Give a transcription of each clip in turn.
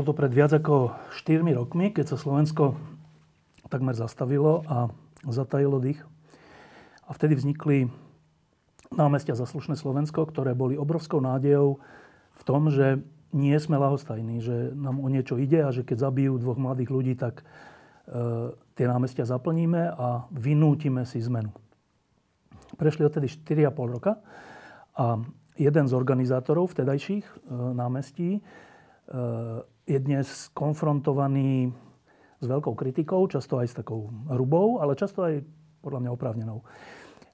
Bolo to pred viac ako 4 rokmi, keď sa Slovensko takmer zastavilo a zatajilo dých. A vtedy vznikli námestia Zaslušné Slovensko, ktoré boli obrovskou nádejou v tom, že nie sme lahostajní, že nám o niečo ide a že keď zabijú dvoch mladých ľudí, tak e, tie námestia zaplníme a vynútime si zmenu. Prešli odtedy 4,5 roka a jeden z organizátorov vtedajších e, námestí je dnes konfrontovaný s veľkou kritikou, často aj s takou hrubou, ale často aj podľa mňa oprávnenou.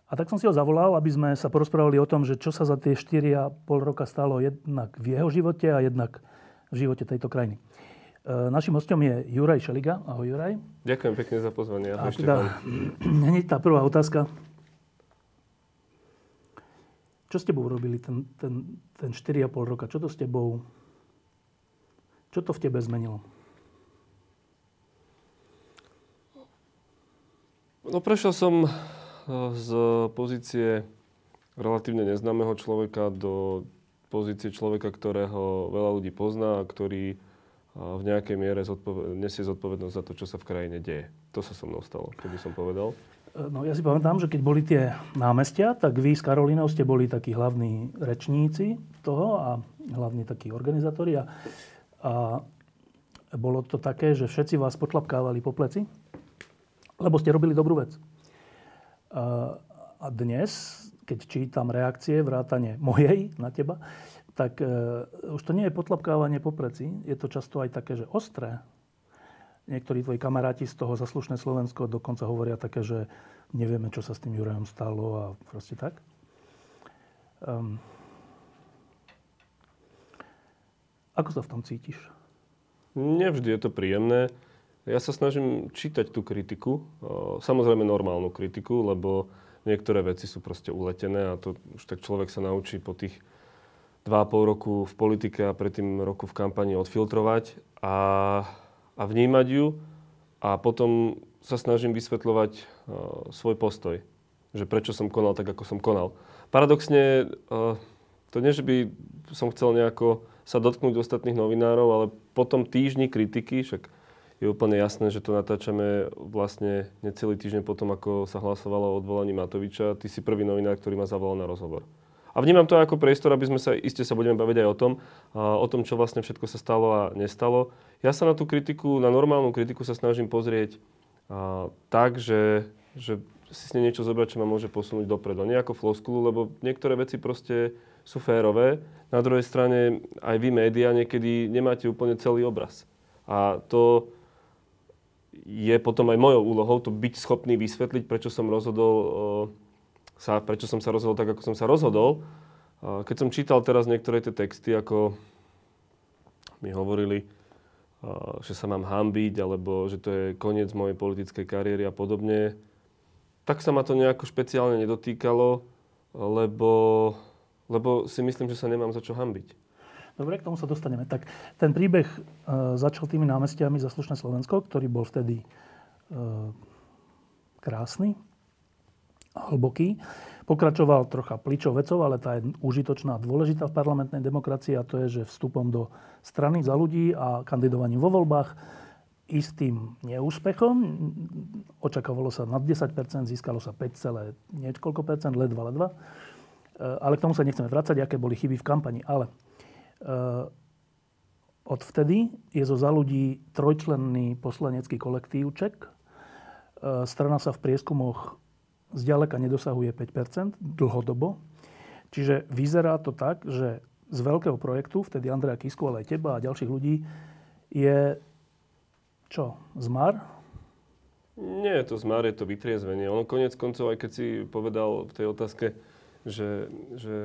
A tak som si ho zavolal, aby sme sa porozprávali o tom, že čo sa za tie 4,5 roka stalo jednak v jeho živote a jednak v živote tejto krajiny. E, našim hostom je Juraj Šeliga. Ahoj Juraj. Ďakujem pekne za pozvanie. Ahoj, a teda, hneď tá prvá otázka. Čo s tebou urobili ten, ten, ten 4,5 roka? Čo to s tebou čo to v tebe zmenilo? No prešiel som eh, z pozície relatívne neznámeho človeka do pozície človeka, ktorého veľa ľudí pozná a ktorý eh, v nejakej miere zodpoved- nesie zodpovednosť za to, čo sa v krajine deje. To sa so mnou stalo, keby som povedal. Eh, no ja si pamätám, že keď boli tie námestia, tak vy s Karolínou ste boli takí hlavní rečníci toho a hlavní takí organizátori. A a bolo to také, že všetci vás potlapkávali po pleci, lebo ste robili dobrú vec. A dnes, keď čítam reakcie, vrátane mojej na teba, tak e, už to nie je potlapkávanie po pleci, je to často aj také, že ostré. Niektorí tvoji kamaráti z toho zaslušné Slovensko dokonca hovoria také, že nevieme, čo sa s tým Jurajom stalo a proste tak. Um, Ako sa v tom cítiš? Nevždy je to príjemné. Ja sa snažím čítať tú kritiku, samozrejme normálnu kritiku, lebo niektoré veci sú proste uletené a to už tak človek sa naučí po tých 2,5 roku v politike a predtým roku v kampani odfiltrovať a, a vnímať ju a potom sa snažím vysvetľovať svoj postoj, že prečo som konal tak, ako som konal. Paradoxne, to nie, že by som chcel nejako sa dotknúť ostatných novinárov, ale potom týždni kritiky, však je úplne jasné, že to natáčame vlastne necelý týždeň potom, ako sa hlasovalo o odvolaní Matoviča. Ty si prvý novinár, ktorý ma zavolal na rozhovor. A vnímam to ako priestor, aby sme sa, iste sa budeme baviť aj o tom, o tom, čo vlastne všetko sa stalo a nestalo. Ja sa na tú kritiku, na normálnu kritiku sa snažím pozrieť tak, že, že si s nej niečo zobrať, čo ma môže posunúť dopredu. Nie ako floskulu, lebo niektoré veci proste sú férové. Na druhej strane aj vy, médiá, niekedy nemáte úplne celý obraz. A to je potom aj mojou úlohou to byť schopný vysvetliť, prečo som rozhodol sa, prečo som sa rozhodol tak, ako som sa rozhodol. Keď som čítal teraz niektoré tie texty, ako mi hovorili, že sa mám hambiť, alebo že to je koniec mojej politickej kariéry a podobne, tak sa ma to nejako špeciálne nedotýkalo, lebo lebo si myslím, že sa nemám za čo hambiť. Dobre, k tomu sa dostaneme. Tak ten príbeh e, začal tými námestiami za slušné Slovensko, ktorý bol vtedy e, krásny, hlboký. Pokračoval trocha pličou vecov, ale tá je užitočná a dôležitá v parlamentnej demokracii a to je, že vstupom do strany za ľudí a kandidovaním vo voľbách istým neúspechom. Očakávalo sa nad 10%, získalo sa 5, niekoľko percent, ledva, ledva. Eh, ale k tomu sa nechceme vrácať, aké boli chyby v kampani. Ale uh, odvtedy je zo za ľudí trojčlenný poslanecký kolektív Ček. Uh, strana sa v prieskumoch zďaleka nedosahuje 5% dlhodobo. Čiže vyzerá to tak, že z veľkého projektu, vtedy Andreja Kisku, ale aj teba a ďalších ľudí, je čo? Zmar? Nie je to zmar, je to vytriezvenie. Ono konec koncov, aj keď si povedal v tej otázke, že, že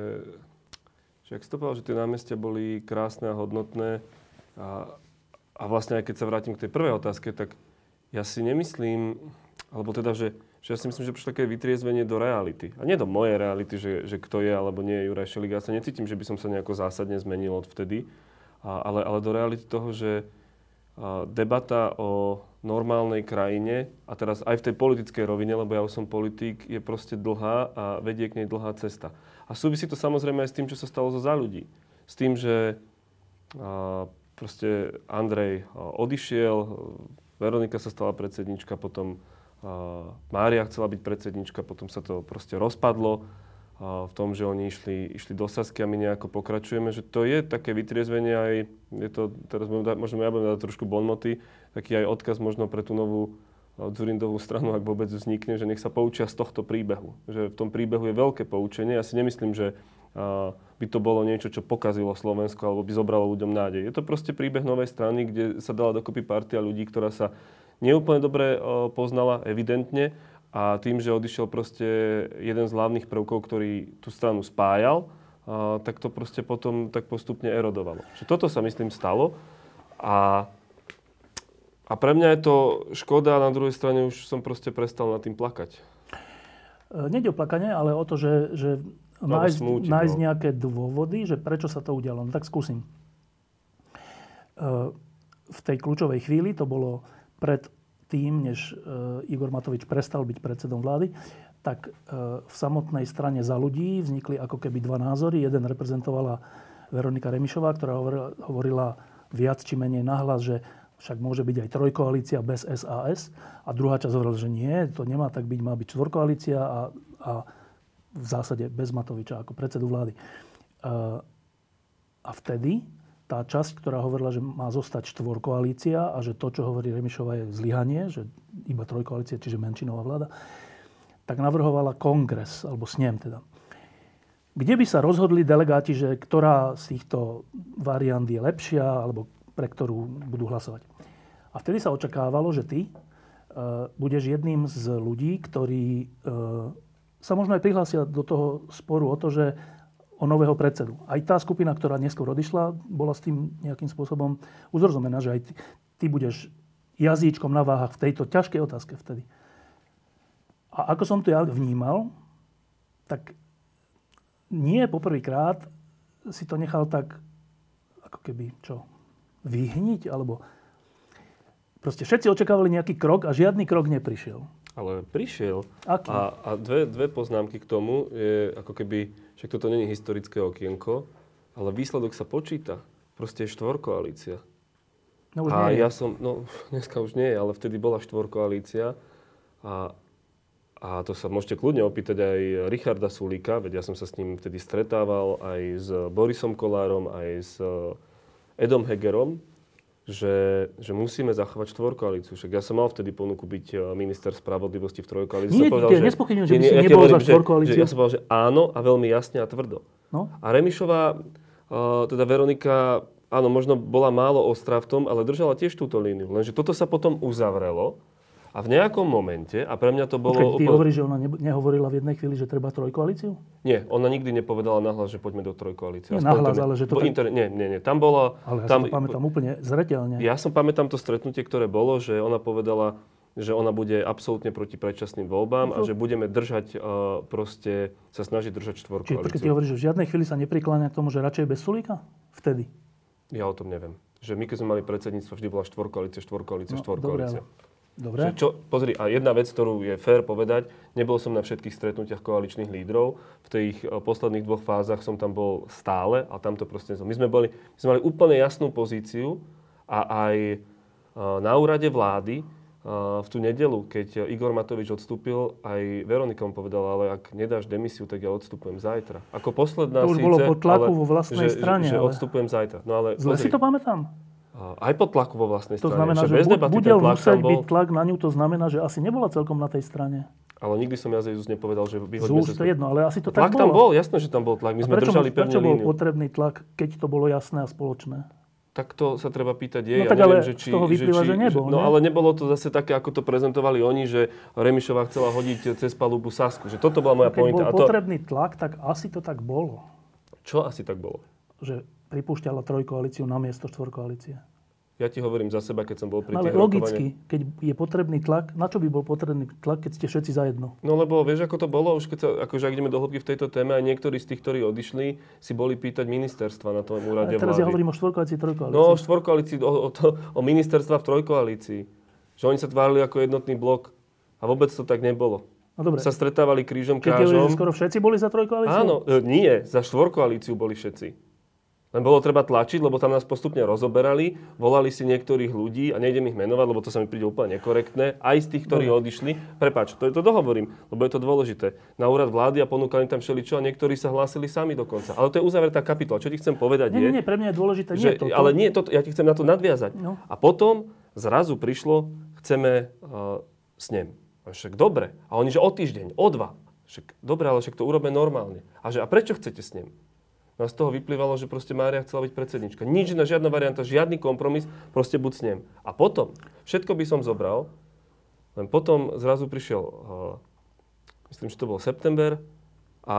že ak stopoval, že tie námestia boli krásne a hodnotné a, a vlastne aj keď sa vrátim k tej prvej otázke, tak ja si nemyslím, alebo teda, že, že ja si myslím, že prišlo také vytriezvenie do reality. A nie do mojej reality, že, že kto je alebo nie je Juraj Šelik. Ja sa necítim, že by som sa nejako zásadne zmenil od vtedy, a, ale, ale do reality toho, že debata o normálnej krajine, a teraz aj v tej politickej rovine, lebo ja už som politik, je proste dlhá a vedie k nej dlhá cesta. A súvisí to samozrejme aj s tým, čo sa stalo zo za ľudí. S tým, že proste Andrej odišiel, Veronika sa stala predsednička, potom Mária chcela byť predsednička, potom sa to proste rozpadlo v tom, že oni išli, išli do Sasky a my nejako pokračujeme, že to je také vytriezvenie aj, je to, teraz možno ja budem dať trošku bonmoty, taký aj odkaz možno pre tú novú Dzurindovú stranu, ak vôbec vznikne, že nech sa poučia z tohto príbehu. Že v tom príbehu je veľké poučenie. Ja si nemyslím, že by to bolo niečo, čo pokazilo Slovensko alebo by zobralo ľuďom nádej. Je to proste príbeh novej strany, kde sa dala dokopy partia ľudí, ktorá sa neúplne dobre poznala, evidentne, a tým, že odišiel proste jeden z hlavných prvkov, ktorý tú stranu spájal, tak to proste potom tak postupne erodovalo. Že toto sa myslím stalo a a pre mňa je to škoda a na druhej strane už som proste prestal nad tým plakať. E, Nede o plakanie, ale o to, že, že no, nájsť, smúti, nájsť no. nejaké dôvody, že prečo sa to udialo. No tak skúsim. E, v tej kľúčovej chvíli, to bolo pred tým, než e, Igor Matovič prestal byť predsedom vlády, tak v samotnej strane za ľudí vznikli ako keby dva názory. Jeden reprezentovala Veronika Remišová, ktorá hovorila viac či menej nahlas, že však môže byť aj trojkoalícia bez SAS. A druhá časť hovorila, že nie, to nemá tak byť, má byť štvorkoalícia a, a v zásade bez Matoviča ako predsedu vlády. A vtedy tá časť, ktorá hovorila, že má zostať štvorkoalícia a že to, čo hovorí Remišova, je zlyhanie, že iba trojkoalícia, čiže menšinová vláda, tak navrhovala kongres, alebo snem teda. Kde by sa rozhodli delegáti, že ktorá z týchto variant je lepšia, alebo pre ktorú budú hlasovať. A vtedy sa očakávalo, že ty uh, budeš jedným z ľudí, ktorí uh, sa možno aj prihlásia do toho sporu o to, že o nového predsedu. Aj tá skupina, ktorá neskôr odišla, bola s tým nejakým spôsobom uzrozumená, že aj ty, ty budeš jazyčkom na váhach v tejto ťažkej otázke vtedy. A ako som to ja vnímal, tak nie poprvýkrát si to nechal tak, ako keby, čo, vyhniť, alebo Proste všetci očakávali nejaký krok a žiadny krok neprišiel. Ale prišiel. Aký? A, a dve, dve poznámky k tomu je ako keby, však toto není historické okienko, ale výsledok sa počíta. Proste je štvorkoalícia. No už a nie ja som, no dneska už nie je, ale vtedy bola štvorkoalícia a, a to sa môžete kľudne opýtať aj Richarda Sulíka, veď ja som sa s ním vtedy stretával aj s Borisom Kolárom, aj s Edom Hegerom, že, že musíme zachovať štvorkoalíciu. Však ja som mal vtedy ponuku byť e, minister spravodlivosti v trojkoalícii. Nie, povedal, že, nespochybňujem, že by si nebol za štvorkoalíciu. Ja som povedal, že áno a veľmi jasne a tvrdo. No? A Remišová, uh, teda Veronika, áno, možno bola málo ostrá v tom, ale držala tiež túto líniu. Lenže toto sa potom uzavrelo a v nejakom momente, a pre mňa to bolo... Počkej, ty úplne... hovoríš, že ona nehovorila v jednej chvíli, že treba trojkoalíciu? Nie, ona nikdy nepovedala nahlas, že poďme do trojkoalície. Nie nahlas, ale že to... Tak... Inter... Nie, nie, nie, tam bolo... Ale ja tam... si to pamätám úplne zretelne. Ja som pamätám to stretnutie, ktoré bolo, že ona povedala, že ona bude absolútne proti predčasným voľbám no a že budeme držať, uh, proste sa snažiť držať štvorkoalíciu. Čiže počkej, ty hovoríš, že v žiadnej chvíli sa neprikláňa k tomu, že radšej bez Sulíka? Vtedy? Ja o tom neviem. Že my, keď sme mali predsedníctvo, vždy bola štvorkoalícia, štvorkoalícia, no, štvorkoalícia. Dobre, Dobre. čo, pozri, a jedna vec, ktorú je fér povedať, nebol som na všetkých stretnutiach koaličných lídrov. V tých uh, posledných dvoch fázach som tam bol stále a tam to proste... My sme, boli, my sme mali úplne jasnú pozíciu a aj uh, na úrade vlády uh, v tú nedelu, keď Igor Matovič odstúpil, aj Veronika mu povedala, ale ak nedáš demisiu, tak ja odstupujem zajtra. Ako posledná to už síce, bolo pod tlaku ale, vo vlastnej že, strane. Že, že ale... odstupujem zajtra. No ale Zle pozri, si to pamätám? Aj pod tlaku vo vlastnej to strane. znamená, že bez debaty, bude tlak musieť bol... byť tlak na ňu, to znamená, že asi nebola celkom na tej strane. Ale nikdy som ja z Jezus nepovedal, že vyhoďme Z úst to jedno, ale asi to tlak tak bolo. tam bol, jasné, že tam bol tlak. My sme prečo, držali pevne prečo bol líniu. potrebný tlak, keď to bolo jasné a spoločné? Tak to sa treba pýtať jej. No ja tak neviem, ale že či, z toho vyplýva, že, či, že nebol, No ne? ale nebolo to zase také, ako to prezentovali oni, že Remišová chcela hodiť cez palubu Sasku. Že toto bola moja Keď pointa. bol to, potrebný tlak, tak asi to tak bolo. Čo asi tak bolo? Že pripúšťala trojkoalíciu na miesto štvorkoalície. Ja ti hovorím za seba, keď som bol pri No, ale logicky, rokovaniach. keď je potrebný tlak, na čo by bol potrebný tlak, keď ste všetci zajedno? No lebo vieš, ako to bolo, už keď sa, akože ak ideme do hĺbky v tejto téme, aj niektorí z tých, ktorí odišli, si boli pýtať ministerstva na tom úrade Ale teraz vlády. ja hovorím o štvorkoalícii, trojkoalícii. No o štvorkoalícii, o, o, to, o ministerstva v trojkoalícii. Že oni sa tvárili ako jednotný blok. A vôbec to tak nebolo. No dobre, Sa stretávali krížom keď krážom. že skoro všetci boli za trojkoalíciu? Áno, e, nie, za štvorkoalíciu boli všetci. Len bolo treba tlačiť, lebo tam nás postupne rozoberali, volali si niektorých ľudí, a nejdem ich menovať, lebo to sa mi príde úplne nekorektné, aj z tých, ktorí Dobre. odišli. Prepač, to, to dohovorím, lebo je to dôležité. Na úrad vlády a ponúkali tam všeličo a niektorí sa hlásili sami dokonca. Ale to je uzavretá kapitola. Čo ti chcem povedať Nie, je, nie, nie, pre mňa je dôležité že, nie toto. ale nie, to, ja ti chcem na to nadviazať. No. A potom zrazu prišlo, chceme uh, snem. A však dobre. A oni, že o týždeň, o dva. Však dobre, ale však to urobme normálne. A že a prečo chcete snem? No a z toho vyplývalo, že proste Mária chcela byť predsednička. Nič iná, žiadna varianta, žiadny kompromis, proste buď snem. A potom, všetko by som zobral, len potom zrazu prišiel, uh, myslím, že to bol september, a,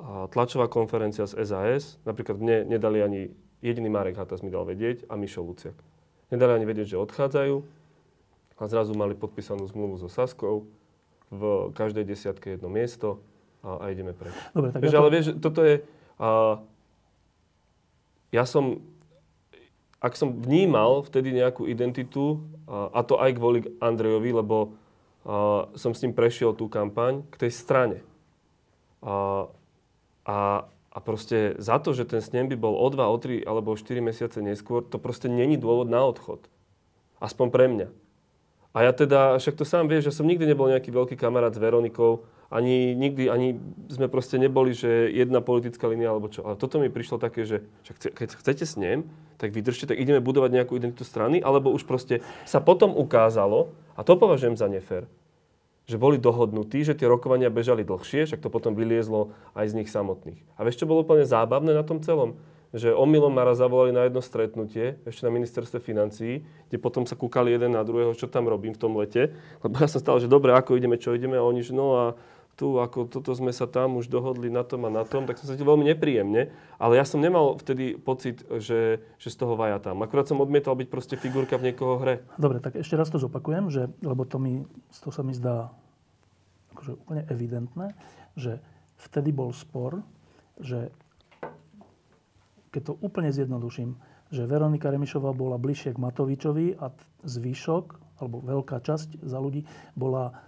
a tlačová konferencia z SAS, napríklad mne nedali ani, jediný Marek Hatas mi dal vedieť a Mišo Luciak. Nedali ani vedieť, že odchádzajú a zrazu mali podpísanú zmluvu so Saskou, v každej desiatke jedno miesto a, a ideme preč. Dobre, tak Vieš, ja to- ale vieš, toto je... A, ja som... Ak som vnímal vtedy nejakú identitu, a, to aj kvôli Andrejovi, lebo som s ním prešiel tú kampaň k tej strane. A, a, a proste za to, že ten snem by bol o 2, o 3 alebo o 4 mesiace neskôr, to proste není dôvod na odchod. Aspoň pre mňa. A ja teda, však to sám vieš, že som nikdy nebol nejaký veľký kamarát s Veronikou, ani nikdy, ani sme proste neboli, že jedna politická línia alebo čo. Ale toto mi prišlo také, že keď chcete s ním, tak vydržte, tak ideme budovať nejakú identitu strany, alebo už proste sa potom ukázalo, a to považujem za nefér, že boli dohodnutí, že tie rokovania bežali dlhšie, však to potom vyliezlo aj z nich samotných. A vieš, čo bolo úplne zábavné na tom celom? Že omylom ma raz zavolali na jedno stretnutie, ešte na ministerstve financií, kde potom sa kúkali jeden na druhého, čo tam robím v tom lete. Lebo ja som stále, že dobre, ako ideme, čo ideme, a oni, že no a tu, ako toto sme sa tam už dohodli na tom a na tom, tak som sa cítil veľmi nepríjemne. Ale ja som nemal vtedy pocit, že, že z toho vaja tam. Akurát som odmietal byť proste figurka v niekoho hre. Dobre, tak ešte raz to zopakujem, že, lebo to, mi, to sa mi zdá akože úplne evidentné, že vtedy bol spor, že keď to úplne zjednoduším, že Veronika Remišová bola bližšie k Matovičovi a zvyšok, alebo veľká časť za ľudí, bola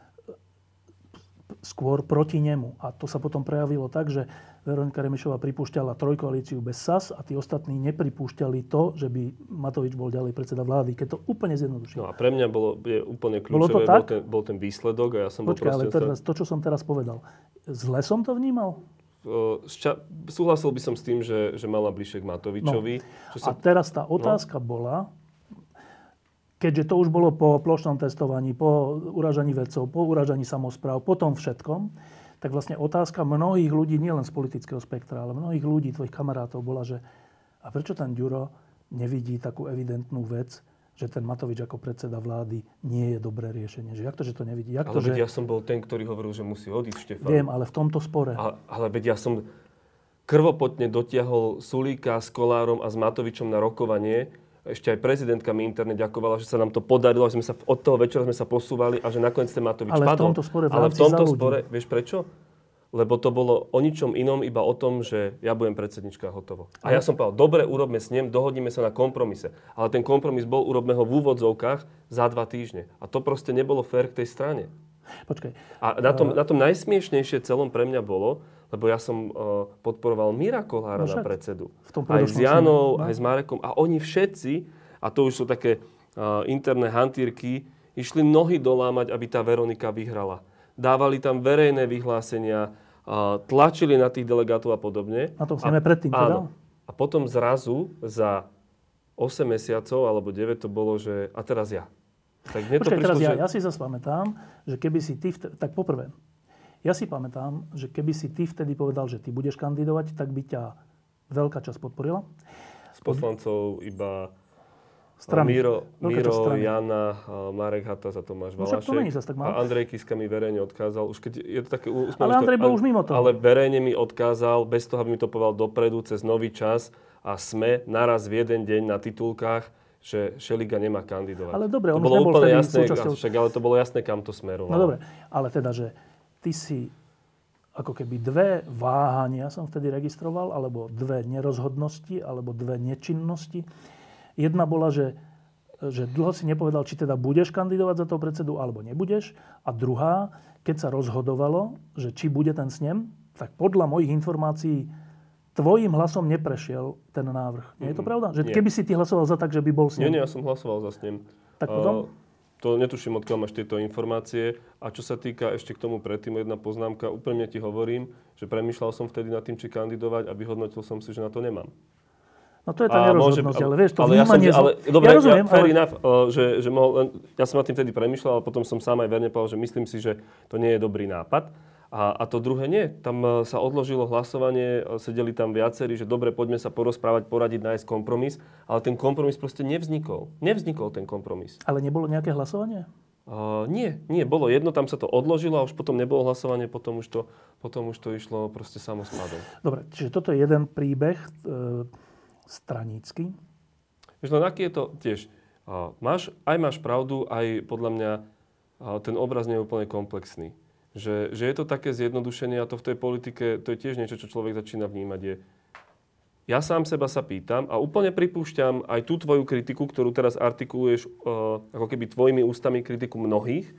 skôr proti nemu. A to sa potom prejavilo tak, že Veronika Remišová pripúšťala trojkoalíciu bez SAS a tí ostatní nepripúšťali to, že by Matovič bol ďalej predseda vlády. Keď to úplne zjednoduším. No a pre mňa bolo, je úplne Bolo to kľúčové, tak? bol ten, bol ten výsledok a ja som bol Počkaj, ale proste... teraz, to, čo som teraz povedal, zle som to vnímal? Šťa- súhlasil by som s tým, že, že mala bližšie k Matovičovi. Čo A sa, teraz tá otázka bola, keďže to už bolo po plošnom testovaní, po uražaní vedcov, po uražaní samozpráv, po tom všetkom, tak vlastne otázka mnohých ľudí, nielen z politického spektra, ale mnohých ľudí, tvojich kamarátov, bola, že a prečo ten Ďuro nevidí takú evidentnú vec, že ten Matovič ako predseda vlády nie je dobré riešenie. Že jak to, že to nevidí? Jak to, ale veď že... ja som bol ten, ktorý hovoril, že musí odísť Štefan. Viem, ale v tomto spore. A, ale veď ja som krvopotne dotiahol Sulíka s Kolárom a s Matovičom na rokovanie. Ešte aj prezidentka mi interne ďakovala, že sa nám to podarilo, že sme sa od toho večera sme sa posúvali a že nakoniec ten Matovič Ale v padol. tomto spore v Ale v tomto spore, vieš prečo? Lebo to bolo o ničom inom, iba o tom, že ja budem predsednička a hotovo. A ja som povedal, dobre, urobme s ním, dohodnime sa na kompromise. Ale ten kompromis bol, urobme ho v úvodzovkách za dva týždne. A to proste nebolo fér k tej strane. Počkaj, A na tom, na tom najsmiešnejšie celom pre mňa bolo, lebo ja som uh, podporoval Mira Kolára No na predsedu. v tom aj s Janou, no. aj s Marekom. A oni všetci, a to už sú také uh, interné hantírky, išli nohy dolámať, aby tá Veronika vyhrala. Dávali tam verejné vyhlásenia, uh, tlačili na tých delegátov a podobne. Na tom sneme predtým teda? Áno. A potom zrazu za 8 mesiacov alebo 9 to bolo, že a teraz ja. Tak mne to Počkaj, prišlo, teraz ja, že... ja si zase pamätám, že keby si ty... Vtedy, tak poprvé, ja si pamätám, že keby si ty vtedy povedal, že ty budeš kandidovať, tak by ťa veľká časť podporila. z poslancov iba Strany. Miro, Miro strany. Jana, a Marek Hata za Tomáš No však to Valašek. není tak málo. a Andrej Kiska mi verejne odkázal, už keď je to také... Ale to- Andrej bol už mimo toho. Ale verejne mi odkázal, bez toho, aby mi to povedal dopredu, cez nový čas a sme naraz v jeden deň na titulkách, že Šeliga nemá kandidovať. Ale dobre, to on už bolo nebol úplne jasné, súčasťou- však, ale to bolo jasné, kam to smerovalo. No dobre, ale teda, že ty si ako keby dve váhania som vtedy registroval, alebo dve nerozhodnosti, alebo dve nečinnosti. Jedna bola, že, že dlho si nepovedal, či teda budeš kandidovať za toho predsedu, alebo nebudeš. A druhá, keď sa rozhodovalo, že či bude ten snem, tak podľa mojich informácií tvojim hlasom neprešiel ten návrh. Nie je to pravda? Že nie. keby si ty hlasoval za tak, že by bol Nie, snem. nie, ja som hlasoval za snem. Tak potom? A to netuším, odkiaľ máš tieto informácie. A čo sa týka ešte k tomu predtým, jedna poznámka, úplne ti hovorím, že premýšľal som vtedy nad tým, či kandidovať a vyhodnotil som si, že na to nemám. No to je tá nerozhodnosť, ale vieš, to ale ja som, ale, zo- dobre, ja rozumiem, fair ale... enough, uh, že, že mohol, ja som nad tým vtedy premýšľal, ale potom som sám aj verne povedal, že myslím si, že to nie je dobrý nápad. A, a to druhé nie. Tam uh, sa odložilo hlasovanie, uh, sedeli tam viacerí, že dobre, poďme sa porozprávať, poradiť, nájsť kompromis, ale ten kompromis proste nevznikol. Nevznikol ten kompromis. Ale nebolo nejaké hlasovanie? Uh, nie, nie, bolo jedno, tam sa to odložilo a už potom nebolo hlasovanie, potom už to, potom už to išlo proste samospadom. Dobre, čiže toto je jeden príbeh e, stranícky. Vieš, len aký je to tiež, uh, máš, aj máš pravdu, aj podľa mňa uh, ten obraz nie je úplne komplexný. Že, že je to také zjednodušenie a to v tej politike, to je tiež niečo, čo človek začína vnímať, je ja sám seba sa pýtam a úplne pripúšťam aj tú tvoju kritiku, ktorú teraz artikuluješ uh, ako keby tvojimi ústami kritiku mnohých,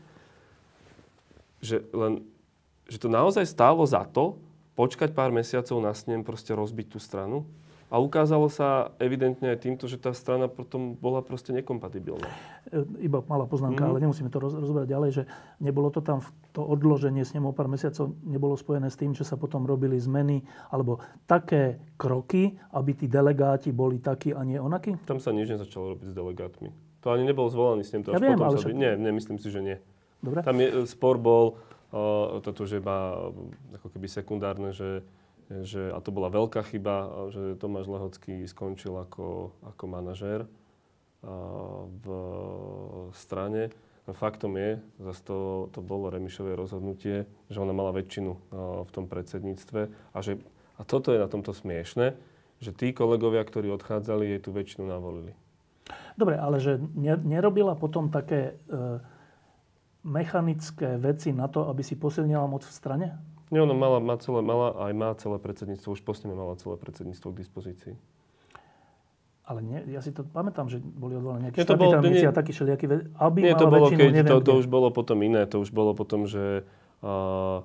že len, že to naozaj stálo za to počkať pár mesiacov na snem, proste rozbiť tú stranu. A ukázalo sa evidentne aj týmto, že tá strana potom bola proste nekompatibilná. E, Iba malá poznámka, Mhm. ale nemusíme to roz, rozoberať ďalej, že nebolo to tam, to odloženie s ním o pár mesiacov nebolo spojené s tým, že sa potom robili zmeny alebo také kroky, aby tí delegáti boli takí a nie onakí? Tam sa nič nezačalo robiť s delegátmi. To ani nebol zvolaný s ním, to Ja až viem, potom ale sa... však- by- Nie, nemyslím si, že nie. Dobre? Tam je, spor bol uh, toto, že uh, ako keby sekundárne, že, že, a to bola veľká chyba, že Tomáš Lehocký skončil ako, ako manažér v strane. No faktom je, zase to, to bolo Remišové rozhodnutie, že ona mala väčšinu v tom predsedníctve a, že, a toto je na tomto smiešne, že tí kolegovia, ktorí odchádzali, jej tú väčšinu navolili. Dobre, ale že ne, nerobila potom také e, mechanické veci na to, aby si posilnila moc v strane? Nie, ona mala, má celé, mala aj má celé predsedníctvo, už postupne mala celé predsedníctvo k dispozícii. Ale nie, ja si to pamätám, že boli odvolaní nejakí Nie, to bolo- nie- a takí všelijakí, aby Nie, to bolo, väčšinu, keď, neviem to, to už bolo potom iné. To už bolo potom, že uh,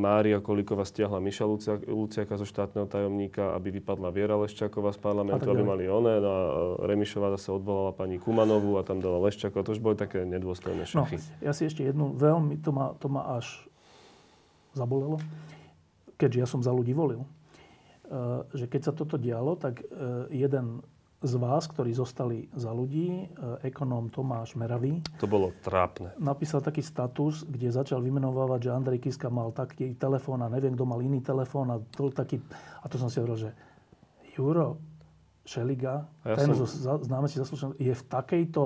Mária Kolíková stiahla Miša Lucia- Luciaka zo štátneho tajomníka, aby vypadla Viera Leščáková z parlamentu, aby mali oné. No a Remišová zase odvolala pani Kumanovú a tam dala Leščáková. To už boli také nedôstojné No, šachy. ja si ešte jednu, veľmi, to ma, to ma až zabolelo, keďže ja som za ľudí volil, eh, že keď sa toto dialo, tak eh, jeden z vás, ktorí zostali za ľudí, eh, ekonóm Tomáš Meravý, To bolo trápne. napísal taký status, kde začal vymenovávať, že Andrej Kiska mal taký telefón a neviem, kto mal iný telefón a to, taký, a to som si hovoril, že Juro Šeliga, ja ten som- zo známe si zaslúžený, je v takejto,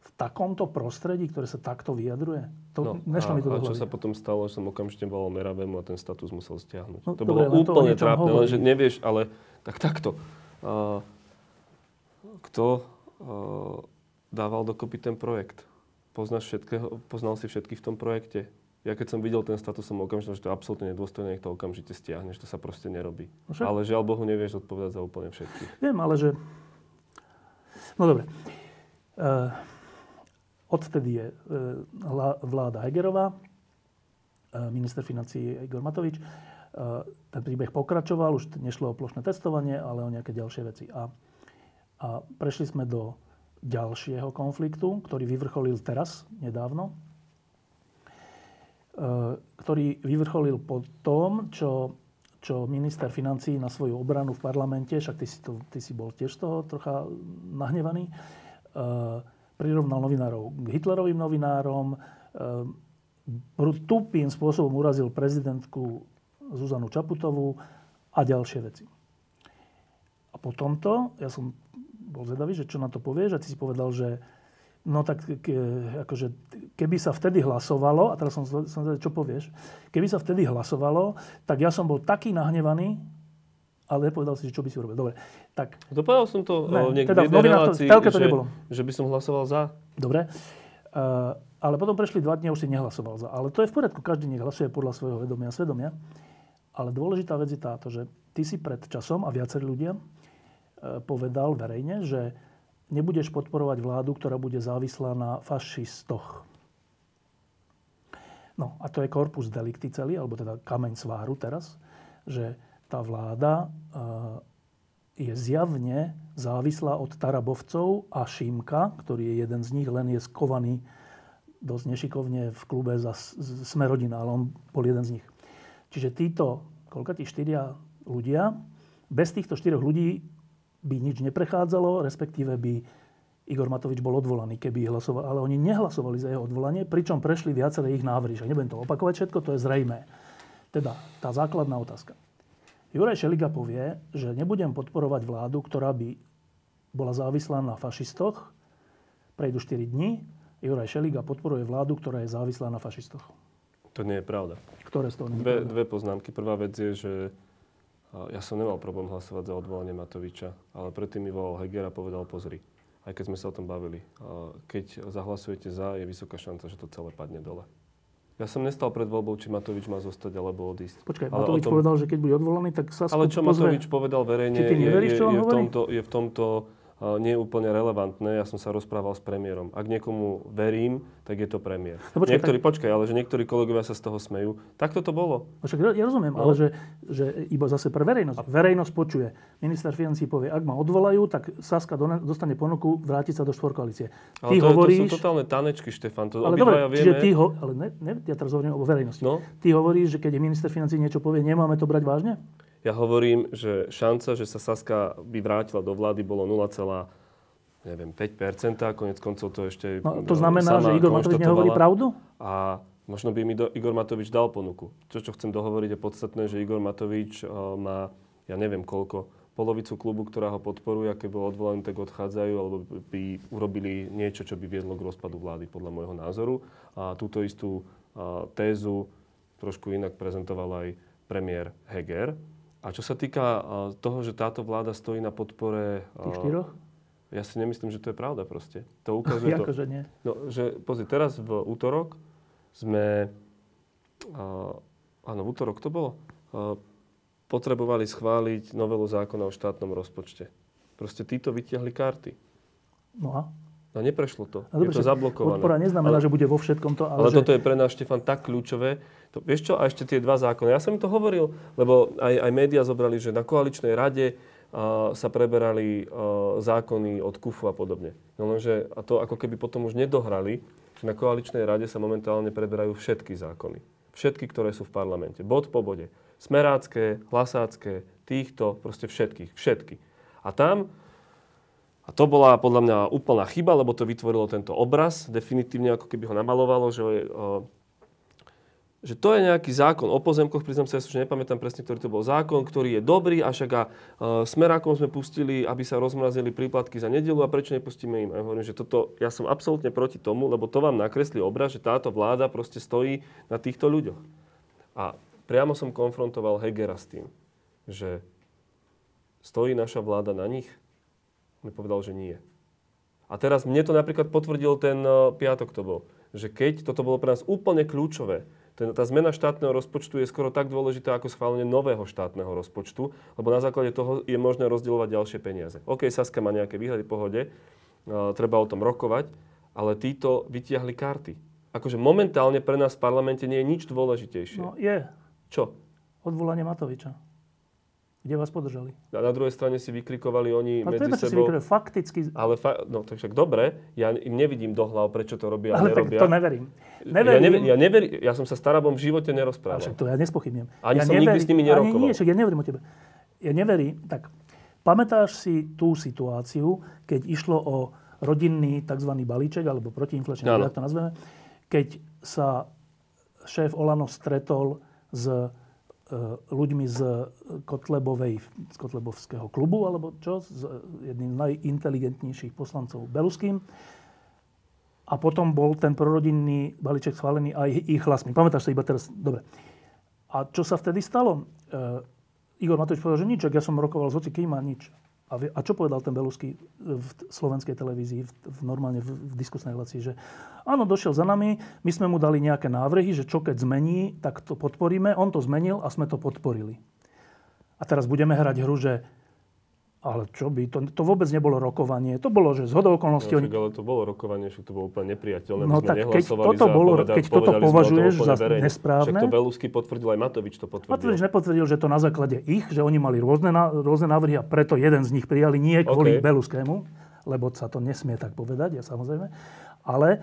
v takomto prostredí, ktoré sa takto vyjadruje? To, No, nešlo a, mi to a čo sa potom stalo, že som okamžite volal Meravému a ten status musel stiahnuť. No, to dobre, bolo to úplne niečom trápne, hovorí. lenže nevieš, ale tak takto. Uh, kto uh, dával dokopy ten projekt? Poznáš všetkého, poznal si všetkých v tom projekte? Ja keď som videl ten status, som okamžite, že to je absolútne nedôstojné, nech to okamžite stiahneš, to sa proste nerobí. No však- ale žiaľ Bohu, nevieš odpovedať za úplne všetkých. Viem, ale že... No dobre. Uh, odvtedy je uh, vláda Hegerová, uh, minister financí Igor Matovič. Uh, ten príbeh pokračoval, už nešlo o plošné testovanie, ale o nejaké ďalšie veci. A, a prešli sme do ďalšieho konfliktu, ktorý vyvrcholil teraz, nedávno, ktorý vyvrcholil po tom, čo čo minister financí na svoju obranu v parlamente, však ty si, to, ty si bol tiež toho trocha nahnevaný, e, prirovnal novinárov k Hitlerovým novinárom, e, tupým spôsobom urazil prezidentku Zuzanu Čaputovú a ďalšie veci. A po tomto, ja som bol zvedavý, že čo na to povieš a ty si povedal, že no tak ke, akože, keby sa vtedy hlasovalo, a teraz som, som čo povieš, keby sa vtedy hlasovalo, tak ja som bol taký nahnevaný, ale nepovedal si, že čo by si urobil. Dobre, tak... Dopovedal som to Ne, o niek- teda v novinách to- relácii, to že, nebolo. že by som hlasoval za. Dobre. Uh, ale potom prešli dva dni a už si nehlasoval za. Ale to je v poriadku, každý nech hlasuje podľa svojho vedomia a svedomia. Ale dôležitá vec je táto, že ty si pred časom a viacerí ľudia uh, povedal verejne, že nebudeš podporovať vládu, ktorá bude závislá na fašistoch. No a to je korpus delikty celý, alebo teda kameň sváru teraz, že tá vláda uh, je zjavne závislá od Tarabovcov a Šímka, ktorý je jeden z nich, len je skovaný dosť nešikovne v klube za Smerodina, ale on bol jeden z nich. Čiže títo, koľko tí štyria ľudia, bez týchto štyroch ľudí by nič neprechádzalo, respektíve by Igor Matovič bol odvolaný, keby hlasoval. Ale oni nehlasovali za jeho odvolanie, pričom prešli viaceré ich návrhy. Nebudem to opakovať všetko, to je zrejmé. Teda, tá základná otázka. Juraj Šeliga povie, že nebudem podporovať vládu, ktorá by bola závislá na fašistoch. Prejdu 4 dní. Juraj Šeliga podporuje vládu, ktorá je závislá na fašistoch. To nie je pravda. Ktoré z toho nie je Dve, pravda? dve poznámky. Prvá vec je, že ja som nemal problém hlasovať za odvolanie Matoviča, ale predtým mi volal Heger a povedal pozri. Aj keď sme sa o tom bavili. Keď zahlasujete za, je vysoká šanca, že to celé padne dole. Ja som nestal pred voľbou, či Matovič má zostať alebo odísť. Počkaj, Ale Matovič tom- povedal, že keď bude odvolaný, tak sa Ale čo Matovič povedal verejne, Či ty je, neveríš, je, on je, v tomto, je v tomto nie je úplne relevantné. Ja som sa rozprával s premiérom. Ak niekomu verím, tak je to premiér. No počkaj, niektorí, počkaj, ale že niektorí kolegovia sa z toho smejú. Takto to bolo. No Však ja rozumiem, No. ale že, že iba zase pre verejnosť. Verejnosť počuje. Minister financí povie, ak ma odvolajú, tak Saska dostane ponuku vrátiť sa do štvorkoalície. Ale Ty to, hovoríš... to sú totálne tanečky, Štefan. To ale dobre, čiže vieme. ty ho, ale ne, ne, ja teraz hovorím o verejnosti. No. Ty hovoríš, že keď je minister financí niečo povie, nemáme to brať vážne? Ja hovorím, že šanca, že sa Saska by vrátila do vlády, bolo 0, neviem, 5%. Konec koncov to ešte No, to znamená, že Igor Matovič nehovorí pravdu? A možno by mi do, Igor Matovič dal ponuku. To, čo chcem dohovoriť, je podstatné, že Igor Matovič uh, má, ja neviem koľko, polovicu klubu, ktorá ho podporuje, a keď bol odvolaný, tak odchádzajú, alebo by urobili niečo, čo by viedlo k rozpadu vlády, podľa môjho názoru. A túto istú uh, tézu trošku inak prezentoval aj premiér Heger. A čo sa týka uh, toho, že táto vláda stojí na podpore... Tých uh, štyroch? Ja si nemyslím, že to je pravda proste. To ukazuje to... Akože nie. No, že pozri, teraz v útorok sme, uh, áno, v útorok to bolo, potrebovali schváliť novelu zákona o štátnom rozpočte. Proste títo vytiahli karty. No a? No neprešlo to. No, je to zablokované. Podpora neznamená, ale, že bude vo všetkom to, ale, ale že... toto je pre nás, Štefan, tak kľúčové. To, vieš čo, a ešte tie dva zákony. Ja som im to hovoril, lebo aj, aj médiá zobrali, že na koaličnej rade uh, sa preberali uh, zákony od KUFu a podobne. No lenže, a to ako keby potom už nedohrali, že na koaličnej rade sa momentálne preberajú všetky zákony. Všetky, ktoré sú v parlamente. Bod po bode. Smerácké, hlasácké, týchto, proste všetkých. Všetky. A tam a to bola podľa mňa úplná chyba, lebo to vytvorilo tento obraz, definitívne ako keby ho namalovalo, že, uh, že to je nejaký zákon o pozemkoch, priznám sa, ja už nepamätám presne, ktorý to bol zákon, ktorý je dobrý, a však a uh, smerákom sme pustili, aby sa rozmrazili príplatky za nedelu a prečo nepustíme im? A ja hovorím, že toto, ja som absolútne proti tomu, lebo to vám nakreslí obraz, že táto vláda proste stojí na týchto ľuďoch. A priamo som konfrontoval Hegera s tým, že stojí naša vláda na nich? Mi povedal, že nie. A teraz mne to napríklad potvrdil ten uh, piatok to bol, že keď toto bolo pre nás úplne kľúčové, ten, tá zmena štátneho rozpočtu je skoro tak dôležitá ako schválenie nového štátneho rozpočtu, lebo na základe toho je možné rozdielovať ďalšie peniaze. OK, Saska má nejaké výhľady, pohode, uh, treba o tom rokovať, ale títo vytiahli karty. Akože momentálne pre nás v parlamente nie je nič dôležitejšie. No je. Čo? Odvolanie Matoviča. Kde vás podržali? A na druhej strane si vykrikovali oni Ale to medzi si sebou... vykrývajú fakticky... Ale fa- no tak však dobre, ja im nevidím do hlav, prečo to robia a Ale tak nerobia. to neverím. Ja, Neverím. never, ja, never, ja som sa s Tarabom v živote Ale nerozprával. však to ja nespochybnem. Ani ja som nikdy s nimi Ani nerokoval. nie, však ja neverím o tebe. Ja neverím. Tak, pamätáš si tú situáciu, keď išlo o rodinný tzv. balíček, alebo protiinflačný, ako to nazveme, keď sa šéf Olano stretol s ľuďmi z Kotlebovej, z Kotlebovského klubu, alebo čo, s jedným z najinteligentnejších poslancov Beluským. A potom bol ten prorodinný balíček schválený aj ich hlasmi. Pamätáš sa iba teraz? Dobre. A čo sa vtedy stalo? E, Igor Matovič povedal, že nič, ja som rokoval s kým a nič. A, a čo povedal ten Belusky v slovenskej televízii, v, v normálne v, v diskusnej relácii, že áno, došiel za nami, my sme mu dali nejaké návrhy, že čo keď zmení, tak to podporíme. On to zmenil a sme to podporili. A teraz budeme hrať hru, že ale čo by, to, to vôbec nebolo rokovanie. To bolo, že z hodou okolností... No, oni... Ale to bolo rokovanie, že to bolo úplne nepriateľné. No tak keď toto, bolo, povedal, keď toto považuješ za verejne. nesprávne... Však to Belusky potvrdil, aj Matovič to potvrdil. Matovič nepotvrdil, že to na základe ich, že oni mali rôzne, rôzne návrhy a preto jeden z nich prijali nie kvôli okay. Beluskému, lebo sa to nesmie tak povedať, ja samozrejme. Ale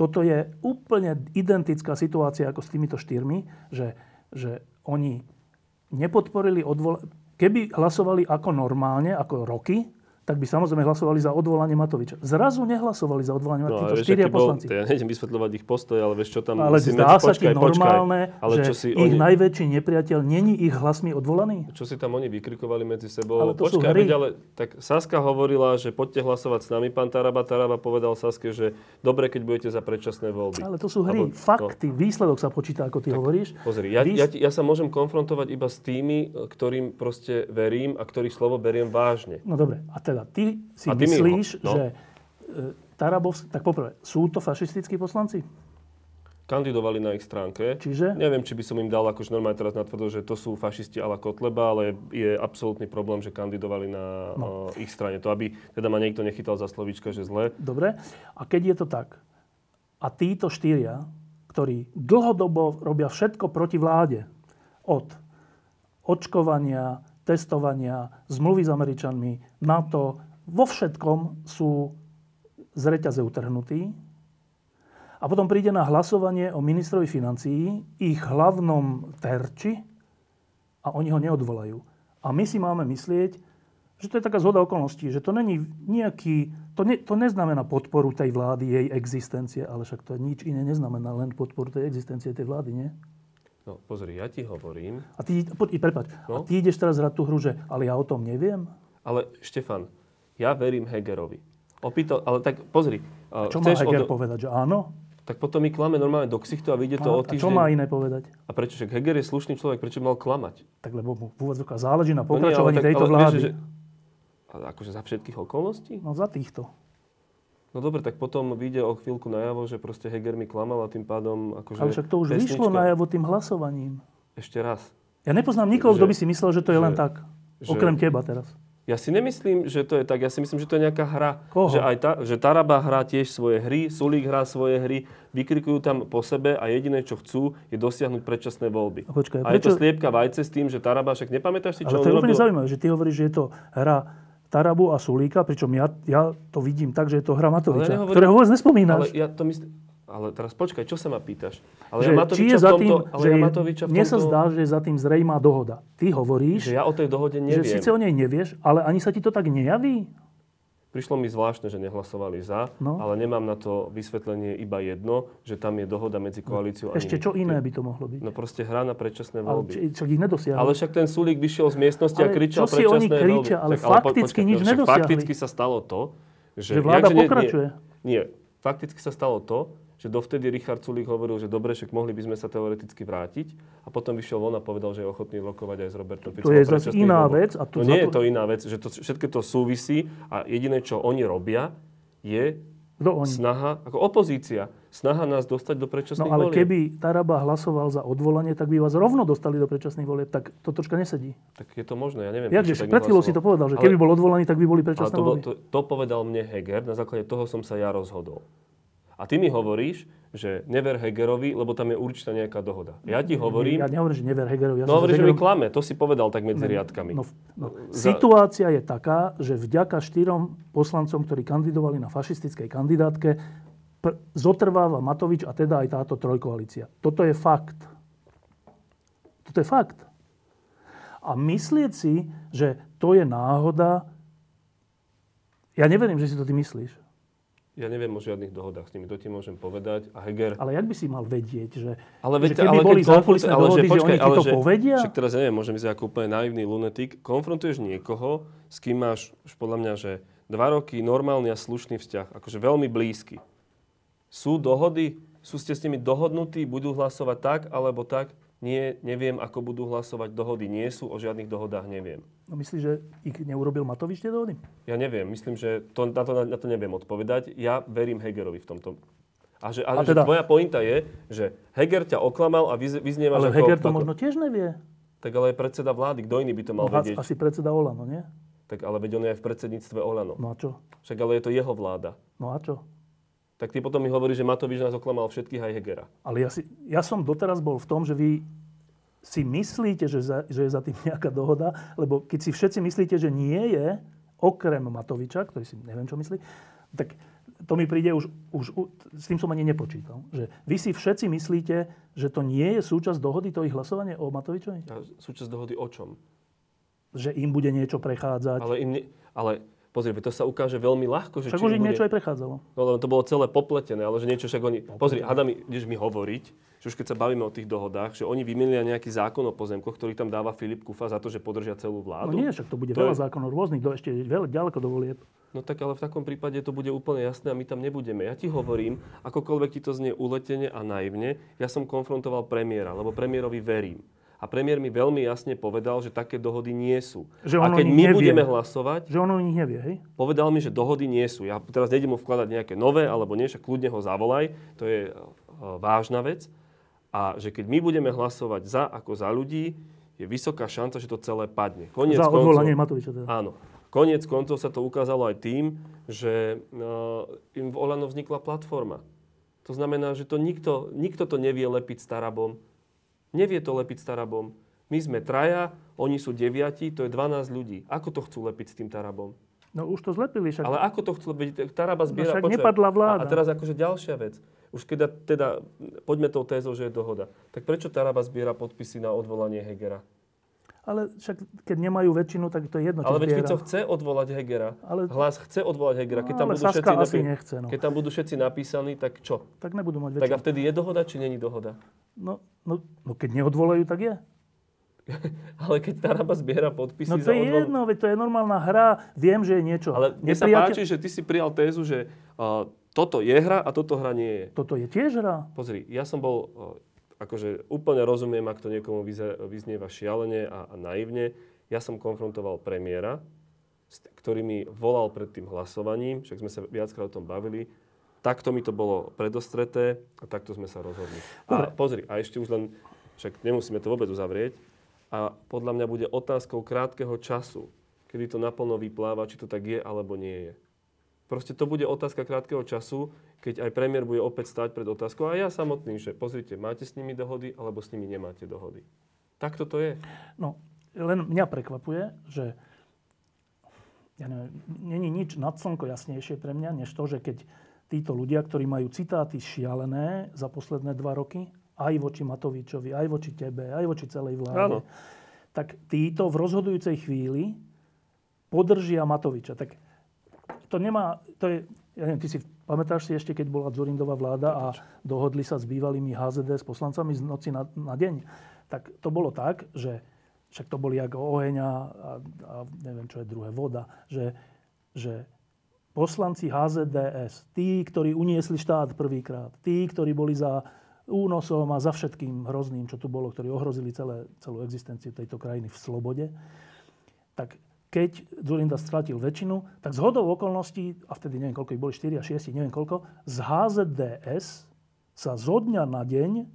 toto je úplne identická situácia ako s týmito štyrmi, že, že oni nepodporili odvol- Keby hlasovali ako normálne, ako roky, tak by samozrejme hlasovali za odvolanie Matoviča. Zrazu nehlasovali za odvolanie no, Matoviča. Štyria poslanci. Bol, ja nejdem vysvetľovať ich postoj, ale vieš, čo tam... Ale zdá sa ti normálne, počkaj, ale že čo si ich oni... najväčší nepriateľ není ich hlasmi odvolaný? Čo si tam oni vykrikovali medzi sebou? Ale to počkaj, veď, ale tak Saska hovorila, že poďte hlasovať s nami, pán Taraba. Taraba povedal Saske, že dobre, keď budete za predčasné voľby. Ale to sú hry, Alebo, fakty, no. výsledok sa počíta, ako ty tak, hovoríš. Pozri, ja, Výs... ja, ja sa môžem konfrontovať iba s tými, ktorým proste verím a ktorých slovo beriem vážne. No dobre, a teda ty si ty myslíš, no. že e, Tarabovsk... Tak poprvé, sú to fašistickí poslanci? Kandidovali na ich stránke. Čiže? Neviem, či by som im dal akože normálne teraz natvrdo, že to sú fašisti ala Kotleba, ale je absolútny problém, že kandidovali na no. uh, ich strane. To, aby teda ma niekto nechytal za slovíčka, že zle. Dobre. A keď je to tak, a títo štyria, ktorí dlhodobo robia všetko proti vláde, od očkovania, testovania, zmluvy s Američanmi, NATO, vo všetkom sú z reťaze utrhnutí. A potom príde na hlasovanie o ministrovi financií, ich hlavnom terči a oni ho neodvolajú. A my si máme myslieť, že to je taká zhoda okolností, že to není nejaký, to, ne, to neznamená podporu tej vlády, jej existencie, ale však to nič iné neznamená, len podporu tej existencie tej vlády, nie? No pozri, ja ti hovorím... A ty, poď, prepáč, no? a ty ideš teraz hrať tú hru, že ale ja o tom neviem? Ale Štefan, ja verím Hegerovi. Opýtal, ale tak pozri. A čo má Heger od... povedať, že áno? Tak potom mi klame normálne do ksichtu a vyjde to o týždeň. A čo má iné povedať? A prečo? Však Heger je slušný človek, prečo by mal klamať? Tak lebo mu v úvodzovkách záleží na pokračovaní no nie, tak, tejto ale, vlády. Vieš, že, ale akože za všetkých okolností? No za týchto. No dobre, tak potom vyjde o chvíľku najavo, že proste Heger mi klamal a tým pádom... Akože ale však to už pesnička... vyšlo najavo tým hlasovaním. Ešte raz. Ja nepoznám nikoho, kto by si myslel, že to je že, len tak. Že, okrem teba teraz. Ja si nemyslím, že to je tak. Ja si myslím, že to je nejaká hra. Koho? Že, aj ta, že Taraba hrá tiež svoje hry, Sulík hrá svoje hry, vykrikujú tam po sebe a jediné, čo chcú, je dosiahnuť predčasné voľby. A, počkaj, a prečo... je to sliepka vajce s tým, že Taraba, však nepamätáš si, čo Ale to je úplne zaujímavé, že ty hovoríš, že je to hra Tarabu a Sulíka, pričom ja, ja to vidím tak, že je to hra Matoviča, ktorého vôbec nespomínaš. Ale ja to myslím, ale teraz počkaj, čo sa ma pýtaš? Ale že, ja Matoviča či je za tým, ale že ja Matoviča v tomto... Mne sa zdá, že je za tým zrejmá dohoda. Ty hovoríš, že ja o tej dohode neviem. že síce o nej nevieš, ale ani sa ti to tak nejaví? Prišlo mi zvláštne, že nehlasovali za, no. ale nemám na to vysvetlenie iba jedno, že tam je dohoda medzi koalíciou no. a Ešte čo iné by to mohlo byť? No proste hra na predčasné voľby. Ale čo ich nedosiahli. Ale však ten Sulík vyšiel z miestnosti ale a kričal čo si oni kričia, ale tak, fakticky ale nič no, nedosiahli. Fakticky sa stalo to, že... Že vláda jak, pokračuje. Nie, nie, fakticky sa stalo to, že dovtedy Richard Sulík hovoril, že dobre, však mohli by sme sa teoreticky vrátiť a potom vyšiel von a povedal, že je ochotný rokovať aj s Robertom Ficom. To je zase iná vec. A to, no nie to... je to iná vec, že to, všetko to súvisí a jediné, čo oni robia, je oni? snaha, ako opozícia, snaha nás dostať do predčasných No ale volieb. keby Taraba hlasoval za odvolanie, tak by vás rovno dostali do predčasných volieb. Tak to troška nesedí. Tak je to možné, ja neviem. Jak, pred chvíľou si to povedal, že ale, keby bol odvolaný, tak by boli predčasné to, voľby. To, to, povedal mne Heger, na základe toho som sa ja rozhodol. A ty mi hovoríš, že never Hegerovi, lebo tam je určitá nejaká dohoda. Ja ti hovorím... Ja nehovorím, že never Hegerovi. Ja no hovorím, že mi klame. To si povedal tak medzi riadkami. No, no. Za... Situácia je taká, že vďaka štyrom poslancom, ktorí kandidovali na fašistickej kandidátke, pr- zotrváva Matovič a teda aj táto trojkoalícia. Toto je fakt. Toto je fakt. A myslieť si, že to je náhoda, ja neverím, že si to ty myslíš. Ja neviem o žiadnych dohodách s nimi, to ti môžem povedať. A Heger... Ale jak by si mal vedieť, že, ale veď, že keby ale boli zákulisné dohody, že, počkaj, že oni ti to že, povedia? Však teraz neviem, môžem ísť ako úplne naivný lunetik. Konfrontuješ niekoho, s kým máš, podľa mňa, že dva roky normálny a slušný vzťah, akože veľmi blízky. Sú dohody, sú ste s nimi dohodnutí, budú hlasovať tak alebo tak? Nie, neviem, ako budú hlasovať. Dohody nie sú, o žiadnych dohodách neviem. No myslíš, že ich neurobil Matovič tie dohody? Ja neviem. Myslím, že to, na, to, na to neviem odpovedať. Ja verím Hegerovi v tomto. A, že, a, a teda, že tvoja pointa je, že Heger ťa oklamal a vyznieva, ale že... Ale Heger to ako, možno tiež nevie. Tak ale je predseda vlády. Kto iný by to mal no, vedieť? Asi predseda Olano, nie? Tak ale veď on je aj v predsedníctve Olano. No a čo? Však ale je to jeho vláda. No a čo? Tak ty potom mi hovoríš, že Matovič nás oklamal všetkých aj Hegera. Ale ja, si, ja som doteraz bol v tom, že vy si myslíte, že, za, že je za tým nejaká dohoda, lebo keď si všetci myslíte, že nie je, okrem Matoviča, ktorý si neviem, čo myslí, tak to mi príde už, už, s tým som ani nepočítal. Že vy si všetci myslíte, že to nie je súčasť dohody, to ich hlasovanie o Matovičovi? A súčasť dohody o čom? Že im bude niečo prechádzať. Ale, im ne, ale Pozri, to sa ukáže veľmi ľahko. Že však už im niečo aj prechádzalo. No lebo to bolo celé popletené, ale že niečo však oni... Popletené. Pozri, hada mi, ideš mi hovoriť, že už keď sa bavíme o tých dohodách, že oni vymenili nejaký zákon o pozemkoch, ktorý tam dáva Filip Kufa za to, že podržia celú vládu. No nie, však to bude to veľa je... zákonov rôznych, do ešte veľa, ďaleko do volieb. No tak ale v takom prípade to bude úplne jasné a my tam nebudeme. Ja ti hovorím, akokoľvek ti to znie uletene a naivne, ja som konfrontoval premiéra, lebo premiérovi verím. A premiér mi veľmi jasne povedal, že také dohody nie sú. Že a keď my nevie. budeme hlasovať... Že on o nich nevie, hej? Povedal mi, že dohody nie sú. Ja teraz nejdem mu vkladať nejaké nové, alebo nie, však kľudne ho zavolaj. To je uh, vážna vec. A že keď my budeme hlasovať za ako za ľudí, je vysoká šanca, že to celé padne. Koniec za odvolanie Matoviča teda. Áno. Koniec koncov sa to ukázalo aj tým, že uh, im v Olano vznikla platforma. To znamená, že to nikto, nikto to nevie lepiť starabom Nevie to lepiť s Tarabom. My sme traja, oni sú deviati, to je 12 ľudí. Ako to chcú lepiť s tým Tarabom? No už to zlepili však. Ale ako to chcú lepiť? Taraba no zbiera... No však počuaj, nepadla vláda. A, a teraz akože ďalšia vec. Už keď teda, poďme tou tézou, že je dohoda. Tak prečo Taraba zbiera podpisy na odvolanie Hegera? Ale však keď nemajú väčšinu, tak to je jedno, Ale veď keď chce odvolať Hegera, ale... hlas chce odvolať Hegera, keď, no, tam budú všetci napí... nechce, no. keď tam budú všetci napísaní, tak čo? Tak nebudú mať väčšinu. Tak a vtedy je dohoda, či není dohoda? No, no, no keď neodvolajú, tak je. ale keď Taraba zbiera podpisy No to je odvol... jedno, veď to je normálna hra. Viem, že je niečo. Ale mne sa páči, že ty si prijal tézu, že uh, toto je hra a toto hra nie je. Toto je tiež hra. Pozri, ja som bol, uh, akože úplne rozumiem, ak to niekomu vyznieva šialene a, a naivne. Ja som konfrontoval premiéra, ktorý mi volal pred tým hlasovaním, však sme sa viackrát o tom bavili, takto mi to bolo predostreté a takto sme sa rozhodli. A pozri, a ešte už len, však nemusíme to vôbec uzavrieť, a podľa mňa bude otázkou krátkeho času, kedy to naplno vypláva, či to tak je alebo nie je. Proste to bude otázka krátkeho času, keď aj premiér bude opäť stať pred otázkou a ja samotný, že pozrite, máte s nimi dohody alebo s nimi nemáte dohody. Takto to je. No, len mňa prekvapuje, že ja neviem, není nič nad slnko jasnejšie pre mňa, než to, že keď títo ľudia, ktorí majú citáty šialené za posledné dva roky, aj voči Matovičovi, aj voči tebe, aj voči celej vláde, Áno. tak títo v rozhodujúcej chvíli podržia Matoviča. Tak to nemá, to je, ja neviem, ty si pamätáš si ešte, keď bola Dzurindová vláda a dohodli sa s bývalými HZD s poslancami z noci na, na deň. Tak to bolo tak, že však to boli ako oheň a, a neviem, čo je druhé, voda, že, že poslanci HZDS, tí, ktorí uniesli štát prvýkrát, tí, ktorí boli za únosom a za všetkým hrozným, čo tu bolo, ktorí ohrozili celé, celú existenciu tejto krajiny v slobode, tak keď Zurinda stratil väčšinu, tak z okolností, a vtedy neviem koľko ich boli, 4 a 6, neviem koľko, z HZDS sa zo dňa na deň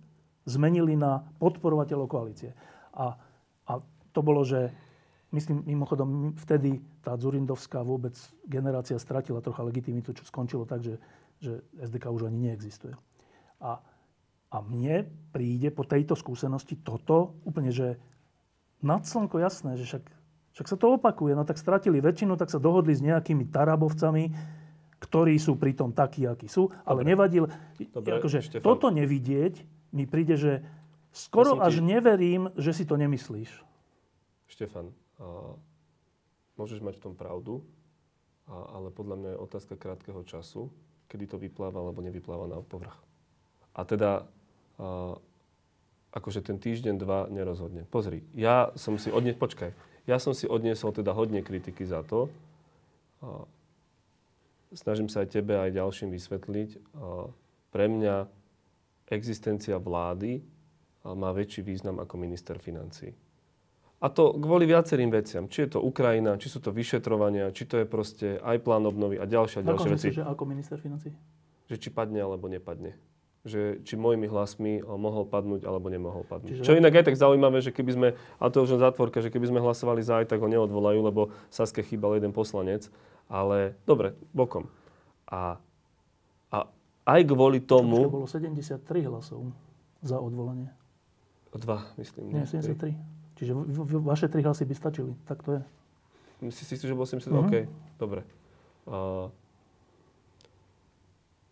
zmenili na podporovateľov koalície. A a to bolo, že myslím, mimochodom, vtedy tá Zurindovská vôbec generácia stratila trocha legitimitu, čo skončilo tak, že, že SDK už ani neexistuje. A, a mne príde po tejto skúsenosti toto úplne, že nad slnko jasné, že však, však sa to opakuje. No tak stratili väčšinu, tak sa dohodli s nejakými tarabovcami, ktorí sú pritom takí, akí sú. Ale Dobre. nevadil. Dobre, akože, toto nevidieť mi príde, že Skoro až ti... neverím, že si to nemyslíš. Štefan, a môžeš mať v tom pravdu, a, ale podľa mňa je otázka krátkeho času, kedy to vypláva alebo nevypláva na povrch. A teda uh, akože ten týždeň, dva nerozhodne. Pozri, ja som si odniesol, počkaj, ja som si odniesol teda hodne kritiky za to. Snažím sa aj tebe, aj ďalším vysvetliť. Pre mňa existencia vlády má väčší význam ako minister financí. A to kvôli viacerým veciam. Či je to Ukrajina, či sú to vyšetrovania, či to je proste aj plán obnovy a ďalšie, a ďalšie ako veci. Že ako minister financí? Že či padne alebo nepadne. Že či mojimi hlasmi mohol padnúť alebo nemohol padnúť. Čiže Čo inak aj tak zaujímavé, že keby sme, a to už len zátvorka, že keby sme hlasovali za aj, tak ho neodvolajú, lebo Saske chýbal jeden poslanec. Ale dobre, bokom. A, a aj kvôli tomu... Čo, bolo 73 hlasov za odvolanie. Dva, myslím. Nie, 73. Čiže vaše tri hlasy by stačili. Tak to je. Si si že bol 70? Mm-hmm. OK, dobre. A,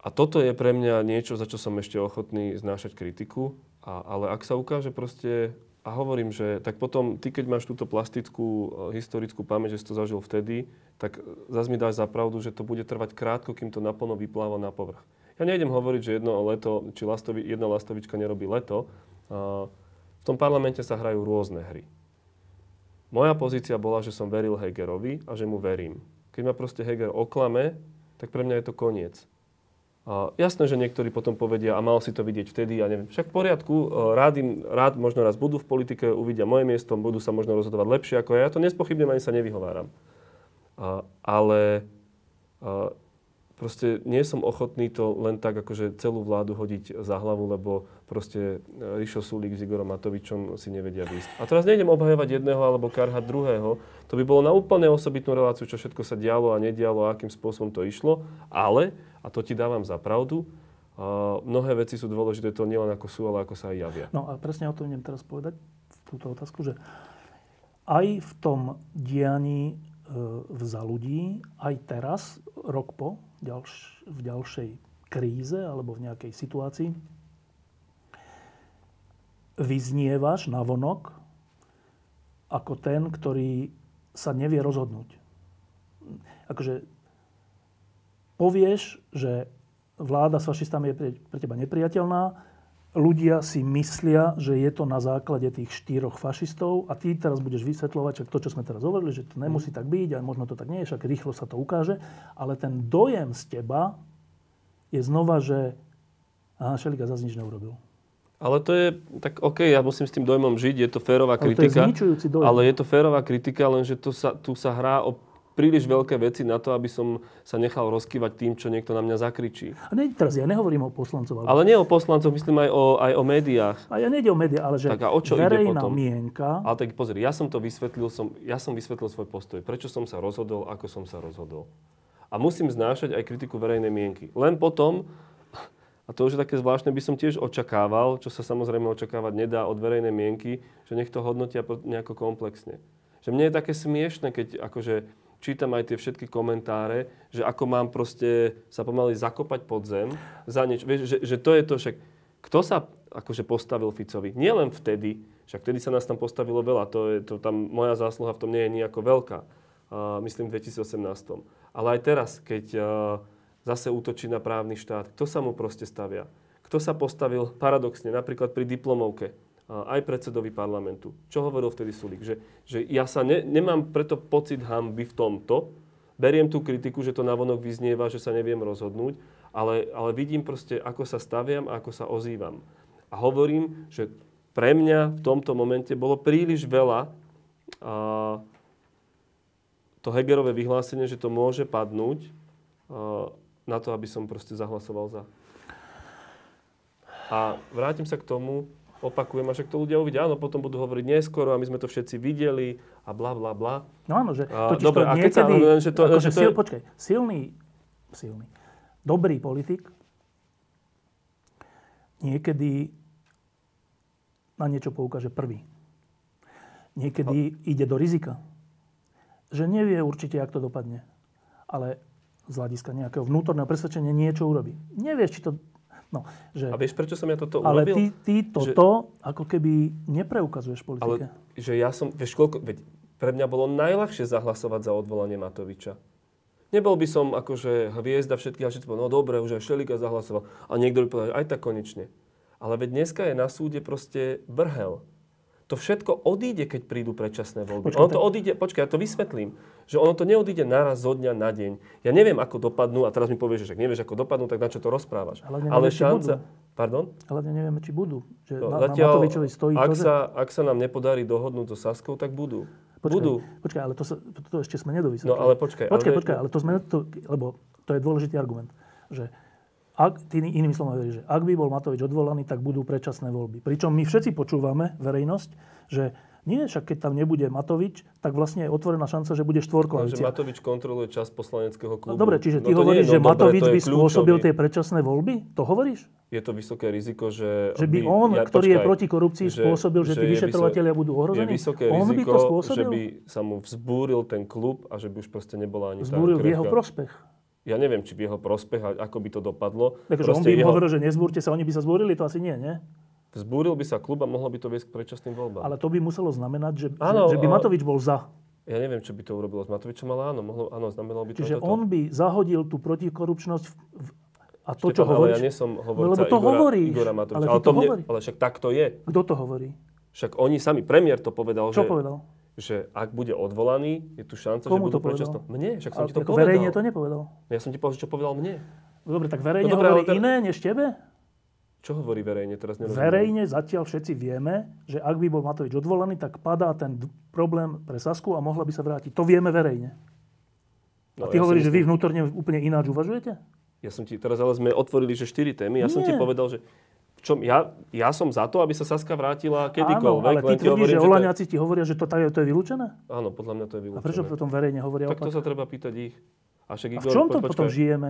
a toto je pre mňa niečo, za čo som ešte ochotný znášať kritiku. A, ale ak sa ukáže proste, a hovorím, že tak potom ty, keď máš túto plastickú uh, historickú pamäť, že si to zažil vtedy, tak zase mi dáš za pravdu, že to bude trvať krátko, kým to naplno vypláva na povrch. Ja nejdem hovoriť, že jedno leto, či lastovi, jedna lastovička nerobí leto. Uh, v tom parlamente sa hrajú rôzne hry. Moja pozícia bola, že som veril Hegerovi a že mu verím. Keď ma proste Heger oklame, tak pre mňa je to koniec. A jasné, že niektorí potom povedia, a mal si to vidieť vtedy, a neviem. Však v poriadku, e, rád, im, rád možno raz budú v politike, uvidia moje miesto, budú sa možno rozhodovať lepšie ako ja. Ja to nespochybnem, ani sa nevyhováram. Ale proste nie som ochotný to len tak akože celú vládu hodiť za hlavu, lebo proste e, Rišo Sulík s Igorom Matovičom si nevedia výsť. A teraz nejdem obhajovať jedného alebo karhať druhého. To by bolo na úplne osobitnú reláciu, čo všetko sa dialo a nedialo a akým spôsobom to išlo. Ale, a to ti dávam za pravdu, a mnohé veci sú dôležité, to nielen ako sú, ale ako sa aj javia. No a presne o tom idem teraz povedať, túto otázku, že aj v tom dianí e, za ľudí, aj teraz, rok po, ďalš, v ďalšej kríze alebo v nejakej situácii, vyznievaš na vonok ako ten, ktorý sa nevie rozhodnúť. Akože povieš, že vláda s fašistami je pre, pre teba nepriateľná, ľudia si myslia, že je to na základe tých štyroch fašistov a ty teraz budeš vysvetľovať, že to, čo sme teraz hovorili, že to nemusí tak byť a možno to tak nie je, však rýchlo sa to ukáže, ale ten dojem z teba je znova, že aha, Šelika zase nič neurobil. Ale to je, tak OK, ja musím s tým dojmom žiť, je to férová ale kritika. To je dojem. Ale je to férová kritika, lenže to sa, tu sa hrá o príliš veľké veci na to, aby som sa nechal rozkývať tým, čo niekto na mňa zakričí. A ne, teraz ja nehovorím o poslancov. Ale... ale nie o poslancoch, myslím aj o, aj o médiách. A ja nejde o médiá, ale že tak a o čo verejná ide potom? mienka... Ale tak pozri, ja som to vysvetlil, som, ja som vysvetlil svoj postoj. Prečo som sa rozhodol, ako som sa rozhodol. A musím znášať aj kritiku verejnej mienky. Len potom, a to už je také zvláštne, by som tiež očakával, čo sa samozrejme očakávať nedá od verejnej mienky, že nech to hodnotia nejako komplexne. Že mne je také smiešne, keď akože čítam aj tie všetky komentáre, že ako mám proste sa pomaly zakopať pod zem za niečo. Vieš, že, že to je to však... Kto sa akože postavil Ficovi? Nie len vtedy, však vtedy sa nás tam postavilo veľa, to je, to tam moja zásluha v tom nie je nejako veľká. Uh, myslím v 2018. Ale aj teraz, keď uh, zase útočí na právny štát, kto sa mu proste stavia? Kto sa postavil paradoxne, napríklad pri diplomovke, aj predsedovi parlamentu. Čo hovoril vtedy Sulik? Že, že ja sa ne, nemám preto pocit hamby v tomto, beriem tú kritiku, že to navonok vyznieva, že sa neviem rozhodnúť, ale, ale vidím proste, ako sa staviam a ako sa ozývam. A hovorím, že pre mňa v tomto momente bolo príliš veľa a, to Hegerové vyhlásenie, že to môže padnúť a, na to, aby som proste zahlasoval za. A vrátim sa k tomu, opakujem, a však to ľudia uvidia, áno, potom budú hovoriť neskoro a my sme to všetci videli a bla, bla, bla. No áno, že a, totiž dobre, to a niekedy, keď sa, že to, akože že to sil, je... počkaj, silný, silný, dobrý politik niekedy na niečo poukáže prvý. Niekedy no. ide do rizika. Že nevie určite, jak to dopadne. Ale z hľadiska nejakého vnútorného presvedčenia niečo urobí. Nevieš, či to No, že, a vieš, prečo som ja toto ale urobil? Ale ty, ty toto že, ako keby nepreukazuješ politike. Ale že ja som, vieš koľko, veď pre mňa bolo najľahšie zahlasovať za odvolanie Matoviča. Nebol by som akože hviezda všetkých a všetci no dobre, už aj Šelika zahlasoval. A niekto by povedal, aj tak konečne. Ale veď dneska je na súde proste brhel. To všetko odíde, keď prídu predčasné voľby. Počkaj, ono to odíde, počkaj, ja to vysvetlím, že ono to neodíde naraz zo dňa na deň. Ja neviem, ako dopadnú, a teraz mi povieš, že však nevieš, ako dopadnú, tak na čo to rozprávaš. Ale nevieme, Ale šanca... Pardon? Ale nevieme, či budú. Že No, na, zatiaľ, na Matovičovi stojí ak, to, že... sa, ak sa nám nepodarí dohodnúť so Saskou, tak budú. Počkaj, Budú. počkaj, ale to, sa, to ešte sme nedovysvetlili. No ale počkaj. Počkaj, ale, počkaj, ale to sme, to, lebo to je dôležitý argument, že ak, ty inými slovami že ak by bol Matovič odvolaný, tak budú predčasné voľby. Pričom my všetci počúvame, verejnosť, že nie, však keď tam nebude Matovič, tak vlastne je otvorená šanca, že bude No, že štvorkoalícia. Matovič kontroluje čas poslaneckého klubu. No, dobre, čiže ty to hovoríš, nie je- že no, dobre, Matovič to je by spôsobil tie predčasné voľby? To hovoríš? Je to vysoké riziko, že... Že by on, ktorý je proti korupcii, že- spôsobil, že, tí že je vyšetrovatelia vyso- budú Je ohrození? vysoké on by riziko, to že spôsobil? by sa mu vzbúril ten klub a že by už proste nebola ani Zbúril tá v jeho prospech. Ja neviem, či v jeho prospech, a ako by to dopadlo. Takže on by im jeho- hovoril, že nezbúrte sa, oni by sa zbúrili, to asi nie, nie? Vzbúril by sa klub a mohlo by to viesť k predčasným voľbám. Ale to by muselo znamenať, že, Áno, že, že by ale- Matovič bol za. Ja neviem, čo by to urobilo s Matovičom, ale áno, mohlo, áno znamenalo by to Čiže toto. on by zahodil tú protikorupčnosť v, v, a to, Štefan, čo ale hovoríš... ja nie som No, hovorca lebo to Igora, hovoríš, Igora Matoviča. ale ale, to mne, ale však tak to je. Kto to hovorí? Však oni sami, premiér to povedal, Čo že, povedal? Že ak bude odvolaný, je tu šanca, Komu že budú predčasno. Mne, však som Ale ti to povedal. verejne to nepovedal. Ja som ti povedal, čo povedal mne. Dobre, tak verejne No dobre, hovorí teda- iné než tebe? Čo hovorí verejne teraz? Nerozumiem. Verejne zatiaľ všetci vieme, že ak by bol Matovič odvolaný, tak padá ten d- problém pre Sasku a mohla by sa vrátiť. To vieme verejne. No, A ty ja hovoríš, že vy vnútorne úplne ináč uvažujete? Ja som ti, teraz ale sme otvorili, že štyri témy. Ja som ti Nie. povedal, že čom, ja, ja som za to, aby sa Saska vrátila Áno, kedykoľvek. ale ty tvrdíš, že to Olaňáci ti hovoria, že to, tak- to je vylúčené? Áno, podľa mňa to je A vylúčené. prečo potom verejne hovoria Tak to opak? sa treba pýtať ich. A, však A Igor, v čom to po- potom počkaj. žijeme?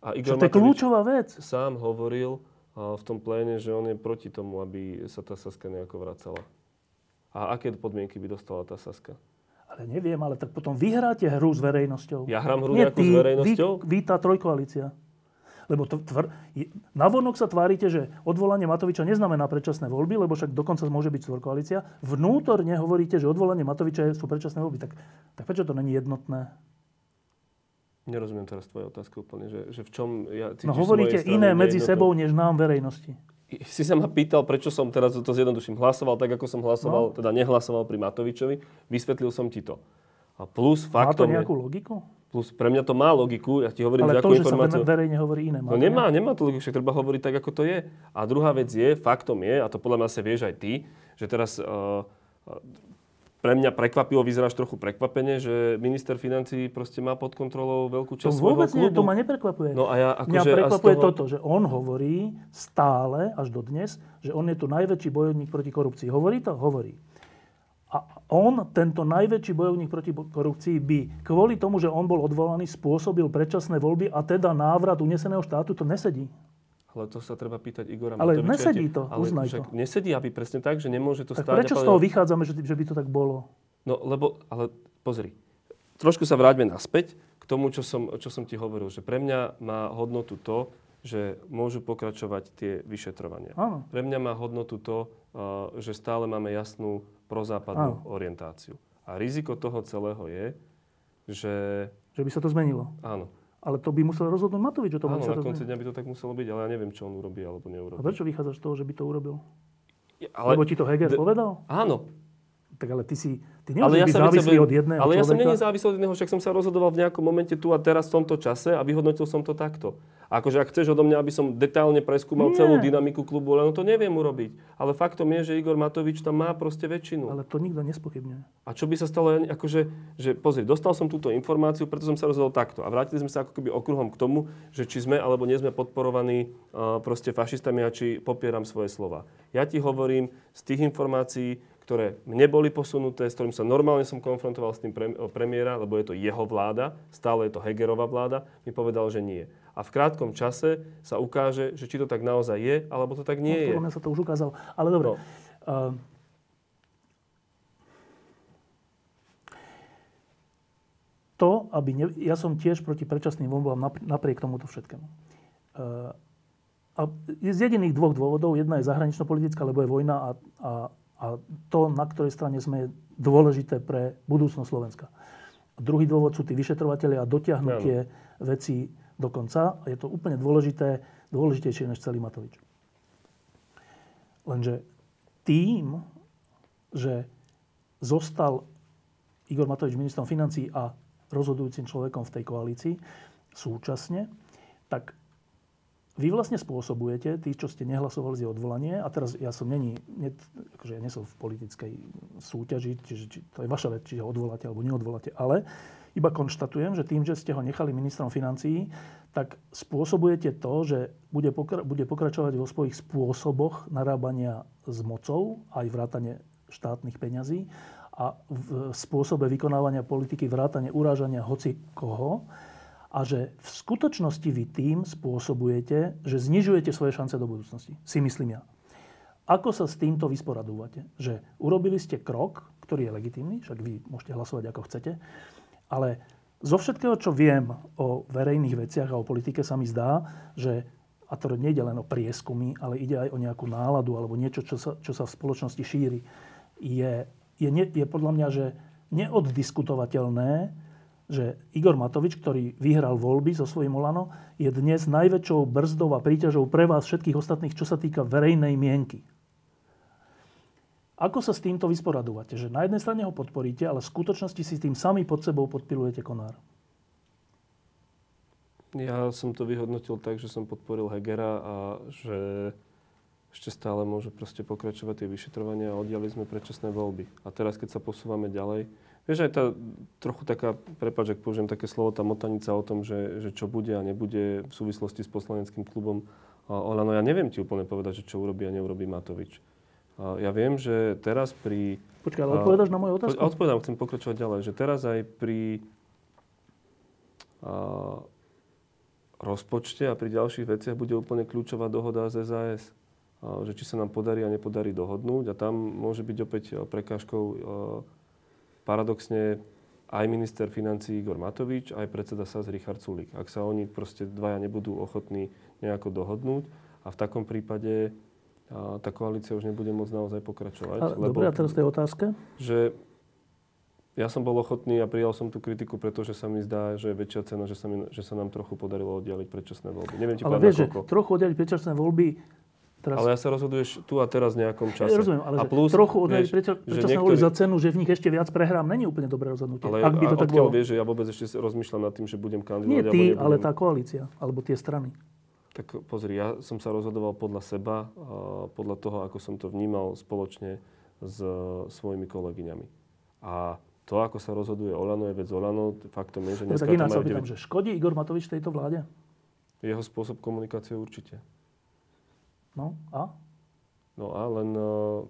A Čo Igor to je kľúčová vec. sám hovoril a, v tom pléne, že on je proti tomu, aby sa tá Saska nejako vracala. A aké podmienky by dostala tá Saska? Ale neviem, ale tak potom vyhráte hru s verejnosťou. Ja hrám hru Nie ty, s verejnosťou? Vy, vy tá trojkoalícia. Lebo to tvr... navonok sa tvárite, že odvolanie Matoviča neznamená predčasné voľby, lebo však dokonca môže byť štvorkoalícia. Vnútorne hovoríte, že odvolanie Matoviča sú predčasné voľby. Tak, tak prečo to není jednotné? Nerozumiem teraz tvoje otázky úplne, že, že v čom ja No hovoríte iné medzi nejednotu? sebou, než nám verejnosti. Si sa ma pýtal, prečo som teraz to zjednoduším hlasoval tak, ako som hlasoval, No. teda nehlasoval pri Matovičovi. Vysvetlil som ti to. A plus Má to faktom nejakú je, logiku? Plus pre mňa to má logiku, ja ti hovorím, Ale že to, že sa informáciu... ve- verejne hovorí iné. má No to nemá, nemá to logiku, však treba hovoriť tak, ako to je. A druhá vec je, faktom je, a to podľa mňa sa vieš aj ty, že teraz uh, pre mňa prekvapilo, vyzeráš trochu prekvapene, že minister financí proste má pod kontrolou veľkú To časť svojho vôbec nie, to ma neprekvapuje. No a ja Mňa akože... a z prekvapuje toho- toto, že on hovorí stále, až do dnes, že on je tu najväčší bojovník proti korupcii. Hovorí to? Hovorí. A on, tento najväčší bojovník proti korupcii, by kvôli tomu, že on bol odvolaný, spôsobil predčasné voľby a teda návrat uneseného štátu, to nesedí. Ale to sa treba pýtať Igora Ale Matoviča. nesedí to, ale uznaj však to. Nesedí, aby presne tak, že nemôže to Tak stáť. prečo z toho vychádzame, že, že by to tak bolo? No lebo, ale pozri, trošku sa vráťme naspäť k tomu, čo som, čo som ti hovoril, že pre mňa má hodnotu to, že môžu pokračovať tie vyšetrovania. Áno. Pre mňa má hodnotu to, uh, že stále máme jasnú prozápadnú Áno. orientáciu. A riziko toho celého je, že Že by sa to zmenilo. áno, Ale to by musel rozhodnúť Matovič o tom, áno na to konci dňa by to tak muselo byť, ale ja neviem, čo on urobí alebo A neurobí. prečo vychádzaš z toho, že by to urobil? Ale, Lebo ti to Heger d- povedal? Áno, Tak ale ty si, ty Ale ja byť závislý sebe- od jedného Ale ja som človeka. není závislý od jedného, však som sa rozhodoval v nejakom momente tu a teraz v tomto čase a vyhodnotil som to takto. Akože ak chceš odo mňa, aby som detailne preskúmal Nie. celú dynamiku klubu, len to neviem urobiť. Ale faktom je, že Igor Matovič tam má proste väčšinu. Ale to nikto nespochybňuje. A čo by sa stalo, akože, že pozri, dostal som túto informáciu, preto som sa rozhodol takto. A vrátili sme sa ako keby okruhom k tomu, že či sme alebo nie sme podporovaní uh, proste fašistami a či popieram svoje slova. Ja ti hovorím z tých informácií, ktoré mne boli posunuté, s ktorým sa normálne som konfrontoval s tým pre, premiéra, lebo je to jeho vláda, stále je to Hegerová vláda, mi povedal, že nie. A v krátkom čase sa ukáže, že či to tak naozaj je, alebo to tak nie no, je. sa to už ukázalo. Ale dobre. No. Uh, to, aby... Ne, ja som tiež proti predčasným voľbám nap- napriek tomuto všetkému. Uh, a z jediných dvoch dôvodov. Jedna je zahranično-politická, lebo je vojna a, a, a to, na ktorej strane sme, je dôležité pre budúcnosť Slovenska. druhý dôvod sú tí vyšetrovateľi a dotiahnutie no. veci do konca. A je to úplne dôležité, dôležitejšie než celý Matovič. Lenže tým, že zostal Igor Matovič ministrom financí a rozhodujúcim človekom v tej koalícii súčasne, tak vy vlastne spôsobujete, tí, čo ste nehlasovali za odvolanie, a teraz ja som není, ne, akože ja nie som v politickej súťaži, čiže či, to je vaša vec, či ho odvoláte alebo neodvoláte, ale iba konštatujem, že tým, že ste ho nechali ministrom financií, tak spôsobujete to, že bude, pokra- bude pokračovať vo svojich spôsoboch narábania s mocou, aj vrátane štátnych peňazí a v spôsobe vykonávania politiky vrátane urážania hoci koho a že v skutočnosti vy tým spôsobujete, že znižujete svoje šance do budúcnosti. Si myslím ja. Ako sa s týmto vysporadúvate? Že urobili ste krok, ktorý je legitímny, však vy môžete hlasovať ako chcete, ale zo všetkého, čo viem o verejných veciach a o politike, sa mi zdá, že a to nejde len o prieskumy, ale ide aj o nejakú náladu alebo niečo, čo sa, čo sa v spoločnosti šíri, je, je, je podľa mňa, že neoddiskutovateľné, že Igor Matovič, ktorý vyhral voľby so svojím Olano, je dnes najväčšou brzdou a príťažou pre vás všetkých ostatných, čo sa týka verejnej mienky. Ako sa s týmto vysporadúvate? Že na jednej strane ho podporíte, ale v skutočnosti si tým sami pod sebou podpilujete konár. Ja som to vyhodnotil tak, že som podporil Hegera a že ešte stále môže proste pokračovať tie vyšetrovania a oddiali sme predčasné voľby. A teraz, keď sa posúvame ďalej, Vieš, aj tá trochu taká, prepáč, ak použijem také slovo, tá motanica o tom, že, že čo bude a nebude v súvislosti s poslaneckým klubom Olano, ja neviem ti úplne povedať, že čo urobí a neurobí Matovič. Ja viem, že teraz pri... Počkaj, ale odpovedaš na moju otázku? Odpovedám, chcem pokračovať ďalej. Že teraz aj pri a, rozpočte a pri ďalších veciach bude úplne kľúčová dohoda z SAS. Že či sa nám podarí a nepodarí dohodnúť. A tam môže byť opäť prekážkou paradoxne aj minister financí Igor Matovič, aj predseda SAS Richard Sulik. Ak sa oni proste dvaja nebudú ochotní nejako dohodnúť a v takom prípade a tá koalícia už nebude môcť naozaj pokračovať. A, lebo, dobre, a teraz tej otázke? Že ja som bol ochotný a prijal som tú kritiku, pretože sa mi zdá, že je väčšia cena, že sa, mi, že sa nám trochu podarilo oddialiť predčasné voľby. Neviem ti Ale vieš, že trochu oddialiť predčasné voľby Teraz... Ale ja sa rozhoduješ tu a teraz v nejakom čase. Ja rozumiem, ale a plus, trochu odhľadiť predčasné niektorý... za cenu, že v nich ešte viac prehrám, není úplne dobré rozhodnutie. Ale ak by to tak bolo. vieš, že ja vôbec ešte rozmýšľam nad tým, že budem kandidovať. Nie ty, ale tá koalícia, alebo tie strany. Tak pozri, ja som sa rozhodoval podľa seba, podľa toho, ako som to vnímal spoločne s svojimi kolegyňami. A to, ako sa rozhoduje Olano, je vec Olano. Faktom je, že dneska tak ináč sa opýtam, 9... že škodí Igor Matovič tejto vláde? Jeho spôsob komunikácie určite. No a? No a len uh,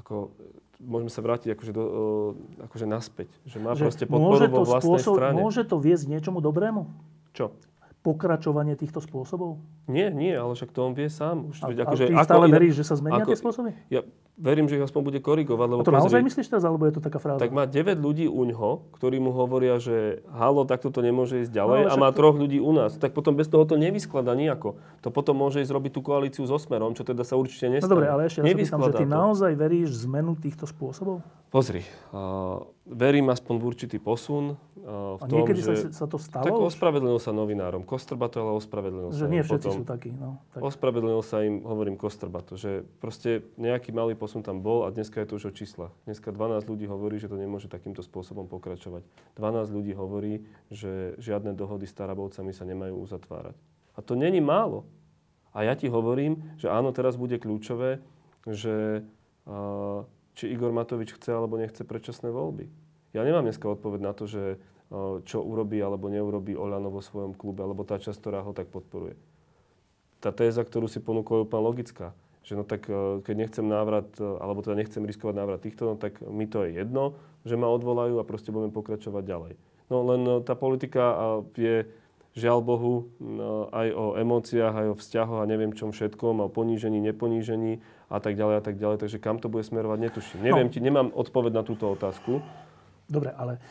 ako môžeme sa vrátiť akože, do, uh, akože naspäť. Že má že proste podporu vo vlastnej spôsob, strane. Môže to viesť niečomu dobrému? Čo? pokračovanie týchto spôsobov? Nie, nie, ale však to on vie sám. Už, a, akože, a ty ako stále veríš, že sa zmenia ako, tie spôsoby? Ja verím, že ich aspoň bude korigovať. Lebo a to pozri, naozaj myslíš teraz, alebo je to taká fráza? Tak má 9 ľudí u ňoho, ktorí mu hovoria, že halo, takto to nemôže ísť ďalej no, a má to... troch ľudí u nás. Tak potom bez toho to nevyskladá nejako. To potom môže ísť robiť tú koalíciu so Smerom, čo teda sa určite nestane. No dobre, ale ešte ja sa pýtam, že ty to. naozaj veríš zmenu týchto spôsobov? Pozri, uh, verím aspoň v určitý posun. Uh, v a tom, niekedy že... sa, sa to stalo? Tak ospravedlnil sa novinárom. Kostrbato, ale ospravedlnil že sa nie všetci potom, sú takí. No, tak. Ospravedlnil sa im, hovorím Kostrbato, že proste nejaký malý posun tam bol a dneska je to už o číslach. Dneska 12 ľudí hovorí, že to nemôže takýmto spôsobom pokračovať. 12 ľudí hovorí, že žiadne dohody s Tarabovcami sa nemajú uzatvárať. A to není málo. A ja ti hovorím, že áno, teraz bude kľúčové, že uh, či Igor Matovič chce alebo nechce predčasné voľby. Ja nemám dneska odpoveď na to, že čo urobí alebo neurobí Oľano vo svojom klube, alebo tá časť, ktorá ho tak podporuje. Tá téza, ktorú si ponúkol, je úplne logická. Že no tak, keď nechcem návrat, alebo teda nechcem riskovať návrat týchto, no tak mi to je jedno, že ma odvolajú a proste budeme pokračovať ďalej. No len tá politika je žiaľ Bohu, no, aj o emóciách, aj o vzťahoch a neviem čom všetkom, o ponížení, neponížení a tak ďalej a tak ďalej. Takže kam to bude smerovať, netuším. Neviem no. ti, nemám odpoveď na túto otázku. Dobre, ale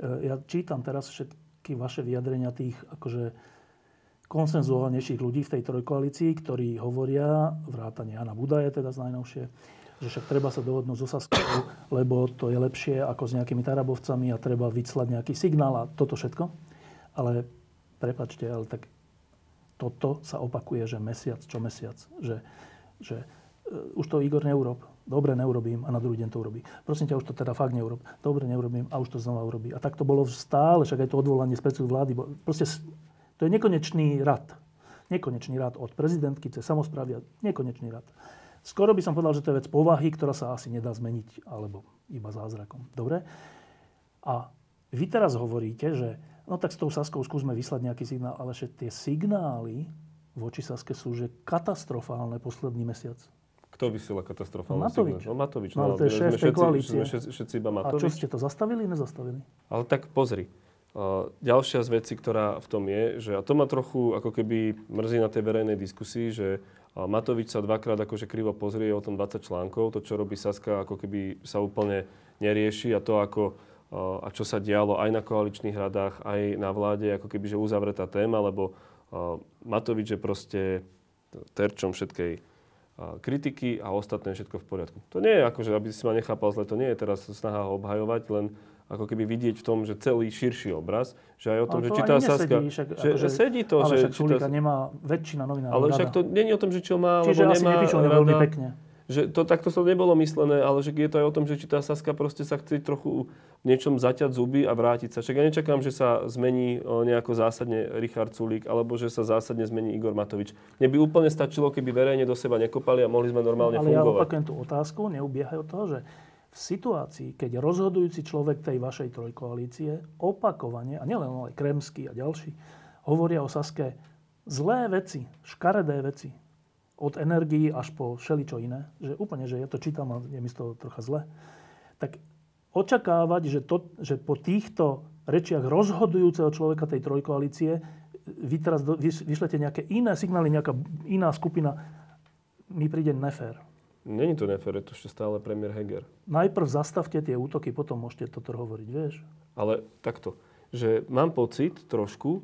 e, ja čítam teraz všetky vaše vyjadrenia tých akože konsenzuálnejších ľudí v tej trojkoalícii, ktorí hovoria, vrátane Jana Budaje teda z najnovšie, že však treba sa dohodnúť so Saskou, lebo to je lepšie ako s nejakými tarabovcami a treba vyslať nejaký signál a toto všetko. Ale prepačte, ale tak toto sa opakuje, že mesiac čo mesiac. Že, že uh, už to Igor neurob. Dobre, neurobím a na druhý deň to urobí. Prosím ťa, už to teda fakt neurob. Dobre, neurobím a už to znova urobí. A tak to bolo stále, však aj to odvolanie z vlády. Proste to je nekonečný rad. Nekonečný rad od prezidentky cez samozprávy. Nekonečný rad. Skoro by som povedal, že to je vec povahy, ktorá sa asi nedá zmeniť, alebo iba zázrakom. Dobre? A vy teraz hovoríte, že no tak s tou Saskou skúsme vyslať nejaký signál, ale že tie signály voči Saske sú že katastrofálne posledný mesiac. Kto vysiela katastrofálne Matovič. signál? No Matovič. No, ale to je šéf tej koalície. Všetci, všetci iba A Matovič. čo ste to zastavili, nezastavili? Ale tak pozri. Ďalšia z vecí, ktorá v tom je, že a to ma trochu ako keby mrzí na tej verejnej diskusii, že Matovič sa dvakrát akože krivo pozrie o tom 20 článkov, to čo robí Saska ako keby sa úplne nerieši a to ako a čo sa dialo aj na koaličných radách, aj na vláde, ako keby že uzavretá téma, lebo Matovič je proste terčom všetkej kritiky a ostatné všetko v poriadku. To nie je akože, aby si ma nechápal zle, to nie je teraz snaha ho obhajovať, len ako keby vidieť v tom, že celý širší obraz, že aj o tom, Ale že to či tá ani Saska... však že, akože- že sedí to, ale že... však tá, nemá väčšina novinárov ale rada. však to je o tom, že čo má, Čiže alebo asi nemá nepíšu rada. veľmi pekne. Že to takto to nebolo myslené, ale že je to aj o tom, že či tá Saska proste sa chce trochu v niečom zaťať zuby a vrátiť sa. Však ja nečakám, že sa zmení nejako zásadne Richard Sulík, alebo že sa zásadne zmení Igor Matovič. Mne by úplne stačilo, keby verejne do seba nekopali a mohli sme normálne Ale ja fungovať. opakujem tú otázku, neubiehaj od toho, že v situácii, keď rozhodujúci človek tej vašej trojkoalície opakovane, a nielen ale Kremský a ďalší, hovoria o Saske zlé veci, škaredé veci, od energií až po všeličo iné, že úplne, že ja to čítam a je mi z toho trocha zle, tak očakávať, že, to, že po týchto rečiach rozhodujúceho človeka tej trojkoalície vy teraz vyšlete nejaké iné signály, nejaká iná skupina, mi príde nefér. Není to nefér, je to ešte stále premiér Heger. Najprv zastavte tie útoky, potom môžete toto hovoriť, vieš? Ale takto, že mám pocit trošku,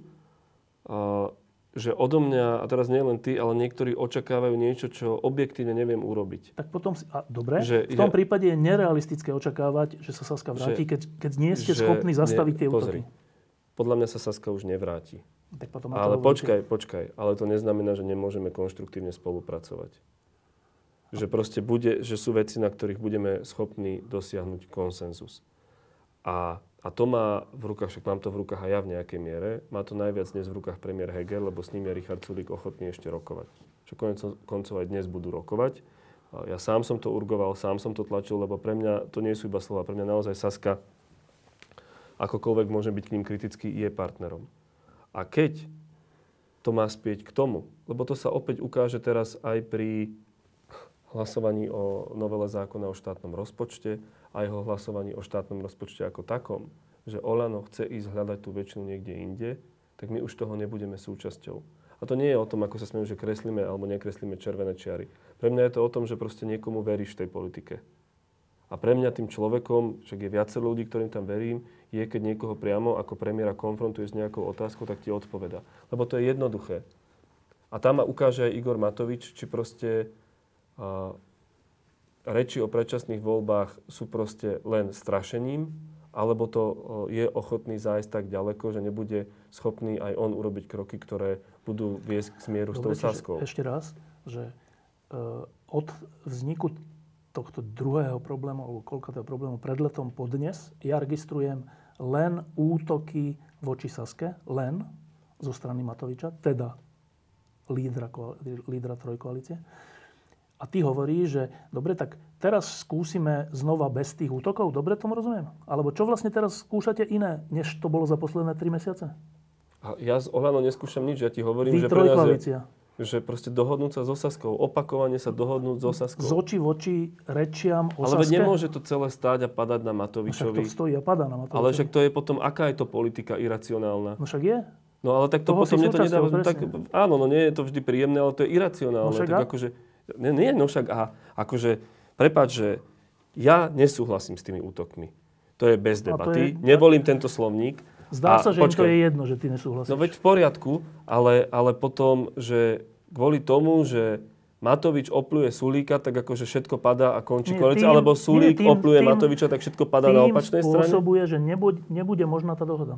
a, že odo mňa, a teraz nie len ty, ale niektorí očakávajú niečo, čo objektívne neviem urobiť. Tak potom si... A, dobre, Že v tom ja- prípade je nerealistické očakávať, že sa Saska vráti, Že- keď, keď nie ste Že- schopní zastaviť nie, tie pozri, útoky. Podľa mňa sa Saska už nevráti. Tak potom Ale počkaj, počkaj. Ale to neznamená, že nemôžeme konštruktívne spolupracovať. Že proste bude, že sú veci, na ktorých budeme schopní dosiahnuť konsenzus. A, a to má v rukách, však mám to v rukách aj ja v nejakej miere, má to najviac dnes v rukách premiér Heger, lebo s ním je Richard Sulík ochotný ešte rokovať. Čo konec koncov aj dnes budú rokovať. Ja sám som to urgoval, sám som to tlačil, lebo pre mňa to nie sú iba slova, pre mňa naozaj Saska, akokoľvek môže byť k ním kritický, je partnerom. A keď to má spieť k tomu, lebo to sa opäť ukáže teraz aj pri hlasovaní o novele zákona o štátnom rozpočte a jeho hlasovaní o štátnom rozpočte ako takom, že Olano chce ísť hľadať tú väčšinu niekde inde, tak my už toho nebudeme súčasťou. A to nie je o tom, ako sa smejú, že kreslíme alebo nekreslíme červené čiary. Pre mňa je to o tom, že proste niekomu veríš tej politike. A pre mňa tým človekom, však je viacero ľudí, ktorým tam verím, je, keď niekoho priamo ako premiéra konfrontuje s nejakou otázkou, tak ti odpoveda. Lebo to je jednoduché. A tam ma ukáže aj Igor Matovič, či proste reči o predčasných voľbách sú proste len strašením, alebo to o, je ochotný zájsť tak ďaleko, že nebude schopný aj on urobiť kroky, ktoré budú viesť k zmieru s tou Dobre, Saskou. ešte raz, že e, od vzniku tohto druhého problému, alebo koľkatého problému pred letom po dnes, ja registrujem len útoky voči Saske, len zo strany Matoviča, teda lídra, lídra trojkoalície. A ty hovoríš, že dobre, tak teraz skúsime znova bez tých útokov. Dobre tomu rozumiem? Alebo čo vlastne teraz skúšate iné, než to bolo za posledné tri mesiace? A ja z Olano neskúšam nič, ja ti hovorím, Vy že pre nás je, že proste dohodnúť sa so Saskou, opakovane sa dohodnúť so Saskou. Z očí v oči rečiam o Ale nemôže to celé stáť a padať na No Však Matovičovi. to stojí a padá na Matovičovi. Ale však to je potom, aká je to politika iracionálna? No však je. No ale tak to Toho potom mne to nedáva... Tak, áno, no nie je to vždy príjemné, ale to je iracionálne. No však tak akože, nie, nie, no však a akože, prepáč, že ja nesúhlasím s tými útokmi. To je bez debaty. je- Nevolím tento slovník. Zdá A sa, že im to je jedno, že ty nesúhlasíš. No veď v poriadku, ale, ale potom, že kvôli tomu, že Matovič opluje Sulíka, tak akože všetko padá a končí Nie, tým- alebo Sulík nie, tým- opluje tým- Matoviča, tak všetko padá na Tým opačnej strane? spôsobuje, že nebude, nebude možná tá dohoda.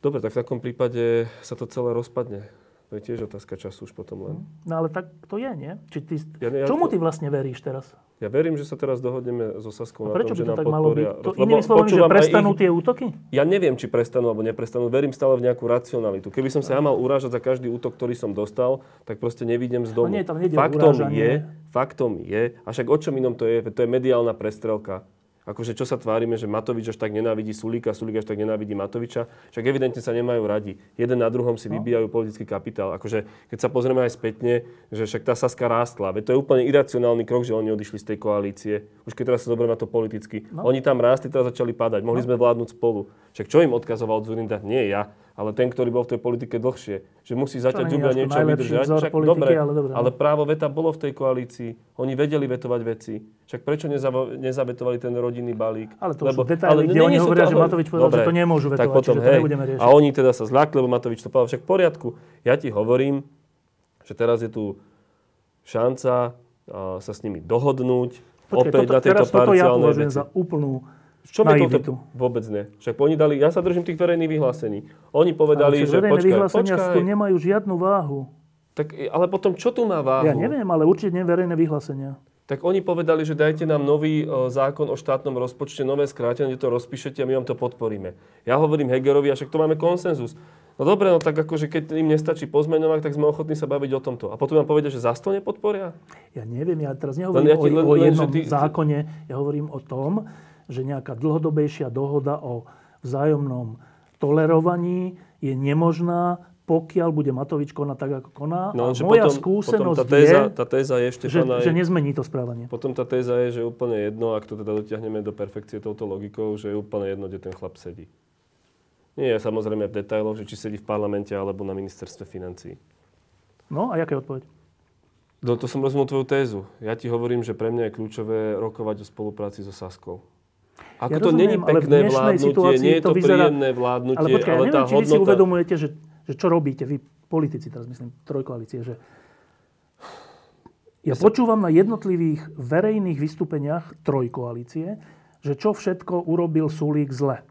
Dobre, tak v takom prípade sa to celé rozpadne. To je tiež otázka času už potom len. No ale tak to je, nie? Či ty, Ja ja čomu ty vlastne veríš teraz? Ja verím, že sa teraz dohodneme so Saskou na tom, že to nám tak malo byť? podporia. To, inými slovami, že prestanú ich- tie útoky? Ja neviem, či prestanú alebo neprestanú. Verím stále v nejakú racionalitu. Keby som sa ja mal urážať za každý útok, ktorý som dostal, tak proste nevidím z domu. No nie, tam faktom urážanie. je, faktom je, a však o čom inom to je? To je mediálna prestrelka. Akože čo sa tvárime, že Matovič až tak nenávidí Sulíka, Sulík až tak nenávidí Matoviča, však evidentne sa nemajú radi. Jeden na druhom si No. vybijajú politický kapitál. Akože keď sa pozrieme aj spätne, že však tá Saska rástla, veď to je úplne iracionálny krok, že oni odišli z tej koalície. Už keď teraz sa zoberieme na to politicky. No. Oni tam rástli, teraz začali padať. Mohli sme vládnuť spolu. Však čo im odkazoval Zurinda? Nie ja, ale ten, ktorý bol v tej politike dlhšie. Že musí zaťať není zuby a až to niečo vydržať. Však politiky, dobre, ale dobre, ale právo veta bolo v tej koalícii. Oni vedeli vetovať veci. Však prečo nezavo- nezavetovali ten rodinný balík? Ale to už sú detaily, kde oni hovoria, že ale- Matovič povedal, že to nemôžu tak vetovať, potom, čiže to hej, nebudeme riešiť. A oni teda sa zľakli, lebo Matovič to povedal. Však v poriadku. Ja ti hovorím, že teraz je tu šanca a, sa s nimi dohodnúť. Počkej, opäť toto, na tejto teraz toto ja považujem veci. za úplnú Čo by naivitu. toto? Vôbec nie. Však oni dali, ja sa držím tých verejných vyhlásení. Oni Ale povedali, však že verejné počkaj, vyhlásenia počkaj. tu nemajú žiadnu váhu. Tak, ale potom čo tu má váhu? Ja neviem, ale určite nie verejné vyhlásenia. Tak oni povedali, že dajte nám nový e, zákon o štátnom rozpočte, nové skrátenie, kde to rozpíšete a my vám to podporíme. Ja hovorím Hegerovi, a však to máme konsenzus. No dobre, no tak akože keď im nestačí pozmeňovať, tak sme ochotní sa baviť o tomto. A potom nám povedia, že zas to nepodporia? Ja neviem, ja teraz nehovorím Len ja ti- o, len- o len, jednom že ty- zákone, ja hovorím o tom, že nejaká dlhodobejšia dohoda o vzájomnom tolerovaní je nemožná, pokiaľ bude Matovič konať tak, ako koná. No, a moja potom, skúsenosť potom tá téza, je, tá téza je ešte že, že nezmení to správanie. Potom tá téza je, že je úplne jedno, ak to teda dotiahneme do perfekcie touto logikou, že je úplne jedno, kde ten chlap sedí. Nie je samozrejme v detailoch, že či sedí v parlamente alebo na ministerstve financií. No a jaká je odpoveď? No to som rozumel tvoju tézu. Ja ti hovorím, že pre mňa je kľúčové rokovať o spolupráci so Saskou. Ako Ja to rozumiem, není ale v pekné vládnutie, situácii nie je to to vyzerá- príjemné vládnutie, Ale počkaj, ja ale tá neviem, či vy si hodnota... uvedomujete, že, že čo robíte vy, politici, teraz myslím, trojkoalície, že ja počúvam na jednotlivých verejných vystúpeniach trojkoalície, že čo všetko urobil Sulík zle.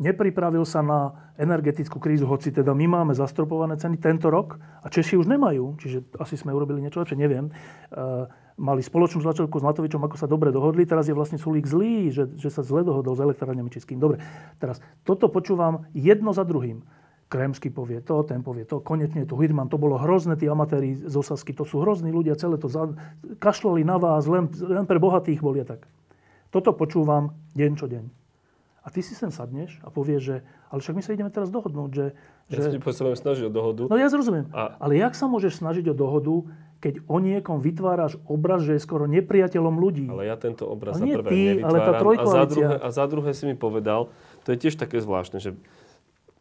Nepripravil sa na energetickú krízu, hoci teda my máme zastropované ceny tento rok a Češi už nemajú, čiže asi sme urobili niečo lepšie, neviem. E, mali spoločnú tlačovku s Matovičom, ako sa dobre dohodli, teraz je vlastne Sulík zlý, že, že sa zle dohodol s elektrárňami českým. Dobre, teraz toto počúvam jedno za druhým. Kremsky povie to, ten povie to, konečne je tu Hirman, to bolo hrozné, tí amatéri z Osasky, to sú hrozní ľudia, celé to za, kašľali na vás, len, len pre bohatých boli a tak. Toto počúvam deň čo deň. A ty si sem sadneš a povieš, že ale však my sa ideme teraz dohodnúť, že... Ja sa že potrebujem snažiť o dohodu. no ja zrozumiem. A- Ale jak sa môžeš snažiť o dohodu, keď o niekom vytváraš obraz, že je skoro nepriateľom ľudí? Ale ja tento obraz Ale za prvé ty, ale tá a, za druhé, a za druhé si mi povedal, to je tiež také zvláštne, že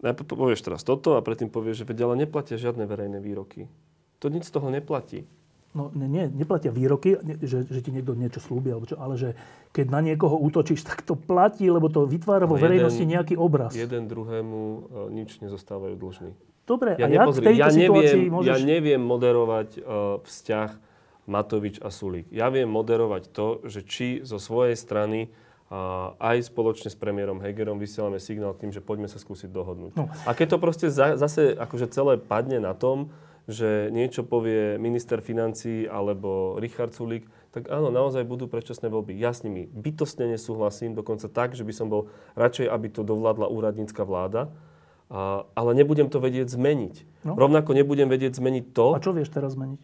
najprv povieš teraz toto a predtým povieš, že veď ale neplatia žiadne verejné výroky. To nic z toho neplatí. No nie, nie, neplatia výroky, že, že ti niekto niečo slúbi, alebo čo, ale že keď na niekoho útočíš, tak to platí, lebo to vytvára vo verejnosti jeden- nejaký obraz. Jeden druhému e, nič nezostávajú dlžní. Dobre, Ja, a jak v tejto ja, neviem, môžeš... ja neviem moderovať uh, vzťah Matovič a Sulík. Ja viem moderovať to, že či zo svojej strany uh, aj spoločne s premiérom Hegerom vysielame signál tým, že poďme sa skúsiť dohodnúť. No. A keď to proste za, zase akože celé padne na tom, že niečo povie minister financí alebo Richard Sulík, tak áno, naozaj budú predčasné voľby. Ja s nimi bytostne nesúhlasím, dokonca tak, že by som bol radšej, aby to dovládla úradnícka vláda, a, ale nebudem to vedieť zmeniť. No. Rovnako nebudem vedieť zmeniť to, A čo vieš teraz zmeniť?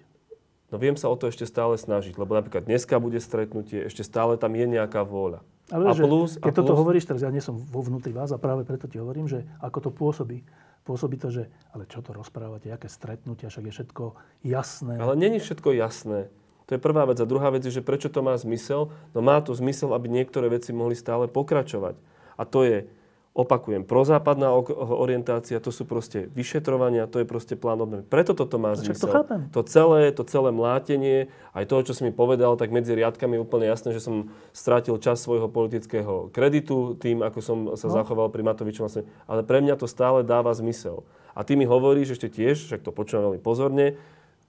no viem sa o to ešte stále snažiť, lebo napríklad dneska bude stretnutie, ešte stále tam je nejaká vôľa. Ale a že plus, a keď toto plus, hovoríš, teraz ja nie som vo vnútri vás a práve preto ti hovorím, že ako to pôsobí. Pôsobí to, že ale čo to rozprávate, aké stretnutia, však je všetko jasné. Ale není všetko jasné. To je prvá vec. A druhá vec je, že prečo to má zmysel? No má to zmysel, aby niektoré veci mohli stále pokračovať. A to je, opakujem, prozápadná orientácia, to sú proste vyšetrovania, to je proste plán obnovy. Preto toto má to zmysel. chápem. to celé, to celé mlátenie, aj toho, čo si mi povedal, tak medzi riadkami je úplne jasné, že som strátil čas svojho politického kreditu tým, ako som sa No. zachoval pri Matovičom. Vlastne. Ale pre mňa to stále dáva zmysel. A ty mi hovoríš ešte tiež, však to počúvam veľmi pozorne,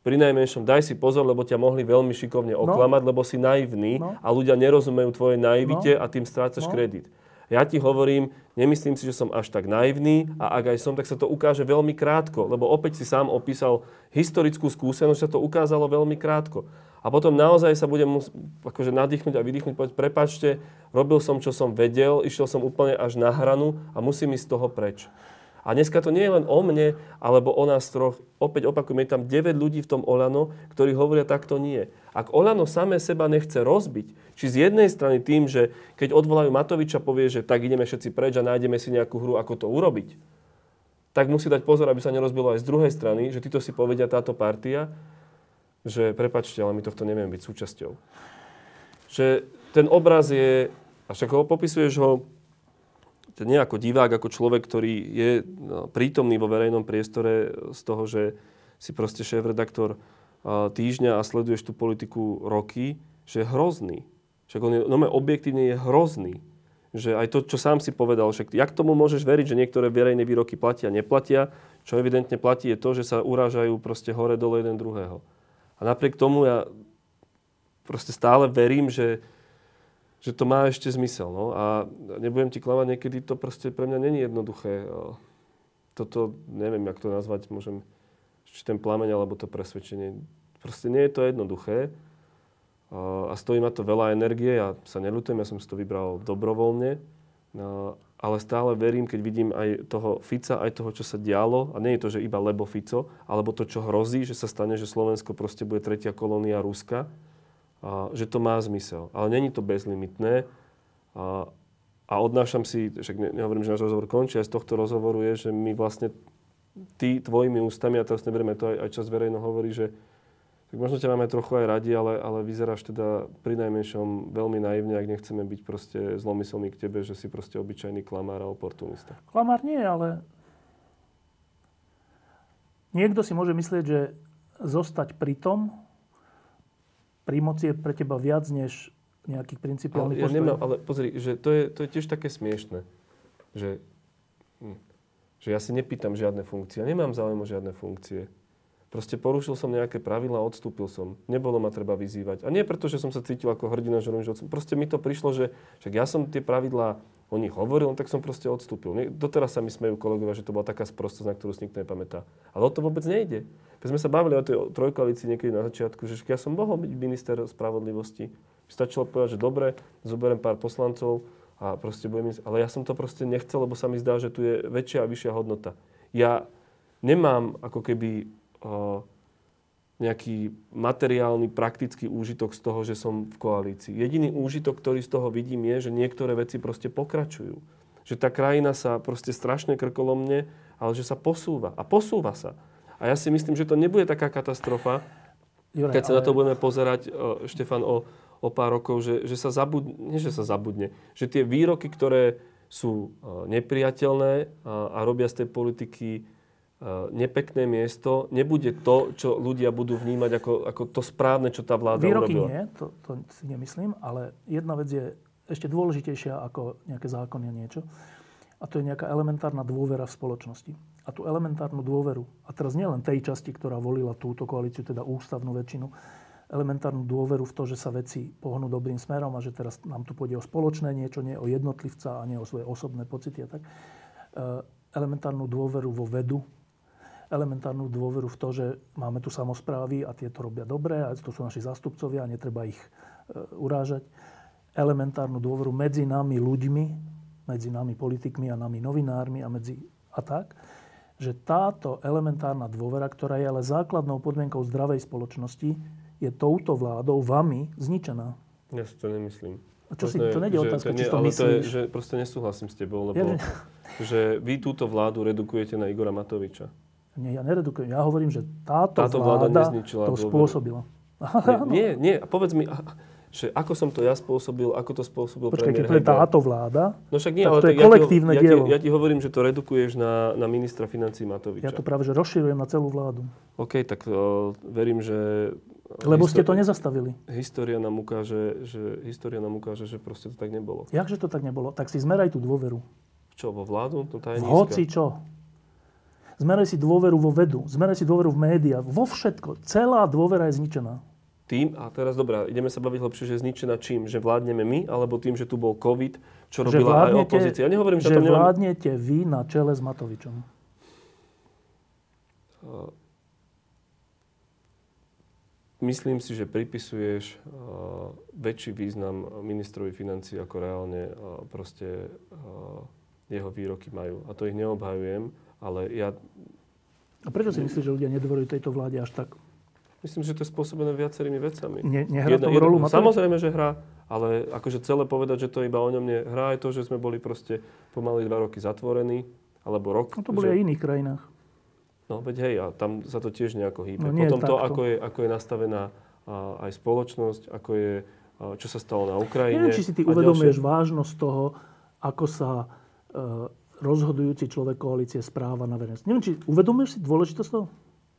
pri najmenšom daj si pozor, lebo ťa mohli veľmi šikovne oklamať, no. lebo si naivný no. a ľudia nerozumejú tvojej naivite no. a tým strácaš no. kredit. Ja ti hovorím, nemyslím si, že som až tak naivný a ak aj som, tak sa to ukáže veľmi krátko, lebo opäť si sám opísal historickú skúsenosť, sa to ukázalo veľmi krátko. A potom naozaj sa budem mus- akože nadýchnuť a vydýchnuť, povedať, prepačte, robil som, čo som vedel, išiel som úplne až na hranu a musím ísť z toho preč. A dneska to nie je len o mne, alebo o nás troch. Opäť opakujem, je tam 9 ľudí v tom Olano, ktorí hovoria takto nie. Ak Olano samé seba nechce rozbiť, či z jednej strany tým, že keď odvolajú Matoviča, povie, že tak ideme všetci preč a nájdeme si nejakú hru, ako to urobiť, tak musí dať pozor, aby sa nerozbilo aj z druhej strany, že títo si povedia táto partia, že prepačte, ale my tohto nevieme byť súčasťou. Že ten obraz je, a však ho popisuješ ho nie ako divák, ako človek, ktorý je no, prítomný vo verejnom priestore z toho, že si proste šéf-redaktor týždňa a sleduješ tú politiku roky, že je hrozný. Však on je, no objektívne je hrozný. Že aj to, čo sám si povedal, však jak tomu môžeš veriť, že niektoré verejné výroky platia, neplatia, čo evidentne platí je to, že sa urážajú proste hore dole jeden druhého. A napriek tomu ja proste stále verím, že že to má ešte zmysel. No? A nebudem ti klamať, niekedy to proste pre mňa není jednoduché. Toto, neviem, jak to nazvať, môžem, či ten plameň, alebo to presvedčenie. Proste nie je to jednoduché. A stojí ma to veľa energie, ja sa neľutujem, ja som si to vybral dobrovoľne. No, ale stále verím, keď vidím aj toho Fica, aj toho, čo sa dialo, a nie je to, že iba lebo Fico, alebo to, čo hrozí, že sa stane, že Slovensko proste bude tretia kolónia Ruska, že to má zmysel. Ale není to bezlimitné. A, a odnášam si, však ne, nehovorím, že náš rozhovor končí, aj z tohto rozhovoru je, že my vlastne ty tvojimi ústami, a teraz neberieme to, aj, aj čas verejno hovorí, že tak možno ťa máme trochu aj radi, ale, ale vyzeráš teda pri najmenšom veľmi naivne, ak nechceme byť proste zlomyselní k tebe, že si proste obyčajný klamár a oportunista. Klamár nie, ale niekto si môže myslieť, že zostať pri tom, pri moci je pre teba viac než nejakých principiálnych ale, ja nemám, ale pozri, že to je, to je tiež také smiešne, že, hm, že ja si nepýtam žiadne funkcie. Ja nemám záujem o žiadne funkcie. Proste porušil som nejaké pravidla a odstúpil som. Nebolo ma treba vyzývať. A nie preto, že som sa cítil ako hrdina, že robím, Proste mi to prišlo, že však ja som tie pravidlá o nich hovoril, tak som proste odstúpil. Doteraz sa mi smejú kolegovia, že to bola taká sprostosť, na ktorú si nikto nepamätá. Ale o to vôbec nejde. Keď sme sa bavili o tej trojkoalícii niekedy na začiatku, že ja som mohol byť minister spravodlivosti. Stačilo povedať, že dobre, zoberiem pár poslancov a proste budem. Ale ja som to proste nechcel, lebo sa mi zdá, že tu je väčšia a vyššia hodnota. Ja nemám ako keby nejaký materiálny, praktický úžitok z toho, že som v koalícii. Jediný úžitok, ktorý z toho vidím, je, že niektoré veci proste pokračujú. Že tá krajina sa proste strašne krkolomne, ale že sa posúva. A posúva sa. A ja si myslím, že to nebude taká katastrofa, Jure, keď sa ale... na to budeme pozerať, Štefan, o, o pár rokov, že, že sa zabudne, nie že sa zabudne, že tie výroky, ktoré sú nepriateľné a, a robia z tej politiky nepekné miesto nebude to, čo ľudia budú vnímať ako, ako to správne, čo tá vláda Výroky urobila. nie, to, to si nemyslím, ale jedna vec je ešte dôležitejšia ako nejaké zákony a niečo. A to je nejaká elementárna dôvera v spoločnosti. A tú elementárnu dôveru, a teraz nielen tej časti, ktorá volila túto koalíciu, teda ústavnú väčšinu, elementárnu dôveru v to, že sa veci pohnú dobrým smerom a že teraz nám tu pôjde o spoločné niečo, nie o jednotlivca a nie o svoje osobné pocity a tak. E, elementárnu dôveru vo vedu, elementárnu dôveru v to, že máme tu samozprávy a tieto robia dobre a to sú naši zástupcovia a netreba ich e, urážať. Elementárnu dôveru medzi nami ľuďmi, medzi nami politikmi a nami novinármi a medzi a tak, že táto elementárna dôvera, ktorá je ale základnou podmienkou zdravej spoločnosti, je touto vládou, vami, zničená. Ja si to nemyslím. A čo si, to nie je otázka, či to myslíš. To je, že proste nesúhlasím s tebou, lebo ja, že... že vy túto vládu redukujete na Igora Matoviča. Nie, ja neredukujem. Ja hovorím, že táto, táto vláda, vláda to spôsobila. Nie, nie, nie. Povedz mi, že ako som to ja spôsobil, ako to spôsobil Počkaj, keď to je táto vláda, no však nie, tak ale to je ja kolektívne ti, dielo. Ja ti, ja ti hovorím, že to redukuješ na, na ministra financí Matoviča. Ja to práve, že rozširujem na celú vládu. OK, tak uh, verím, že... Lebo histori- ste to nezastavili. História nám ukáže, že, história nám ukáže, že proste to tak nebolo. Jakže to tak nebolo? Tak si zmeraj tú dôveru. Čo, vo vládu? To tá je Hoci čo. Zmeraj si dôveru vo vedu, zmeraj si dôveru v médiá, vo všetko. Celá dôvera je zničená. Tým, a teraz dobrá, ideme sa baviť hlbšie, že je zničená čím? Že vládneme my, alebo tým, že tu bol COVID, čo Že robila aj opozícia? Ja nehovorím, že, že to nemám... vládnete vy na čele s Matovičom. Myslím si, že pripisuješ uh, väčší význam ministrovi financí, ako reálne uh, proste uh, jeho výroky majú. A to ich neobhajujem, ale ja A prečo si myslíš, že ľudia nedôverujú tejto vláde až tak? myslím, že to je spôsobené viacerými vecami. Ne, nehrá v tom rolu Matovič? Samozrejme, že hrá, ale akože celé povedať, že to iba o ňom nie hrá, je to, že sme boli proste pomaly dva roky zatvorení, alebo rok. No to boli že... aj v iných krajinách. No veď hej, a tam sa to tiež nejako hýbe. No nie Potom to, takto. ako je, ako je nastavená a, aj spoločnosť, ako je, a, čo sa stalo na Ukrajine. Neviem, či si ty uvedomuješ ďalšie. vážnosť toho, ako sa e, rozhodujúci človek koalície správa na verejnosť. Neviem, či uvedomuješ si dôležitosť toho?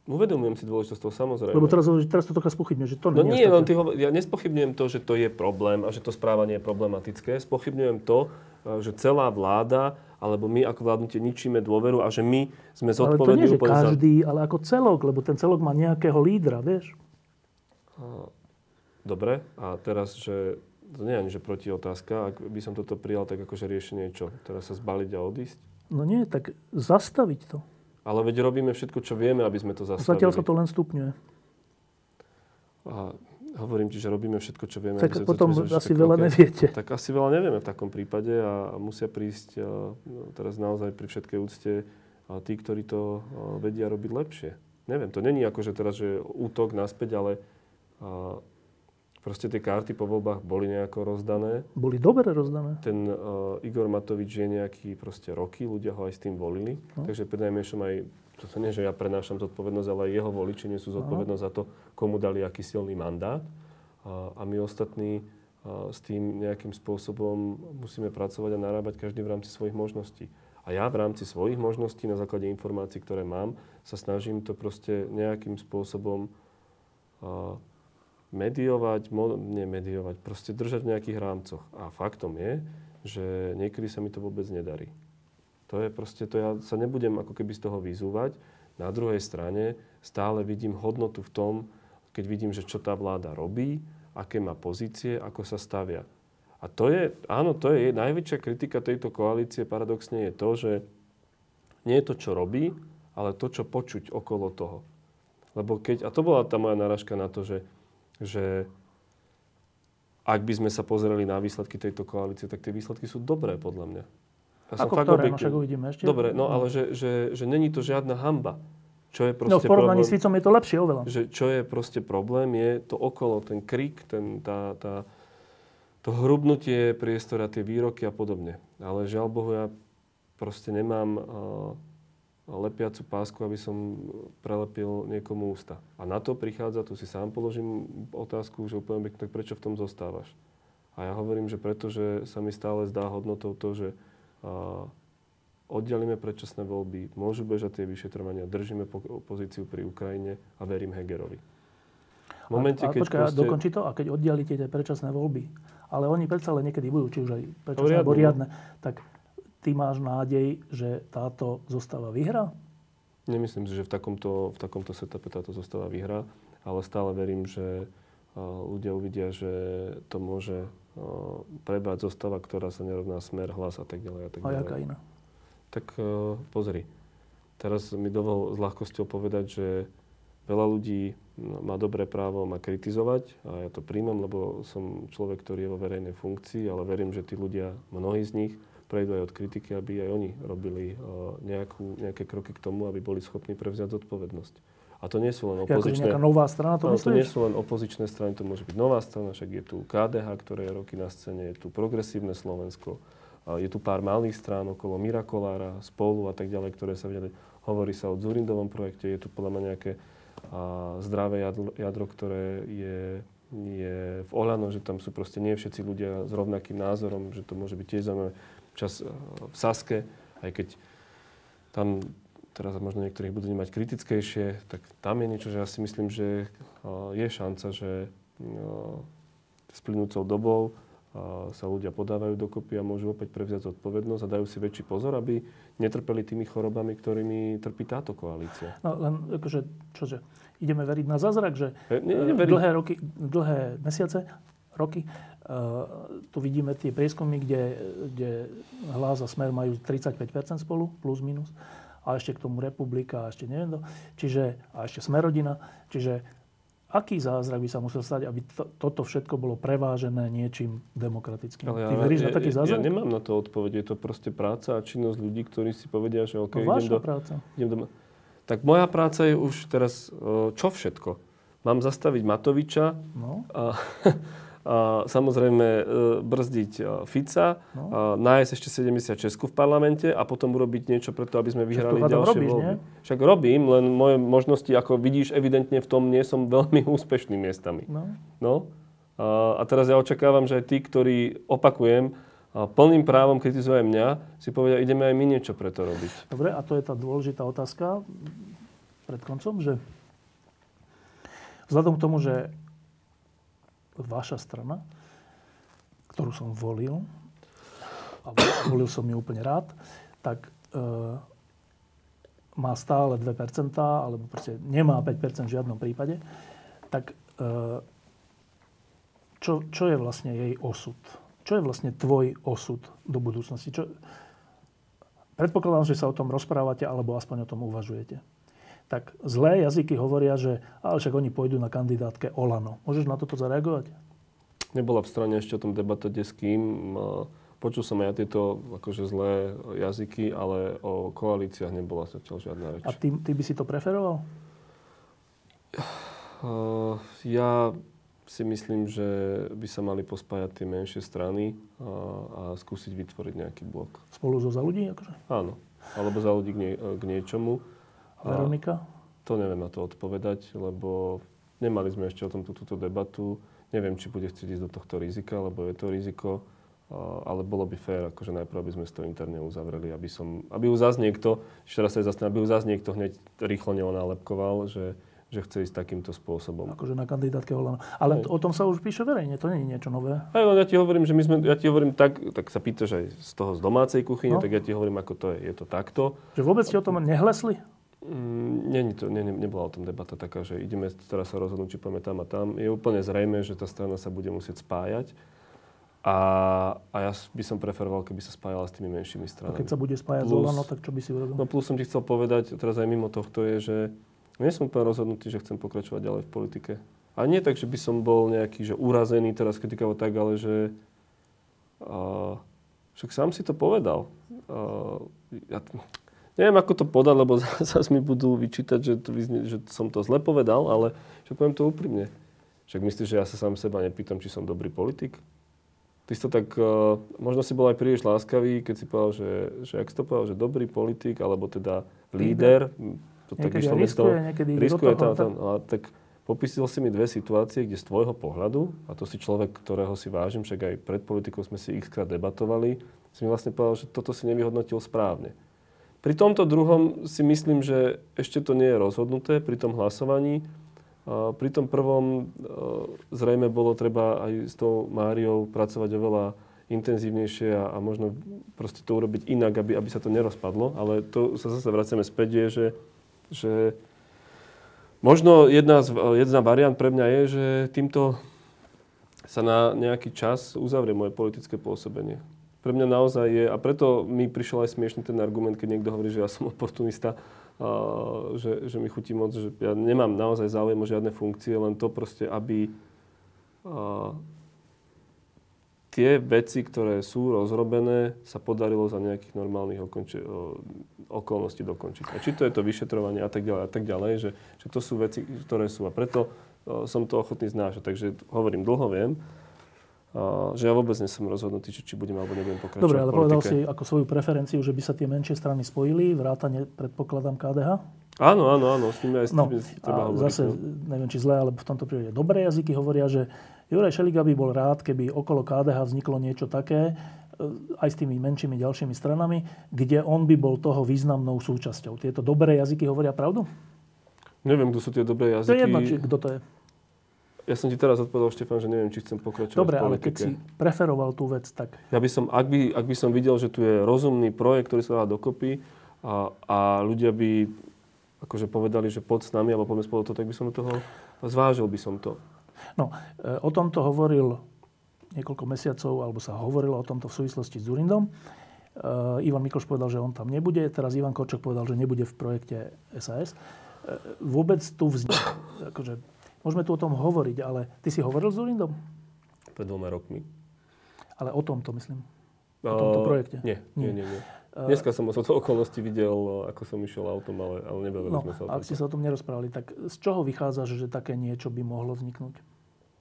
Uvedomujem si dôležitosť toho, samozrejme. Lebo teraz, teraz to trocha spochybňuješ, že to No nie nie, je len ty hovor, ja nespochybňujem to, že to je problém a že to správanie je problematické. Spochybňujem to, e, že celá vláda, alebo my ako vládnutie ničíme dôveru a že my sme Ale to nie, zodpovední že za... každý, ale ako celok, lebo ten celok má nejakého lídra, vieš? Dobre, a teraz, že to nie je ani že proti otázka, ak by som toto prijal, tak akože riešenie čo? Teraz sa zbaliť a odísť? No nie, tak zastaviť to. Ale veď robíme všetko, čo vieme, aby sme to zastavili. Zatiaľ sa to len stupňuje. A hovorím ti, že robíme všetko, čo vieme. Tak potom to- asi tak veľa okej. neviete. Tak asi veľa nevieme v takom prípade a, musia prísť no, teraz naozaj pri všetkej úcte tí, ktorí to a, vedia robiť lepšie. Neviem, to není ako, že teraz, že útok naspäť, ale proste tie karty po voľbách boli nejako rozdané. Boli dobre rozdané. Ten uh, Igor Matovič je nejaký proste roky, ľudia ho aj s tým volili. No. Takže pri najmenšom aj, to sa nie, že ja prenášam zodpovednosť, ale aj jeho voliči nesú zodpovednosť za to, komu dali aký silný mandát. A, a my ostatní a, s tým nejakým spôsobom musíme pracovať a narábať každý v rámci svojich možností. A ja v rámci svojich možností, na základe informácií, ktoré mám, sa snažím to proste nejakým spôsobom a, mediovať, mo, nie mediovať, proste držať v nejakých rámcoch. A faktom je, že niekedy sa mi to vôbec nedarí. To je proste, to ja sa nebudem ako keby z toho vyzúvať. Na druhej strane stále vidím hodnotu v tom, keď vidím, že čo tá vláda robí, aké má pozície, ako sa stavia. A to je, áno, to je najväčšia kritika tejto koalície, paradoxne je to, že nie je to, čo robí, ale to, čo počuť okolo toho. Lebo keď, a to bola tá moja náražka na to, že, že ak by sme sa pozreli na výsledky tejto koalície, tak tie výsledky sú dobré podľa mňa. Ja Ako fakt ktoré? No však uvidíme ešte. Dobre, no ale že, že, že není to žiadna hamba. Čo je No v porovnaní s problém, Ficom je to lepšie oveľa. že čo je proste problém, je to okolo, ten krik, ten, tá, tá, to hrubnutie priestora, tie výroky a podobne. Ale žiaľ Bohu, ja proste nemám uh, lepiacu pásku, aby som prelepil niekomu ústa. A na to prichádza, tu si sám položím otázku, že úplne pekne, tak prečo v tom zostávaš? A ja hovorím, že preto, že sa mi stále zdá hodnotou to, že uh, oddialíme predčasné voľby, môžu bežať tie vyšetrovania, držíme po- pozíciu pri Ukrajine a verím Hegerovi. V momente, a, a keď počkaj, proste... dokončí to, a keď oddialíte tie predčasné voľby, ale oni predsa len niekedy budú, či už aj predčasné alebo no. riadne, tak ty máš nádej, že táto zostava vyhrá? Nemyslím si, že v takomto, v takomto setupe táto zostava vyhrá, ale stále verím, že uh, ľudia uvidia, že to môže uh, prebať zostava, ktorá sa nerovná smer, hlas a tak ďalej. A tak A ďalej. jaká iná? Tak uh, pozri. Teraz mi dovol s ľahkosťou povedať, že veľa ľudí má dobré právo ma kritizovať a ja to príjmam, lebo som človek, ktorý je vo verejnej funkcii, ale verím, že tí ľudia, mnohí z nich, prejdú aj od kritiky, aby aj oni robili uh, nejakú, nejaké kroky k tomu, aby boli schopní prevziať zodpovednosť. A to nie sú len opozičné... nejaká nová strana, to Áno, to nie sú len opozičné strany, to môže byť nová strana, však je tu KDH, ktoré je roky na scéne, je tu Progresívne Slovensko, je tu pár malých strán okolo Mirakolára, Spolu a tak ďalej, ktoré sa vedeli. Hovorí sa o Zurindovom projekte, je tu podľa mňa nejaké a, zdravé jadro, jadro, ktoré je, je v Oľano, že tam sú proste nie všetci ľudia s rovnakým názorom, že to môže byť tiež zaujímavé. Čas a, v Saske, aj keď tam teraz možno niektorých budú mať kritickejšie, tak tam je niečo, že ja si myslím, že a, je šanca, že a, s plynúcou dobou sa ľudia podávajú dokopy a môžu opäť prevziať zodpovednosť a dajú si väčší pozor, aby netrpeli tými chorobami, ktorými trpí táto koalícia. No len akože, čože, ideme veriť na zázrak, že E, nie, nie, e, verím. dlhé, roky, dlhé mesiace, roky, uh, tu vidíme tie prieskumy, kde, kde hlas a smer majú 35% spolu, plus minus, a ešte k tomu republika, a ešte neviem to, čiže, a ešte smerodina, čiže aký zázrak by sa musel stať, aby to, toto všetko bolo prevážené niečím demokratickým? Ty veríš ja, na taký ja, zázrak? Ja nemám na to odpoveď. Je to proste práca a činnosť ľudí, ktorí si povedia, že OK, no, idem do, práca. idem do... Tak moja práca je už teraz, e, čo všetko? Mám zastaviť Matoviča No, a samozrejme e, brzdiť e, Fica, No. nájsť ešte 70 Česku v parlamente a potom urobiť niečo preto, aby sme vyhrali to hádam ďalšie robíš, voľby. nie? Však robím, len moje možnosti, ako vidíš, evidentne v tom nie som veľmi úspešný miestami. no. No. A, teraz ja očakávam, že aj tí, ktorí, opakujem, plným právom kritizujú aj mňa, si povedia, ideme aj my niečo preto robiť. Dobre, a to je tá dôležitá otázka pred koncom, že vzhľadom k tomu, že vaša strana, ktorú som volil, a volil som ju úplne rád, tak e, má stále 2%, alebo proste nemá 5% v žiadnom prípade, tak e, čo, čo je vlastne jej osud? Čo je vlastne tvoj osud do budúcnosti? Čo, predpokladám, že sa o tom rozprávate, alebo aspoň o tom uvažujete. Tak zlé jazyky hovoria, že ale však oni pôjdu na kandidátke Olano. Môžeš na toto zareagovať? Nebola v strane ešte o tom debatovať s kým. Počul som aj tieto akože zlé jazyky, ale o koalíciách nebola zatiaľ žiadna reč. A ty, ty by si to preferoval? Uh, ja si myslím, že by sa mali pospájať tie menšie strany a, a skúsiť vytvoriť nejaký blok. Spolu so za ľudí? Akože? Áno. Alebo za ľudí k, nie, k niečomu. Veronika? To neviem na to odpovedať, lebo nemali sme ešte o tom túto debatu. Neviem, či bude chcieť ísť do tohto rizika, lebo je to riziko. Ale bolo by fér, akože najprv, aby sme to interne uzavreli, aby som, aby ju zase niekto, ešte raz sa zastaviť, aby ju zase niekto hneď rýchlo neonálepkoval, že, že chce ísť takýmto spôsobom. Akože na kandidátke Olano. Ale Hej. o tom sa už píše verejne, to nie je niečo nové. Aj len ja ti hovorím, že my sme, ja ti hovorím tak, tak sa pýtaš aj z toho z domácej kuchyne, No. tak ja ti hovorím, ako to je. Je to takto. Že vôbec ste o tom nehlesli? Mm, Není to, nie, nie- nebola o tom debata taká, že ideme teraz sa rozhodnúť, či poďme tam a tam. Je úplne zrejme, že tá strana sa bude musieť spájať. A, a ja by som preferoval, keby sa spájala s tými menšími A stranami. keď sa bude spájať Plus- Olano, tak čo by si urobil? No plus som ti chcel povedať, teraz aj mimo tohto je, že nie som úplne rozhodnutý, že chcem pokračovať ďalej v politike. A nie tak, že by som bol nejaký, že urazený teraz kritikavo tak, ale že uh, však sám si to povedal. Uh, ja, t- neviem, ako to podať, lebo zase mi budú vyčítať, že, to vyznie, že som to zle povedal, ale že poviem to úprimne. Však myslíš, že ja sa sám seba nepýtam, či som dobrý politik? Ty si to tak, uh, možno si bol aj príliš láskavý, keď si povedal, že, že ak si to povedal, že dobrý politik, alebo teda líder, to tak Niekedy toho, riskuje, niekedy riskuje toho, tam, tam, a tak popísal si mi dve situácie, kde z tvojho pohľadu, a to si človek, ktorého si vážim, však aj pred politikou sme si x krát debatovali, si mi vlastne povedal, že toto si nevyhodnotil správne. Pri tomto druhom si myslím, že ešte to nie je rozhodnuté pri tom hlasovaní. Pri tom prvom e, zrejme bolo treba aj s tou Máriou pracovať oveľa intenzívnejšie a, a možno proste to urobiť inak, aby, aby sa to nerozpadlo. Ale to sa zase vraciame späť, je, že, že možno jedna, z, jedna variant pre mňa je, že týmto sa na nejaký čas uzavrie moje politické pôsobenie. Pre mňa naozaj je, a preto mi prišiel aj smiešný ten argument, keď niekto hovorí, že ja som oportunista, a, že, že mi chutí moc, že ja nemám naozaj záujem o žiadne funkcie, len to proste, aby a, tie veci, ktoré sú rozrobené, sa podarilo za nejakých normálnych okonči- okolností dokončiť. A či to je to vyšetrovanie a tak ďalej a tak ďalej, že, že to sú veci, ktoré sú. A preto o, som to ochotný znášať. Takže hovorím, dlho viem, že ja vôbec nie som rozhodnutý, či, či budem alebo nebudem pokračovať Dobre, ale povedal si ako svoju preferenciu, že by sa tie menšie strany spojili, vrátane, predpokladám, KDH. Áno, áno, áno, s tým aj s tým No, treba hovoriť. zase, no. neviem, či zle, ale v tomto prípade dobré jazyky hovoria, že Juraj Šeliga by bol rád, keby okolo KDH vzniklo niečo také, e, aj s tými menšími ďalšími stranami, kde on by bol toho významnou súčasťou. Tieto dobré jazyky hovoria pravdu? Neviem, kto sú tie dobré To jazyky. je jedno, či, kto to je. Ja som ti teraz odpovedal, Štefan, že neviem, či chcem pokračovať Dobre, ale keď si preferoval tú vec, tak... Ja by som, ak by, ak by som videl, že tu je rozumný projekt, ktorý sa dá dokopy a, a ľudia by akože povedali, že pod s nami, alebo poďme spolu to, tak by som do toho zvážil by som to. No, e, o tomto hovoril niekoľko mesiacov, alebo sa hovorilo o tomto v súvislosti s Zurindom. Uh, Ivan Mikloš povedal, že on tam nebude, teraz Ivan Korčok povedal, že nebude v projekte SAS. Uh, vôbec tu vznikne, akože Môžeme tu o tom hovoriť, ale ty si hovoril s Zurindom? Pred dvoma rokmi. Ale o tomto myslím. O tomto projekte. Nie, nie, nie. nie. Dneska som o to okolnosti videl, ako som išiel autom, ale, ale nebavili no, sme sa o tom. ak ste sa o tom nerozprávali, tak z čoho vychádza, že také niečo by mohlo vzniknúť?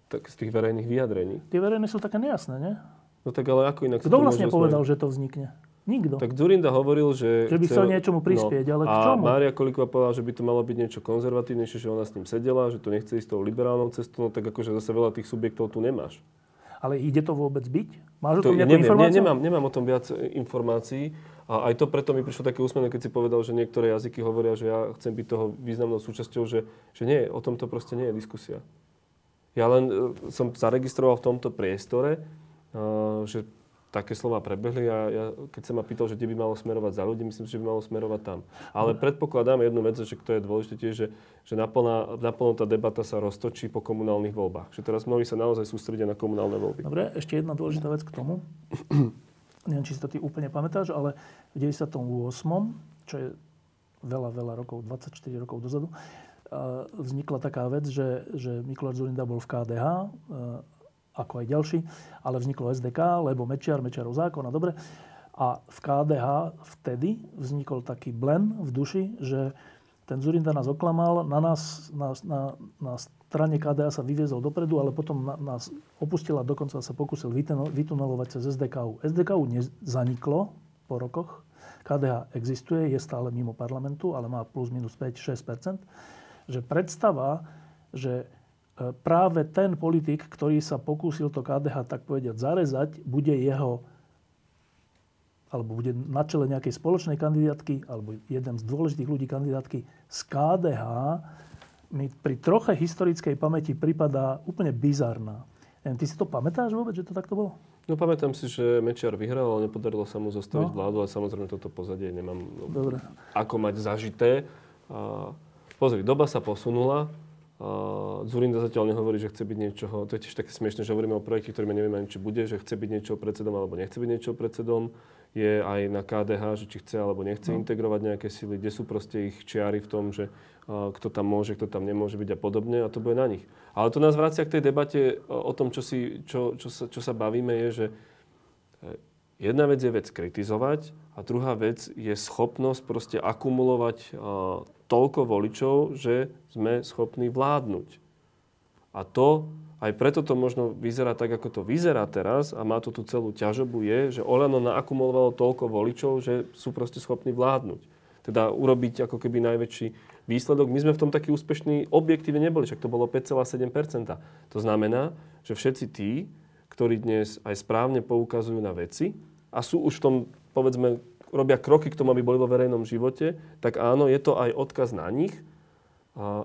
Tak z tých verejných vyjadrení. Tie verejné sú také nejasné, nie? No tak ale ako inak... Kto vlastne povedal, že to vznikne? Nikto. Tak Zurinda hovoril, že... Že by chcel niečomu prispieť, no, ale k čomu? A Mária Kolíková povedala, že by to malo byť niečo konzervatívnejšie, že ona s ním sedela, že to nechce ísť tou liberálnou cestou, no tak akože zase veľa tých subjektov tu nemáš. Ale ide to vôbec byť? Máš o tom nejakú informáciu? Nie, nemám, nemám o tom viac e, informácií. A aj to preto mi prišlo také úsmevné, keď si povedal, že niektoré jazyky hovoria, že ja chcem byť toho významnou súčasťou, že, že nie, o tomto proste nie je diskusia. Ja len e, som zaregistroval v tomto priestore, uh, že také slova prebehli a ja, keď sa ma pýtal, že kde by malo smerovať za ľudí, myslím si, že by malo smerovať tam. Ale predpokladám jednu vec, že to je dôležité tiež, že, že naplná, naplno tá debata sa roztočí po komunálnych voľbách. Že teraz mnohí sa naozaj sústredia na komunálne voľby. Dobre, ešte jedna dôležitá vec k tomu. Neviem, či si to ty úplne pamätáš, ale v 98., čo je veľa, veľa rokov, 24 rokov dozadu, vznikla taká vec, že, že Mikuláš Zurinda bol v KDH, ako aj ďalší, ale vzniklo SDK, lebo Mečiar, Mečiarov zákon a dobre. A v KDH vtedy vznikol taký blen v duši, že ten Zurinda nás oklamal, na nás, na, na, na strane KDH sa vyviezol dopredu, ale potom na, nás opustil a dokonca sa pokusil vytunelovať cez SDKU. SDKU nezaniklo po rokoch. KDH existuje, je stále mimo parlamentu, ale má plus minus 5-6 Že predstava, že práve ten politik, ktorý sa pokúsil to KDH tak povedať zarezať, bude jeho alebo bude na čele nejakej spoločnej kandidátky, alebo jeden z dôležitých ľudí kandidátky z KDH, mi pri troche historickej pamäti pripadá úplne bizarná. Neviem, ty si to pamätáš vôbec, že to takto bolo? No pamätám si, že Mečiar vyhral, ale nepodarilo sa mu zostaviť no. vládu, ale samozrejme toto pozadie nemám Dobre. ako mať zažité. A pozri, doba sa posunula, Zurinda zatiaľ nehovorí, že chce byť niečoho, to je tiež také smiešne, že hovoríme o projekte, ktorý nevieme ani či bude, že chce byť niečo predsedom alebo nechce byť niečo predsedom. Je aj na KDH, že či chce alebo nechce no. integrovať nejaké sily, kde sú proste ich čiary v tom, že uh, kto tam môže, kto tam nemôže byť a podobne a to bude na nich. Ale to nás vracia k tej debate o, o tom, čo, si, čo, čo, sa, čo sa bavíme, je, že jedna vec je vec kritizovať a druhá vec je schopnosť proste akumulovať toľko voličov, že sme schopní vládnuť. A to, aj preto to možno vyzerá tak, ako to vyzerá teraz a má to tú celú ťažobu, je, že Olano naakumulovalo toľko voličov, že sú proste schopní vládnuť. Teda urobiť ako keby najväčší výsledok. My sme v tom taký úspešní objektívne neboli, však to bolo 5,7%. To znamená, že všetci tí, ktorí dnes aj správne poukazujú na veci a sú už v tom, povedzme, robia kroky k tomu, aby boli vo verejnom živote, tak áno, je to aj odkaz na nich,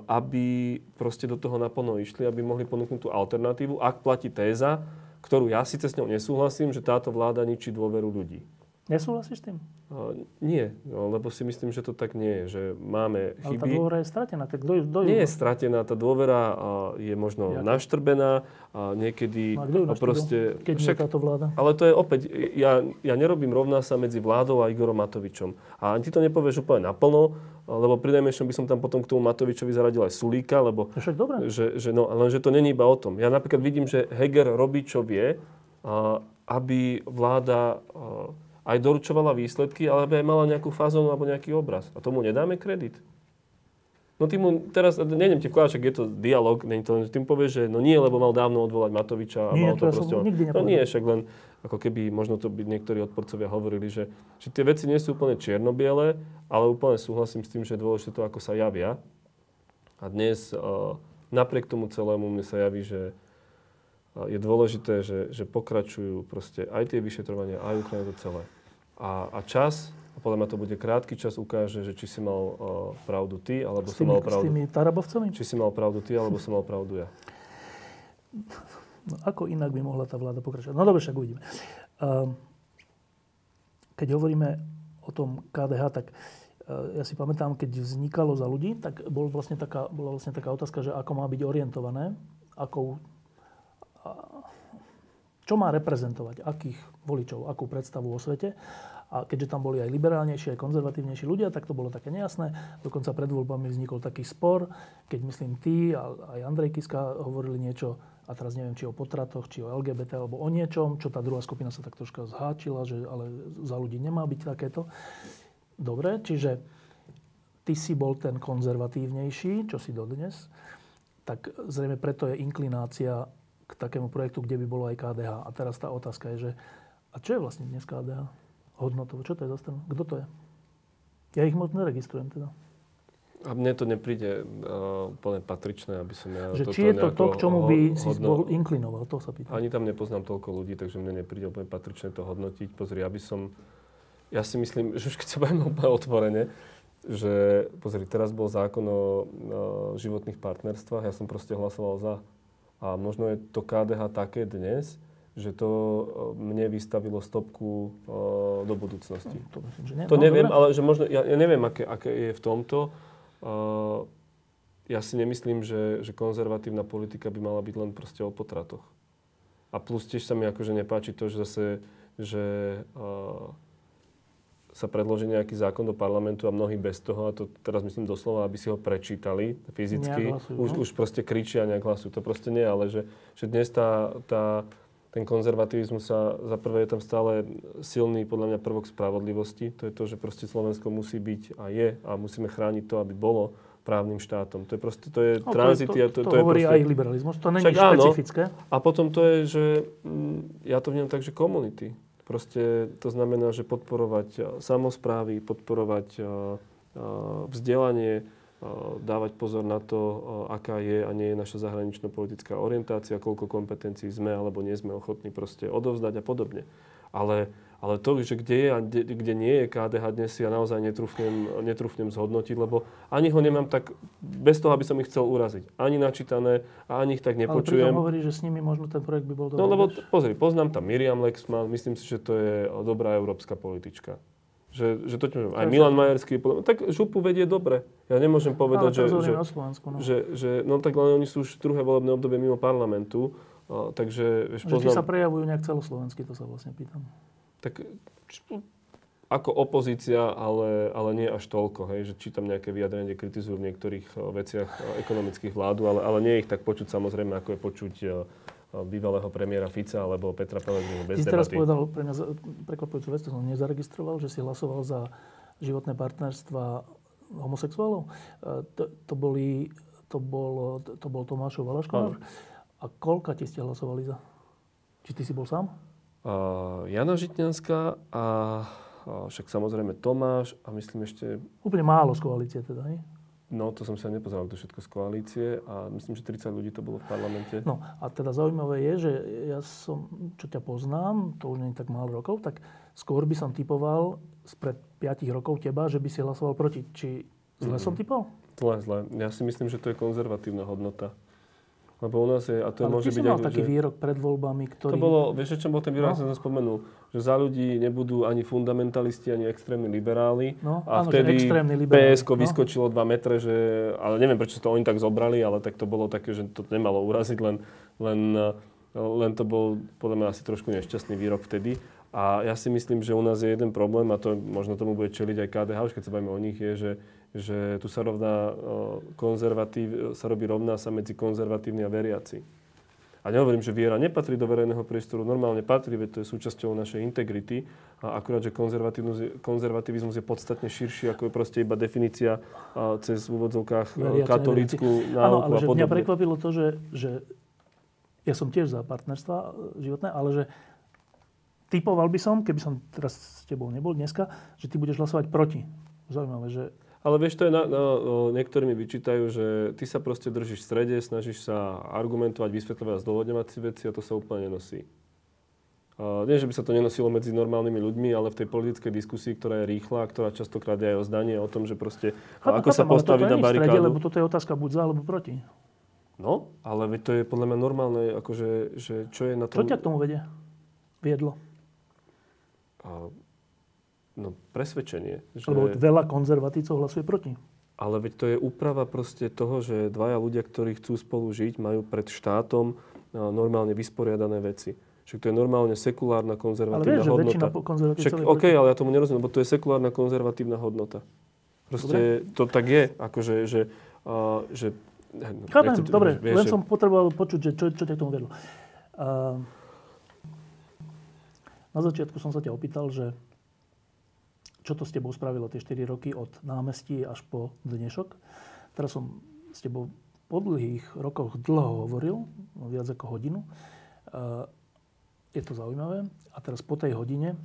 aby proste do toho naplno išli, aby mohli ponúknuť tú alternatívu, ak platí téza, ktorú ja síce s ňou nesúhlasím, že táto vláda ničí dôveru ľudí. Nesúhlasíš s tým? Uh, nie, no, lebo si myslím, že to tak nie je, že máme chyby. Ale tá dôvera je stratená, tak do, do Nie je stratená, tá dôvera uh, je možno Jak? naštrbená, a niekedy no, a kto ju proste... Keď však, táto vláda? Ale to je opäť, ja, ja nerobím rovná sa medzi vládou a Igorom Matovičom. A ty to nepovieš úplne naplno, lebo pri najmenšom by som tam potom k tomu Matovičovi zaradil aj Sulíka, lebo... Však dobre. Že, že no, lenže to není iba o tom. Ja napríklad vidím, že Heger robí, čo vie, uh, aby vláda... Uh, aj doručovala výsledky, ale aj mala nejakú fázonu alebo nejaký obraz. A tomu nedáme kredit. No tým mu teraz, neviem ti vkladať, je to dialog, nie to tým povieš, že no nie, lebo mal dávno odvolať Matoviča a nie, mal to, to proste... No nie, však len ako keby možno to by niektorí odporcovia hovorili, že, že tie veci nie sú úplne čierno-biele, ale úplne súhlasím s tým, že je dôležité to, ako sa javia. A dnes uh, napriek tomu celému mne sa javí, že uh, je dôležité, že, že pokračujú proste aj tie vyšetrovania, aj Ukrajina to celé. A, a čas, a podľa mňa to bude krátky čas, ukáže, že či si mal uh, pravdu ty, alebo som mal pravdu... S tými tarabovcami? Či si mal pravdu ty, alebo som mal pravdu ja. No, ako inak by mohla tá vláda pokračovať? No dobre, však uvidíme. Ehm, keď hovoríme o tom KDH, tak eh, ja si pamätám, keď vznikalo za ľudí, tak bol vlastne taká, bola vlastne taká otázka, že ako má byť orientované, akou, čo má reprezentovať, akých voličov, akú predstavu o svete. A keďže tam boli aj liberálnejší, aj konzervatívnejší ľudia, tak to bolo také nejasné. Dokonca pred voľbami vznikol taký spor, keď myslím ty a aj Andrej Kiska hovorili niečo, a teraz neviem, či o potratoch, či o LGBT, alebo o niečom, čo tá druhá skupina sa tak troška zháčila, že ale za ľudí nemá byť takéto. Dobre, čiže ty si bol ten konzervatívnejší, čo si dodnes, tak zrejme preto je inklinácia k takému projektu, kde by bolo aj KDH. A teraz tá otázka je, že a čo je vlastne dnes KDH? hodnotovo. Čo to je za stranu? Kto to je? Ja ich moc neregistrujem teda. A mne to nepríde uh, úplne patričné, aby som ja Že či je to to, k čomu by hodno... si bol inklinoval, to sa pýtam. Ani tam nepoznám toľko ľudí, takže mne nepríde úplne patričné to hodnotiť. Pozri, aby som... Ja si myslím, že už keď sa bavíme úplne otvorene, že pozri, teraz bol zákon o, o životných partnerstvách, ja som proste hlasoval za. A možno je to KDH také dnes, že to e, mne vystavilo stopku uh, do budúcnosti. To, myslím, že nie. to no, neviem, dobre. ale že možno, ja, ja neviem, aké, aké je v tomto. Uh, ja si nemyslím, že, že konzervatívna politika by mala byť len proste o potratoch. A plus tiež sa mi akože nepáči to, že zase, že uh, sa predloží nejaký zákon do parlamentu a mnohí bez toho, a to teraz myslím doslova, aby si ho prečítali fyzicky, hlasujú, už, no? už proste kričia a nejak hlasujú. To proste nie, ale že, že dnes tá, tá ten konzervativizmus sa, za prvé je tam stále silný podľa mňa prvok spravodlivosti. To je to, že proste Slovensko musí byť a je a musíme chrániť to, aby bolo právnym štátom. To je proste, to je no, tranzit. To, to, to, to, to hovorí proste, aj liberalizmus, to není špecifické. Áno. A potom to je, že mm, ja to vnímam tak, že komunity. Proste to znamená, že podporovať samozprávy, podporovať vzdelanie, dávať pozor na to, aká je a nie je naša zahranično-politická orientácia, koľko kompetencií sme alebo nie sme ochotní proste odovzdať a podobne. Ale, ale to, že kde je a kde, kde nie je KDH dnes, ja naozaj netrúfnem, netrúfnem zhodnotiť, lebo ani ho nemám tak, bez toho, aby som ich chcel uraziť. Ani načítané a ani ich tak nepočujem. Ale hovorí, že s nimi možno ten projekt by bol dobrý. No lebo pozri, poznám tam Miriam Lexman, myslím si, že to je dobrá európska politička. Že, že to, aj Milan Majerský, tak župu vedie dobre. Ja nemôžem povedať, že, že, Slovensku, no. že, že, no tak len oni sú už druhé volebné obdobie mimo parlamentu, takže... Vieš, že poznám, sa prejavujú nejak celoslovensky, to sa vlastne pýtam. Tak ako opozícia, ale, ale nie až toľko, hej, že čítam nejaké vyjadrenie, kritizujú v niektorých veciach ekonomických vládu, ale, ale nie je ich tak počuť samozrejme, ako je počuť bývalého premiéra Fica alebo Petra Pellegrinu bez Ty teraz povedal pre mňa prekvapujúcu vec, to som nezaregistroval, že si hlasoval za životné partnerstva homosexuálov. To, to, boli, to, bol, to bol Tomášov Valaško. A koľka ti ste hlasovali za? Či ty si bol sám? Jana Žitňanská a však samozrejme Tomáš a myslím ešte... Úplne málo z koalície teda, nie? No, to som sa nepozeral, to všetko z koalície a myslím, že 30 ľudí to bolo v parlamente. No a teda zaujímavé je, že ja som, čo ťa poznám, to už nie je tak málo rokov, tak skôr by som typoval spred 5 rokov teba, že by si hlasoval proti. Či zle mm. som typol? Zle, zle. Ja si myslím, že to je konzervatívna hodnota. Lebo u nás je, a to Ale môže byť... mal taký že... výrok pred voľbami, ktorý... To bolo, vieš, čo bol ten výrok, no. som spomenul, že za ľudí nebudú ani fundamentalisti, ani extrémni liberáli. No, a áno, vtedy PSK no. vyskočilo 2 metre, že, ale neviem, prečo to oni tak zobrali, ale tak to bolo také, že to nemalo uraziť, len, len, len to bol podľa mňa asi trošku nešťastný výrok vtedy. A ja si myslím, že u nás je jeden problém, a to možno tomu bude čeliť aj KDH, už keď sa bavíme o nich, je, že že tu sa, rovná, konzervatív, sa robí rovná sa medzi konzervatívni a veriaci. A nehovorím, že viera nepatrí do verejného priestoru, normálne patrí, veď to je súčasťou našej integrity. A akurát, že konzervativizmus je, konzervativizmus je podstatne širší, ako je proste iba definícia cez v úvodzovkách katolícku náuku ale a podobne. Mňa prekvapilo to, že, že ja som tiež za partnerstva e, životné, ale že typoval by som, keby som teraz s tebou nebol dneska, že ty budeš hlasovať proti. Zaujímavé, že ale vieš, to je na, na, no, niektorí mi vyčítajú, že ty sa proste držíš v strede, snažíš sa argumentovať, vysvetľovať a zdôvodňovať si veci a to sa úplne nenosí. Uh, nie, že by sa to nenosilo medzi normálnymi ľuďmi, ale v tej politickej diskusii, ktorá je rýchla, ktorá častokrát je aj o zdanie, o tom, že proste, chápem, ako chápem, sa postaviť na barikádu. Strede, lebo toto je otázka buď za, alebo proti. No, ale to je podľa mňa normálne, akože, že čo je na tom... Čo ťa k tomu vedie? Viedlo? A, no, presvedčenie. Že... Lebo veľa konzervatívcov hlasuje proti. Ale veď to je úprava proste toho, že dvaja ľudia, ktorí chcú spolu žiť, majú pred štátom normálne vysporiadané veci. Však to je normálne sekulárna konzervatívna ale vieš, hodnota. Konzervatívcov Však, OK, ale ja tomu nerozumiem, lebo to je sekulárna konzervatívna hodnota. Proste dobre. to tak je, akože, že, uh, že Chápem, nechcem, dobre, vieš, len že... som potreboval počuť, že čo, čo ťa k tomu vedlo. Uh, na začiatku som sa ťa opýtal, že čo to s tebou spravilo tie 4 roky od námestí až po dnešok. Teraz som s tebou po dlhých rokoch dlho hovoril, viac ako hodinu. Uh, je to zaujímavé. A teraz po tej hodine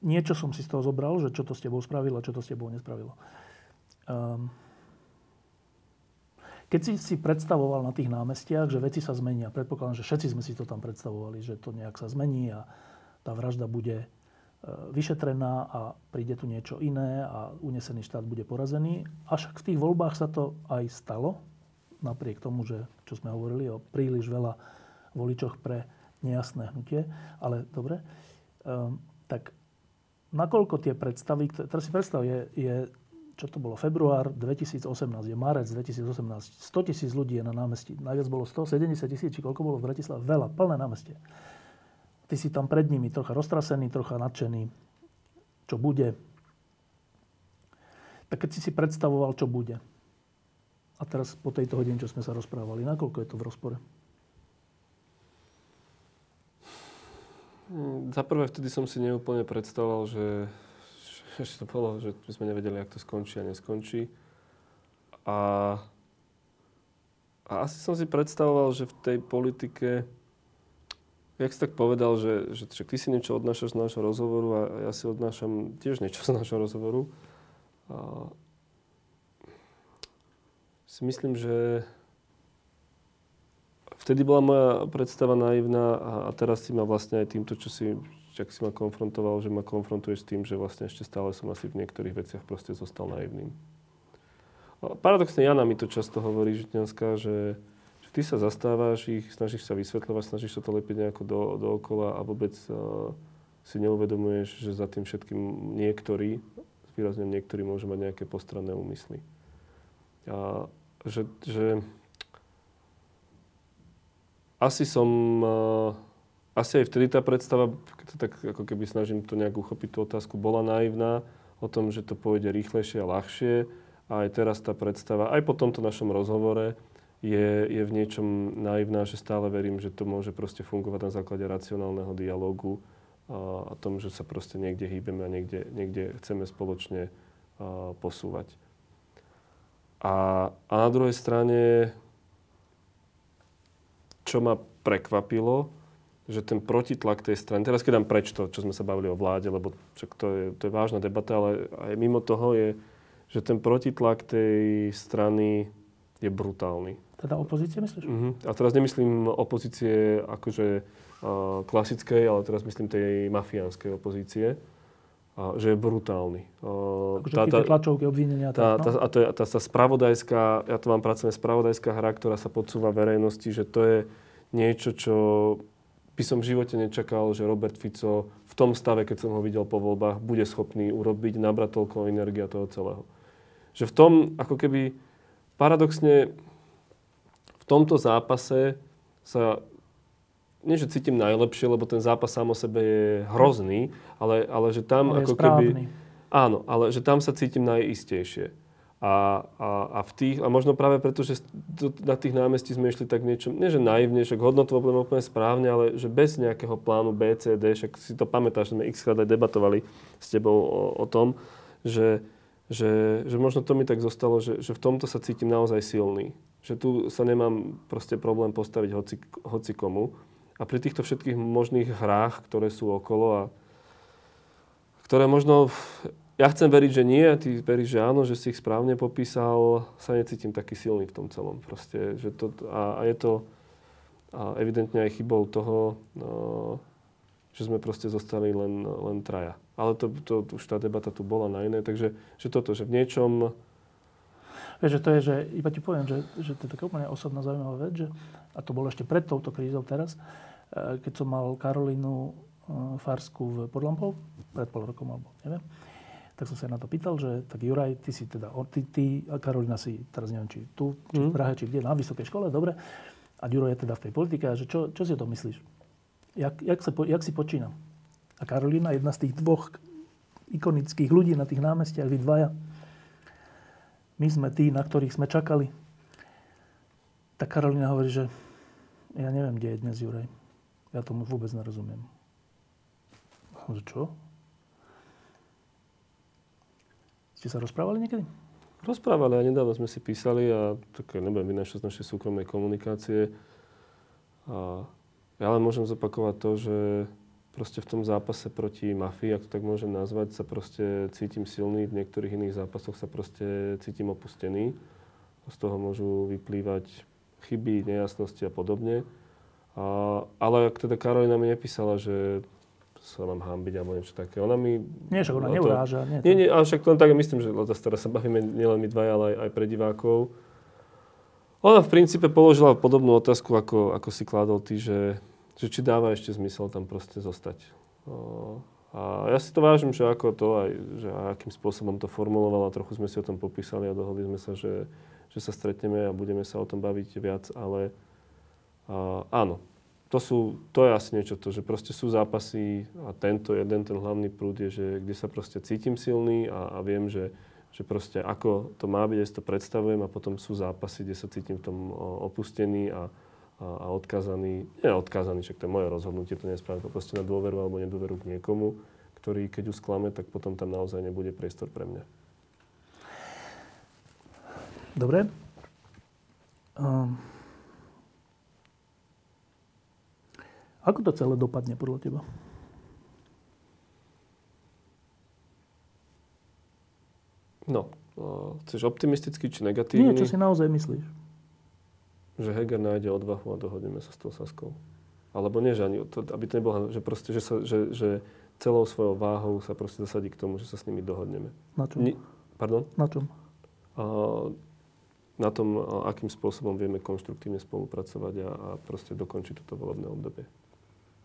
niečo som si z toho zobral, že čo to s tebou spravilo a čo to s tebou nespravilo. Um, keď si si predstavoval na tých námestiach, že veci sa zmenia, predpokladám, že všetci sme si to tam predstavovali, že to nejak sa zmení a tá vražda bude vyšetrená a príde tu niečo iné a unesený štát bude porazený. Až v tých voľbách sa to aj stalo, napriek tomu, že, čo sme hovorili o príliš veľa voličoch pre nejasné hnutie. Ale dobre, um, tak nakoľko tie predstavy, teraz si predstav, je, je čo to bolo, február 2018, je marec 2018, 100 tisíc ľudí je na námestí. Najviac bolo 170 tisíc, či koľko bolo v Bratislave? Veľa, plné námestie. Ty si tam pred nimi trocha roztrasený, trocha nadšený. Čo bude? Tak keď si si predstavoval, čo bude. A teraz po tejto hodine, čo sme sa rozprávali, nakoľko je to v rozpore? Hm, za prvé, vtedy som si neúplne predstavoval, že ešte to bolo, že my sme nevedeli, ako to skončí a neskončí. A, a asi som si predstavoval, že v tej politike, jak si tak povedal, že, že, že ty si niečo odnášaš z nášho rozhovoru a ja si odnášam tiež niečo z nášho rozhovoru. A si myslím, že vtedy bola moja predstava naivná a, a teraz si ma vlastne aj týmto, čo si ak si ma konfrontoval, že ma konfrontuješ s tým, že vlastne ešte stále som asi v niektorých veciach proste zostal naivným. Paradoxne Jana mi to často hovorí, Žitňanská, že ty sa zastávaš ich, snažíš sa vysvetľovať, snažíš sa to lepiť nejako do, dookola a vôbec uh, si neuvedomuješ, že za tým všetkým niektorí, výrazne niektorí môžu mať nejaké postranné úmysly. A že, že asi som uh, asi aj vtedy tá predstava, tak ako keby snažím to nejak uchopiť tú otázku, bola naivná o tom, že to pôjde rýchlejšie a ľahšie. A aj teraz tá predstava, aj po tomto našom rozhovore, je, je v niečom naivná, že stále verím, že to môže proste fungovať na základe racionálneho dialogu a, tom, že sa proste niekde hýbeme a niekde, niekde chceme spoločne posúvať. A, a na druhej strane, čo ma prekvapilo, že ten protitlak tej strany, teraz keď dám preč to, čo sme sa bavili o vláde, lebo čak to, je, to je vážna debata, ale aj mimo toho je, že ten protitlak tej strany je brutálny. Teda opozície myslíš? Uh-huh. A teraz nemyslím opozície akože uh, klasickej, ale teraz myslím tej mafiánskej opozície. A, že je brutálny. Uh, akože tá, tá, tlačovky, obvinenia. Tá, tá, no? a to je tá, tá spravodajská, ja to mám pracovné, spravodajská hra, ktorá sa podsúva verejnosti, že to je niečo, čo by som v živote nečakal, že Robert Fico v tom stave, keď som ho videl po voľbách, bude schopný urobiť, nabrať toľko energia toho celého. Že v tom, ako keby paradoxne, v tomto zápase sa nie, že cítim najlepšie, lebo ten zápas sám o sebe je hrozný, ale, ale že tam ale ako keby... Áno, ale že tam sa cítim najistejšie. A, a, a, v tých, a možno práve preto, že na tých námestí sme išli tak niečo, nie že naivne, však hodnotovo budeme úplne správne, ale že bez nejakého plánu B, C, D, však si to pamätáš, že sme x krát aj debatovali s tebou o, o tom, že, že, že možno to mi tak zostalo, že, že v tomto sa cítim naozaj silný. Že tu sa nemám proste problém postaviť hoci, hoci komu. A pri týchto všetkých možných hrách, ktoré sú okolo a ktoré možno ja chcem veriť, že nie, a ty veríš, že áno, že si ich správne popísal, sa necítim taký silný v tom celom. Proste, že to, a, a je to a evidentne aj chybou toho, no, že sme proste zostali len, len traja. Ale to, to, už tá debata tu bola na iné, takže že toto, že v niečom... Vieš, že to je, že iba ti poviem, že, že to je taká úplne osobná zaujímavá vec, že, a to bolo ešte pred touto krízou teraz, e, keď som mal Karolínu e, Farsku v Podlampov, pred pol rokom alebo neviem, tak som sa na to pýtal, že tak Juraj, ty si teda, ty, ty a Karolina si, teraz neviem, či tu, či v mhm. Prahe, či kde, na vysokej škole, dobre. A Juro je teda v tej politike, že čo, čo si o tom myslíš? Jak, jak, sa, jak si počína? A Karolina, jedna z tých dvoch ikonických ľudí na tých námestiach, vy dvaja, my sme tí, na ktorých sme čakali. Tak Karolina hovorí, že ja neviem, kde je dnes Juraj. Ja tomu vôbec nerozumiem. Že čo? Ste sa rozprávali niekedy? Rozprávali a nedávno sme si písali a tak nebudem vynášať z našej súkromnej komunikácie. A ja len môžem zopakovať to, že proste v tom zápase proti mafii, ak to tak môžem nazvať, sa proste cítim silný, v niektorých iných zápasoch sa proste cítim opustený. Z toho môžu vyplývať chyby, nejasnosti a podobne. A, ale ak teda Karolina mi nepísala, že sa mám hambiť alebo niečo také. Ona mi... Nie, však ona neuráža. Nie, nie, nie, ale však to len tak myslím, že teraz sa bavíme nielen my dvaja, ale aj, aj pre divákov. Ona v princípe položila podobnú otázku, ako, ako si kládol ty, že že či dáva ešte zmysel tam proste zostať. A ja si to vážim, že ako to aj, že akým spôsobom to formulovala, trochu sme si o tom popísali a dohodli sme sa, že, že sa stretneme a budeme sa o tom baviť viac, ale a, áno, to, sú, to je asi niečo to, že proste sú zápasy a tento jeden, ten hlavný prúd je, že kde sa proste cítim silný a, a viem, že, že proste ako to má byť, ja si to predstavujem a potom sú zápasy, kde sa cítim v tom opustený a, a, a odkázaný, nie odkázaný, však to je moje rozhodnutie, to nespravím to proste na dôveru alebo nedôveru k niekomu, ktorý keď ju sklame, tak potom tam naozaj nebude priestor pre mňa. Dobre. Um, ako to celé dopadne podľa teba? No, uh, chceš optimisticky či negatívny? Nie, čo si naozaj myslíš? Že Heger nájde odvahu a dohodneme sa s tou Saskou. Alebo nie, že ani, to, aby to nebolo, že proste, že, sa, že, že celou svojou váhou sa proste zasadí k tomu, že sa s nimi dohodneme. Na čom? Ni, pardon? Na čom? A, na tom, akým spôsobom vieme konštruktívne spolupracovať a, a proste dokončiť toto volebné obdobie.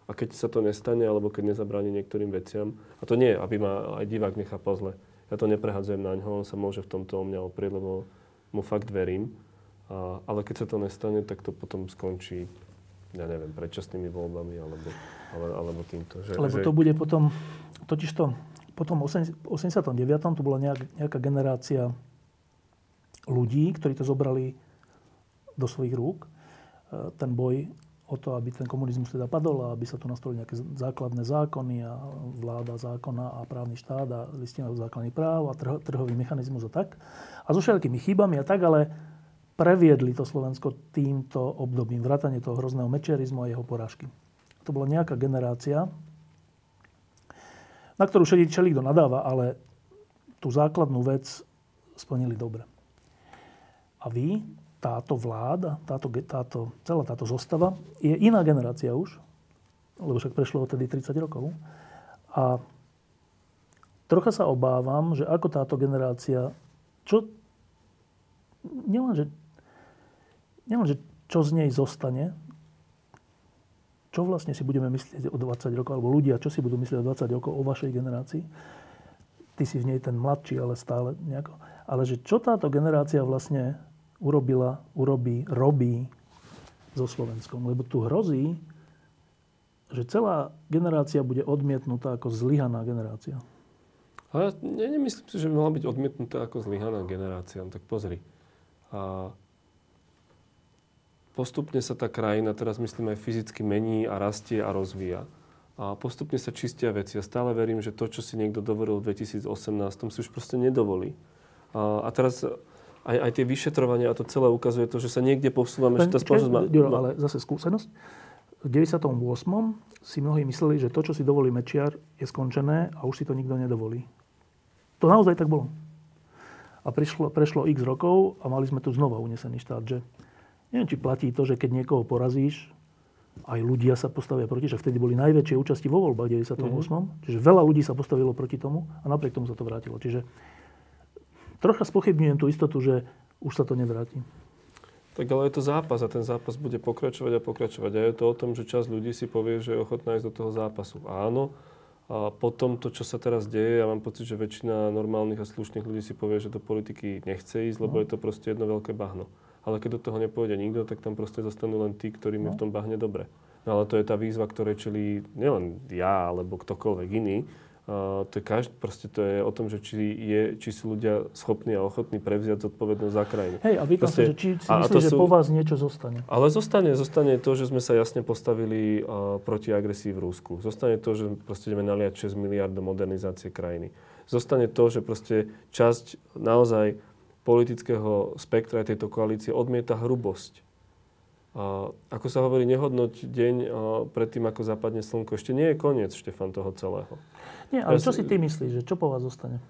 A keď sa to nestane, alebo keď nezabráni niektorým veciam, a to nie, aby ma aj divák nechápal zle, ja to neprehadzujem na ňo, on sa môže v tomto o mňa oprieť, lebo mu fakt verím. A, ale keď sa to nestane, tak to potom skončí, ja neviem, predčasnými voľbami alebo, ale, alebo týmto. Že, Lebo že... to bude potom, totiž to, potom v 89. to bola nejak, nejaká generácia ľudí, ktorí to zobrali do svojich rúk. E, ten boj o to, aby ten komunizmus teda padol a aby sa tu nastolili nejaké základné zákony a vláda zákona a právny štát a listina základných práv a trh, trhový mechanizmus a tak. A so všetkými chybami a tak, ale previedli to Slovensko týmto obdobím, vrátanie toho hrozného mečerizmu a jeho porážky. To bola nejaká generácia, na ktorú všeli kto nadáva, ale tú základnú vec splnili dobre. A vy, táto vláda, táto, táto, celá táto zostava, je iná generácia už, lebo však prešlo odtedy 30 rokov. A trocha sa obávam, že ako táto generácia, čo nielen, že čo z nej zostane, čo vlastne si budeme myslieť o 20 rokov, alebo ľudia, čo si budú myslieť o 20 rokov o vašej generácii. Ty si v nej ten mladší, ale stále nejako. Ale že čo táto generácia vlastne urobila, urobí, robí so Slovenskom. Lebo tu hrozí, že celá generácia bude odmietnutá ako zlyhaná generácia. Ale ja nemyslím si, že by mala byť odmietnutá ako zlyhaná generácia. Tak pozri. A postupne sa tá krajina, teraz myslím aj fyzicky mení a rastie a rozvíja. A postupne sa čistia veci. Ja stále verím, že to, čo si niekto dovolil v 2018, si už proste nedovolí. A, a teraz aj, aj tie vyšetrovania a to celé ukazuje to, že sa niekde posúvame, že tá spoločnosť má... Ďuro, ale zase skúsenosť. V 98. si mnohí mysleli, že to, čo si dovolí Mečiar, je skončené a už si to nikto nedovolí. To naozaj tak bolo. A prišlo, prešlo x rokov a mali sme tu znova unesený štát, že Neviem, či platí to, že keď niekoho porazíš, aj ľudia sa postavia proti, že vtedy boli najväčšie účasti vo voľbách 98. Mm-hmm. Čiže veľa ľudí sa postavilo proti tomu a napriek tomu sa to vrátilo. Čiže trocha spochybňujem tú istotu, že už sa to nevráti. Tak ale je to zápas a ten zápas bude pokračovať a pokračovať. A je to o tom, že časť ľudí si povie, že je ochotná ísť do toho zápasu. Áno, a potom to, čo sa teraz deje, ja mám pocit, že väčšina normálnych a slušných ľudí si povie, že do politiky nechce ísť, lebo no. je to proste jedno veľké bahno. Ale keď do toho nepôjde nikto, tak tam proste zostanú len tí, ktorým no. je v tom bahne dobre. No ale to je tá výzva, ktorej čelí nielen ja, alebo ktokoľvek iný, Uh, to je každý, proste to je o tom, že či, je, či sú ľudia schopní a ochotní prevziať zodpovednosť za krajinu. Hej, a pýtam sa, že či si myslíš, že sú, po vás niečo zostane? Ale zostane, zostane to, že sme sa jasne postavili uh, proti agresii v Rúsku. Zostane to, že proste ideme naliať 6 miliard do modernizácie krajiny. Zostane to, že proste časť naozaj politického spektra tejto koalície odmieta hrubosť a ako sa hovorí, nehodnoť deň predtým, ako zapadne slnko. Ešte nie je koniec, Štefan, toho celého. Nie, ale ja čo si ty myslíš, že čo po vás zostane?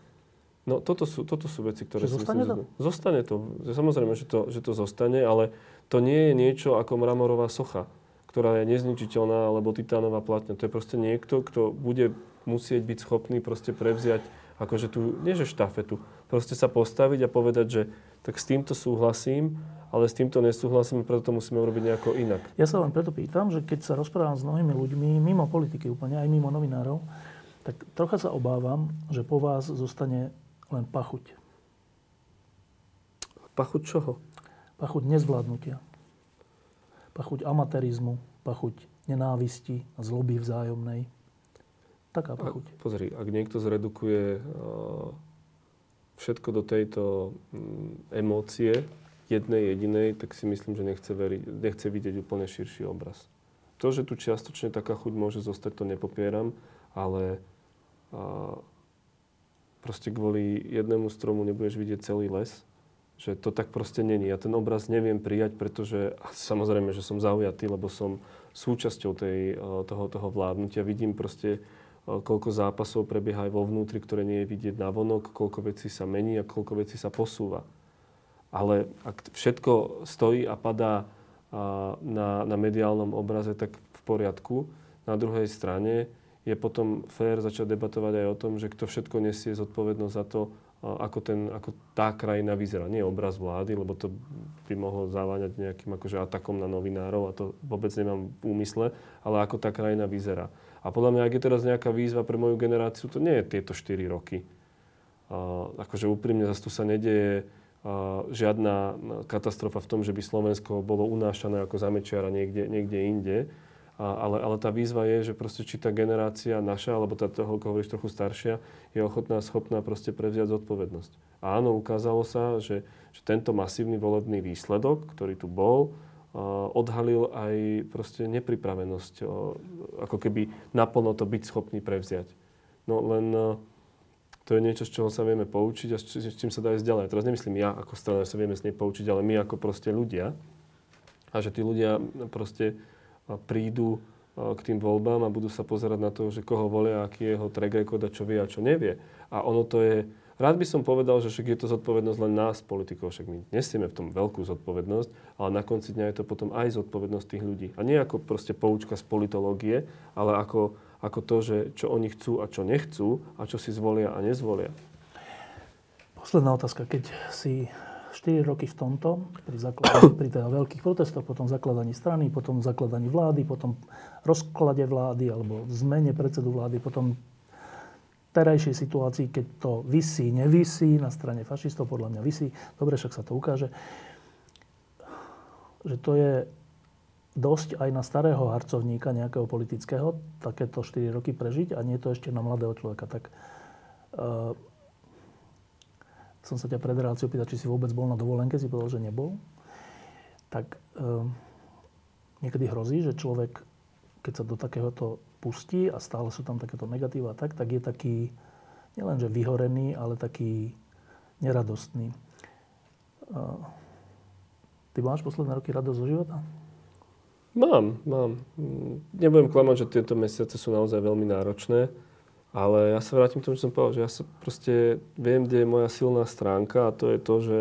No toto sú, toto sú veci, ktoré že zostane myslím, to? Zostane to. Samozrejme, že to, že to zostane, ale to nie je niečo ako mramorová socha, ktorá je nezničiteľná, alebo titánová platňa. To je proste niekto, kto bude musieť byť schopný proste prevziať akože tu, nie že štafetu, proste sa postaviť a povedať, že tak s týmto súhlasím, ale s týmto nesúhlasím, preto to musíme urobiť nejako inak. Ja sa len preto pýtam, že keď sa rozprávam s mnohými ľuďmi, mimo politiky úplne, aj mimo novinárov, tak trocha sa obávam, že po vás zostane len pachuť. Pachuť čoho? Pachuť nezvládnutia. Pachuť amatérizmu, pachuť nenávisti a zloby vzájomnej. Taká pachuť. A, pozri, ak niekto zredukuje uh, všetko do tejto um, emócie, jednej jedinej, tak si myslím, že nechce, veriť, nechce vidieť úplne širší obraz. To, že tu čiastočne taká chuť môže zostať, to nepopieram, ale a, proste kvôli jednému stromu nebudeš vidieť celý les. Že to tak proste není. Ja ten obraz neviem prijať, pretože samozrejme, že som zaujatý, lebo som súčasťou tej, toho, toho vládnutia. Vidím proste, koľko zápasov prebieha aj vo vnútri, ktoré nie je vidieť na vonok, koľko vecí sa mení a koľko vecí sa posúva. Ale ak všetko stojí a padá na, na mediálnom obraze, tak v poriadku. Na druhej strane je potom fér začať debatovať aj o tom, že kto všetko nesie zodpovednosť za to, ako, ten, ako tá krajina vyzerá. Nie obraz vlády, lebo to by mohlo zaváňať nejakým akože atakom na novinárov a to vôbec nemám v úmysle, ale ako tá krajina vyzerá. A podľa mňa, ak je teraz nejaká výzva pre moju generáciu, to nie je tieto 4 roky. A, akože úprimne, zase tu sa nedieje žiadna katastrofa v tom, že by Slovensko bolo unášané ako zamečiara niekde, niekde inde. A, ale, ale tá výzva je, že proste či tá generácia naša, alebo tá toho, ako hovoríš, trochu staršia, je ochotná, schopná proste prevziať zodpovednosť. A áno, ukázalo sa, že, že tento masívny volebný výsledok, ktorý tu bol, odhalil aj proste nepripravenosť, uh, ako keby naplno to byť schopný prevziať. No len uh, to je niečo, z čoho sa vieme poučiť a s čím sa dá ísť ďalej. Teraz nemyslím ja ako strana, sa vieme s nej poučiť, ale my ako proste ľudia. A že tí ľudia proste prídu k tým voľbám a budú sa pozerať na to, že koho volia, aký je jeho track record a čo vie a čo nevie. A ono to je... Rád by som povedal, že však je to zodpovednosť len nás, politikov, však my nesieme v tom veľkú zodpovednosť, ale na konci dňa je to potom aj zodpovednosť tých ľudí. A nie ako proste poučka z politológie, ale ako ako to, že čo oni chcú a čo nechcú a čo si zvolia a nezvolia. Posledná otázka. Keď si 4 roky v tomto, pri, zakladaní, pri teda veľkých protestoch, potom zakladaní strany, potom zakladaní vlády, potom rozklade vlády alebo zmene predsedu vlády, potom terajšej situácii, keď to vysí, nevisí na strane fašistov, podľa mňa vysí, dobre, však sa to ukáže, že to je dosť aj na starého harcovníka nejakého politického takéto 4 roky prežiť a nie to ešte na mladého človeka. Tak uh, som sa ťa pred reláciou pýtať, či si vôbec bol na dovolenke, si povedal, že nebol. Tak uh, niekedy hrozí, že človek, keď sa do takéhoto pustí a stále sú tam takéto negatíva tak, tak je taký nielenže vyhorený, ale taký neradostný. Ty máš posledné roky radosť zo života? Mám, mám. Nebudem klamať, že tieto mesiace sú naozaj veľmi náročné, ale ja sa vrátim k tomu, čo som povedal, že ja sa proste viem, kde je moja silná stránka a to je to, že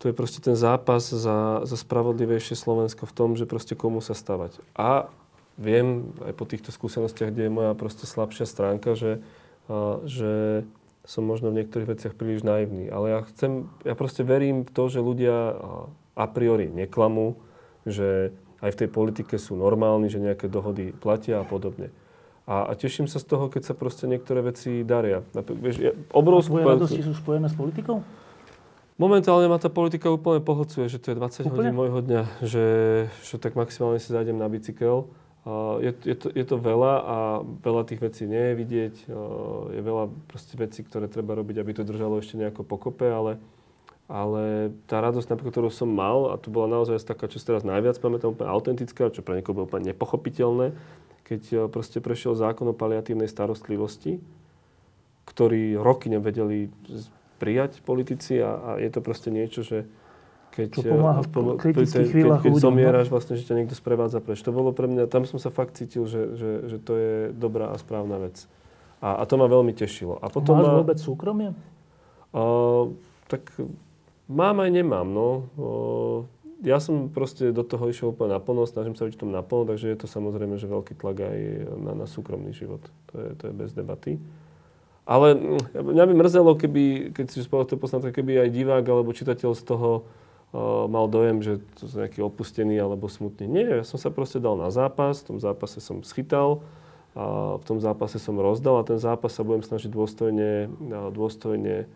to je proste ten zápas za, za spravodlivejšie Slovensko v tom, že proste komu sa stavať. A viem aj po týchto skúsenostiach, kde je moja proste slabšia stránka, že, a, že som možno v niektorých veciach príliš naivný. Ale ja chcem, ja proste verím v to, že ľudia a priori neklamú, že aj v tej politike sú normálni, že nejaké dohody platia a podobne. A, a teším sa z toho, keď sa proste niektoré veci daria. Vieš, ja, obrovskú... A radosti sú spojené s politikou? Momentálne ma tá politika úplne pohlcuje, že to je 20 úplne? hodín môjho dňa, že, že tak maximálne si zájdem na bicykel je, je, to, je to veľa a veľa tých vecí nie je vidieť. Je veľa proste vecí, ktoré treba robiť, aby to držalo ešte nejako pokope, ale, ale tá radosť, napríklad, ktorú som mal, a to bola naozaj taká, čo si teraz najviac pamätám, úplne autentická, čo pre niekoho bolo úplne nepochopiteľné, keď proste prešiel zákon o paliatívnej starostlivosti, ktorý roky nevedeli prijať politici a, a je to proste niečo, že keď, čo pomáha v eh, kritických chvíľach keď, keď, keď no. zomieraš, vlastne, že ťa niekto sprevádza preč. To bolo pre mňa, tam som sa fakt cítil, že, že, že to je dobrá a správna vec. A, a to ma veľmi tešilo. A potom Máš ma, vôbec súkromie? Uh, tak mám aj nemám, no. Uh, ja som proste do toho išiel úplne naplno, snažím sa byť v tom naplno, takže je to samozrejme, že veľký tlak aj na, na súkromný život. To je, to je bez debaty. Ale mm, mňa by mrzelo, keby, keď si spolu to keby aj divák alebo čitateľ z toho mal dojem, že to sú nejaký opustený alebo smutný. Nie, ja som sa proste dal na zápas, v tom zápase som schytal, a v tom zápase som rozdal a ten zápas sa budem snažiť dôstojne, dôstojne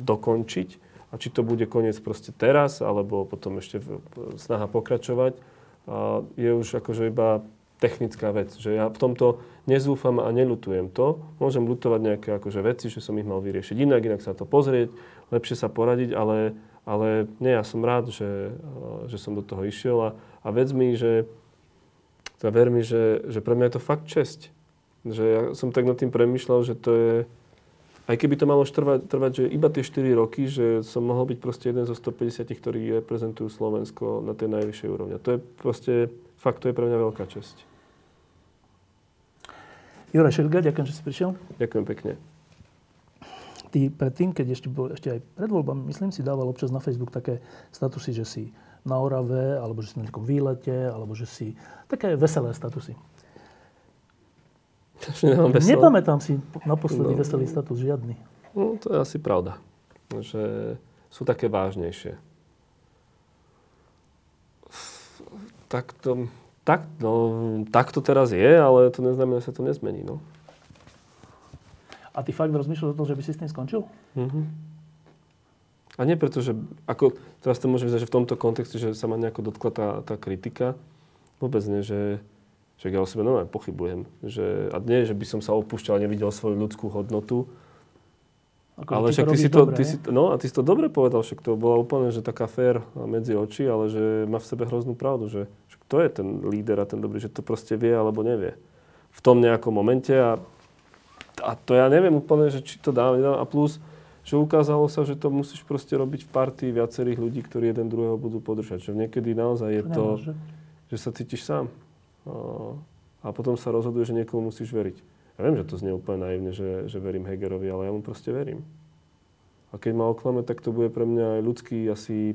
dokončiť. A či to bude koniec proste teraz, alebo potom ešte snaha pokračovať, je už akože iba technická vec. Že ja v tomto nezúfam a nelutujem to. Môžem lutovať nejaké akože veci, že som ich mal vyriešiť inak, inak sa to pozrieť, lepšie sa poradiť, ale ale nie, ja som rád, že, že som do toho išiel a, a vedz mi, že teda ver mi, že, že pre mňa je to fakt česť. Že ja som tak nad tým premyšľal, že to je, aj keby to malo trvať, trvať že iba tie 4 roky, že som mohol byť proste jeden zo 150, ktorí reprezentujú Slovensko na tej najvyššej úrovni. To je proste, fakt, to je pre mňa veľká česť. Juraj Šelga, ďakujem, že si prišiel. Ďakujem pekne ty predtým, keď ešte, bol, ešte aj pred voľbami, myslím si, dával občas na Facebook také statusy, že si na Orave, alebo že si na nejakom výlete, alebo že si... Také veselé statusy. Nepamätám si naposledy no, veselý status, žiadny. No, to je asi pravda. Že sú také vážnejšie. Tak to, tak, no, tak to teraz je, ale to neznamená, že sa to nezmení. No. A ty fakt rozmýšľaš o tom, že by si s tým skončil? Mm-hmm. A nie preto, že ako, teraz to môže vyzerať, že v tomto kontexte, že sa ma nejako dotkla tá, tá kritika. Vôbec nie, že, že ja o sebe normálne pochybujem. Že, a nie, že by som sa opúšťal a nevidel svoju ľudskú hodnotu. Ako, ale však ty si, to, dobre, ty si no a ty si to dobre povedal, však to bola úplne, že taká fér medzi oči, ale že má v sebe hroznú pravdu, že, že kto je ten líder a ten dobrý, že to proste vie alebo nevie. V tom nejakom momente a a to ja neviem úplne, že či to dám, A plus, že ukázalo sa, že to musíš proste robiť v partii viacerých ľudí, ktorí jeden druhého budú podržať. Že niekedy naozaj je to, Nemôže. že sa cítiš sám. A potom sa rozhoduje, že niekomu musíš veriť. Ja viem, že to znie úplne naivne, že, že verím Hegerovi, ale ja mu proste verím. A keď ma oklame, tak to bude pre mňa ľudský asi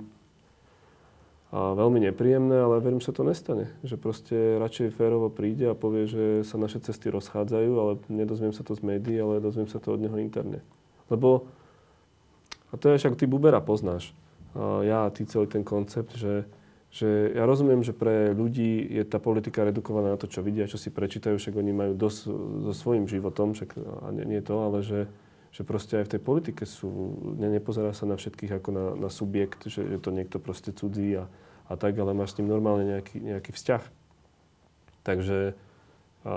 a veľmi nepríjemné, ale verím, že to nestane. Že proste radšej férovo príde a povie, že sa naše cesty rozchádzajú, ale nedozviem sa to z médií, ale dozviem sa to od neho interne. Lebo, a to je však, ty Bubera poznáš, a ja a ty celý ten koncept, že, že ja rozumiem, že pre ľudí je tá politika redukovaná na to, čo vidia, čo si prečítajú, však oni majú dosť so svojím životom, však a nie, nie to, ale že, že proste aj v tej politike sú, ne, nepozerá sa na všetkých ako na, na subjekt, že je to niekto proste cudzí a, a tak, ale máš s ním normálne nejaký, nejaký vzťah. Takže a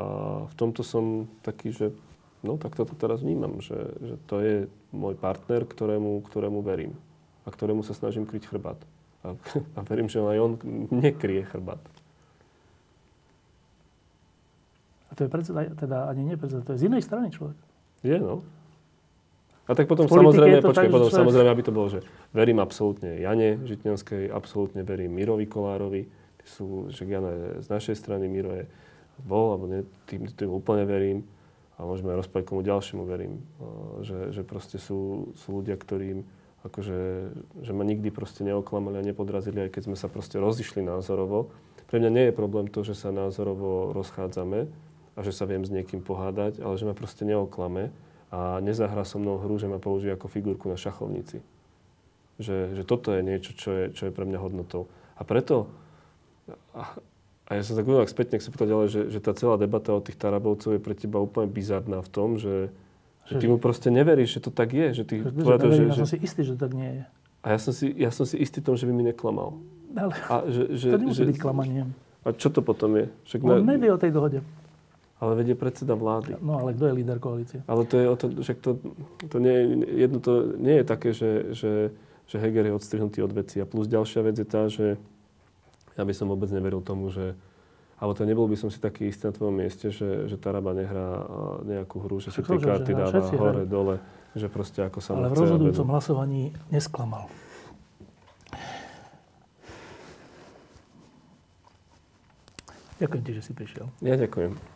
v tomto som taký, že no tak toto teraz vnímam, že, že to je môj partner, ktorému, ktorému verím a ktorému sa snažím kryť chrbát. A, a verím, že aj on nekrie chrbát. A to je predseda, teda ani nie predseda, to je z inej strany človek. Je, no. A tak potom samozrejme, počkaj, tak, potom človek... samozrejme, aby to bolo, že verím absolútne Jane Žitňanskej, absolútne verím Mirovi Kolárovi, sú, že Jana je z našej strany, Miro je bol, alebo ne, tým, tým úplne verím. A môžeme rozprávať komu ďalšiemu verím, že, že proste sú, sú ľudia, ktorým akože, že ma nikdy proste neoklamali a nepodrazili, aj keď sme sa proste rozišli názorovo. Pre mňa nie je problém to, že sa názorovo rozchádzame a že sa viem s niekým pohádať, ale že ma proste neoklame a nezahrá so mnou hru, že ma použije ako figurku na šachovnici. Že, že toto je niečo, čo je, čo je pre mňa hodnotou. A preto, a, a ja som tak uvedal späť, nech sa pýtať ďalej, že, že tá celá debata o tých Tarabovcov je pre teba úplne bizarná v tom, že, že ty mu proste neveríš, že to tak je. Že ty, Že, tvoja to, že, že, ja že, som si istý, že to tak nie je. a ja som, si, ja som si istý tom, že by mi neklamal. Ale A že, že, to nemusí že, byť klamanie. A čo to potom je? Však On na- nevie o tej dohode. Ale vedie predseda vlády. No ale kto je líder koalície? Ale to je o to, však to, to nie, je- jedno to nie je také, že, že, že Heger je odstrihnutý od veci. A plus ďalšia vec je tá, že ja by som vôbec neveril tomu, že alebo to nebol by som si taký istý na tvojom mieste, že, že Taraba nehrá nejakú hru, že si tie karty dáva všetci hore, hrajú. dole, že proste ako sa Ale v rozhodujúcom hlasovaní nesklamal. Ďakujem ti, že si prišiel. Ja ďakujem.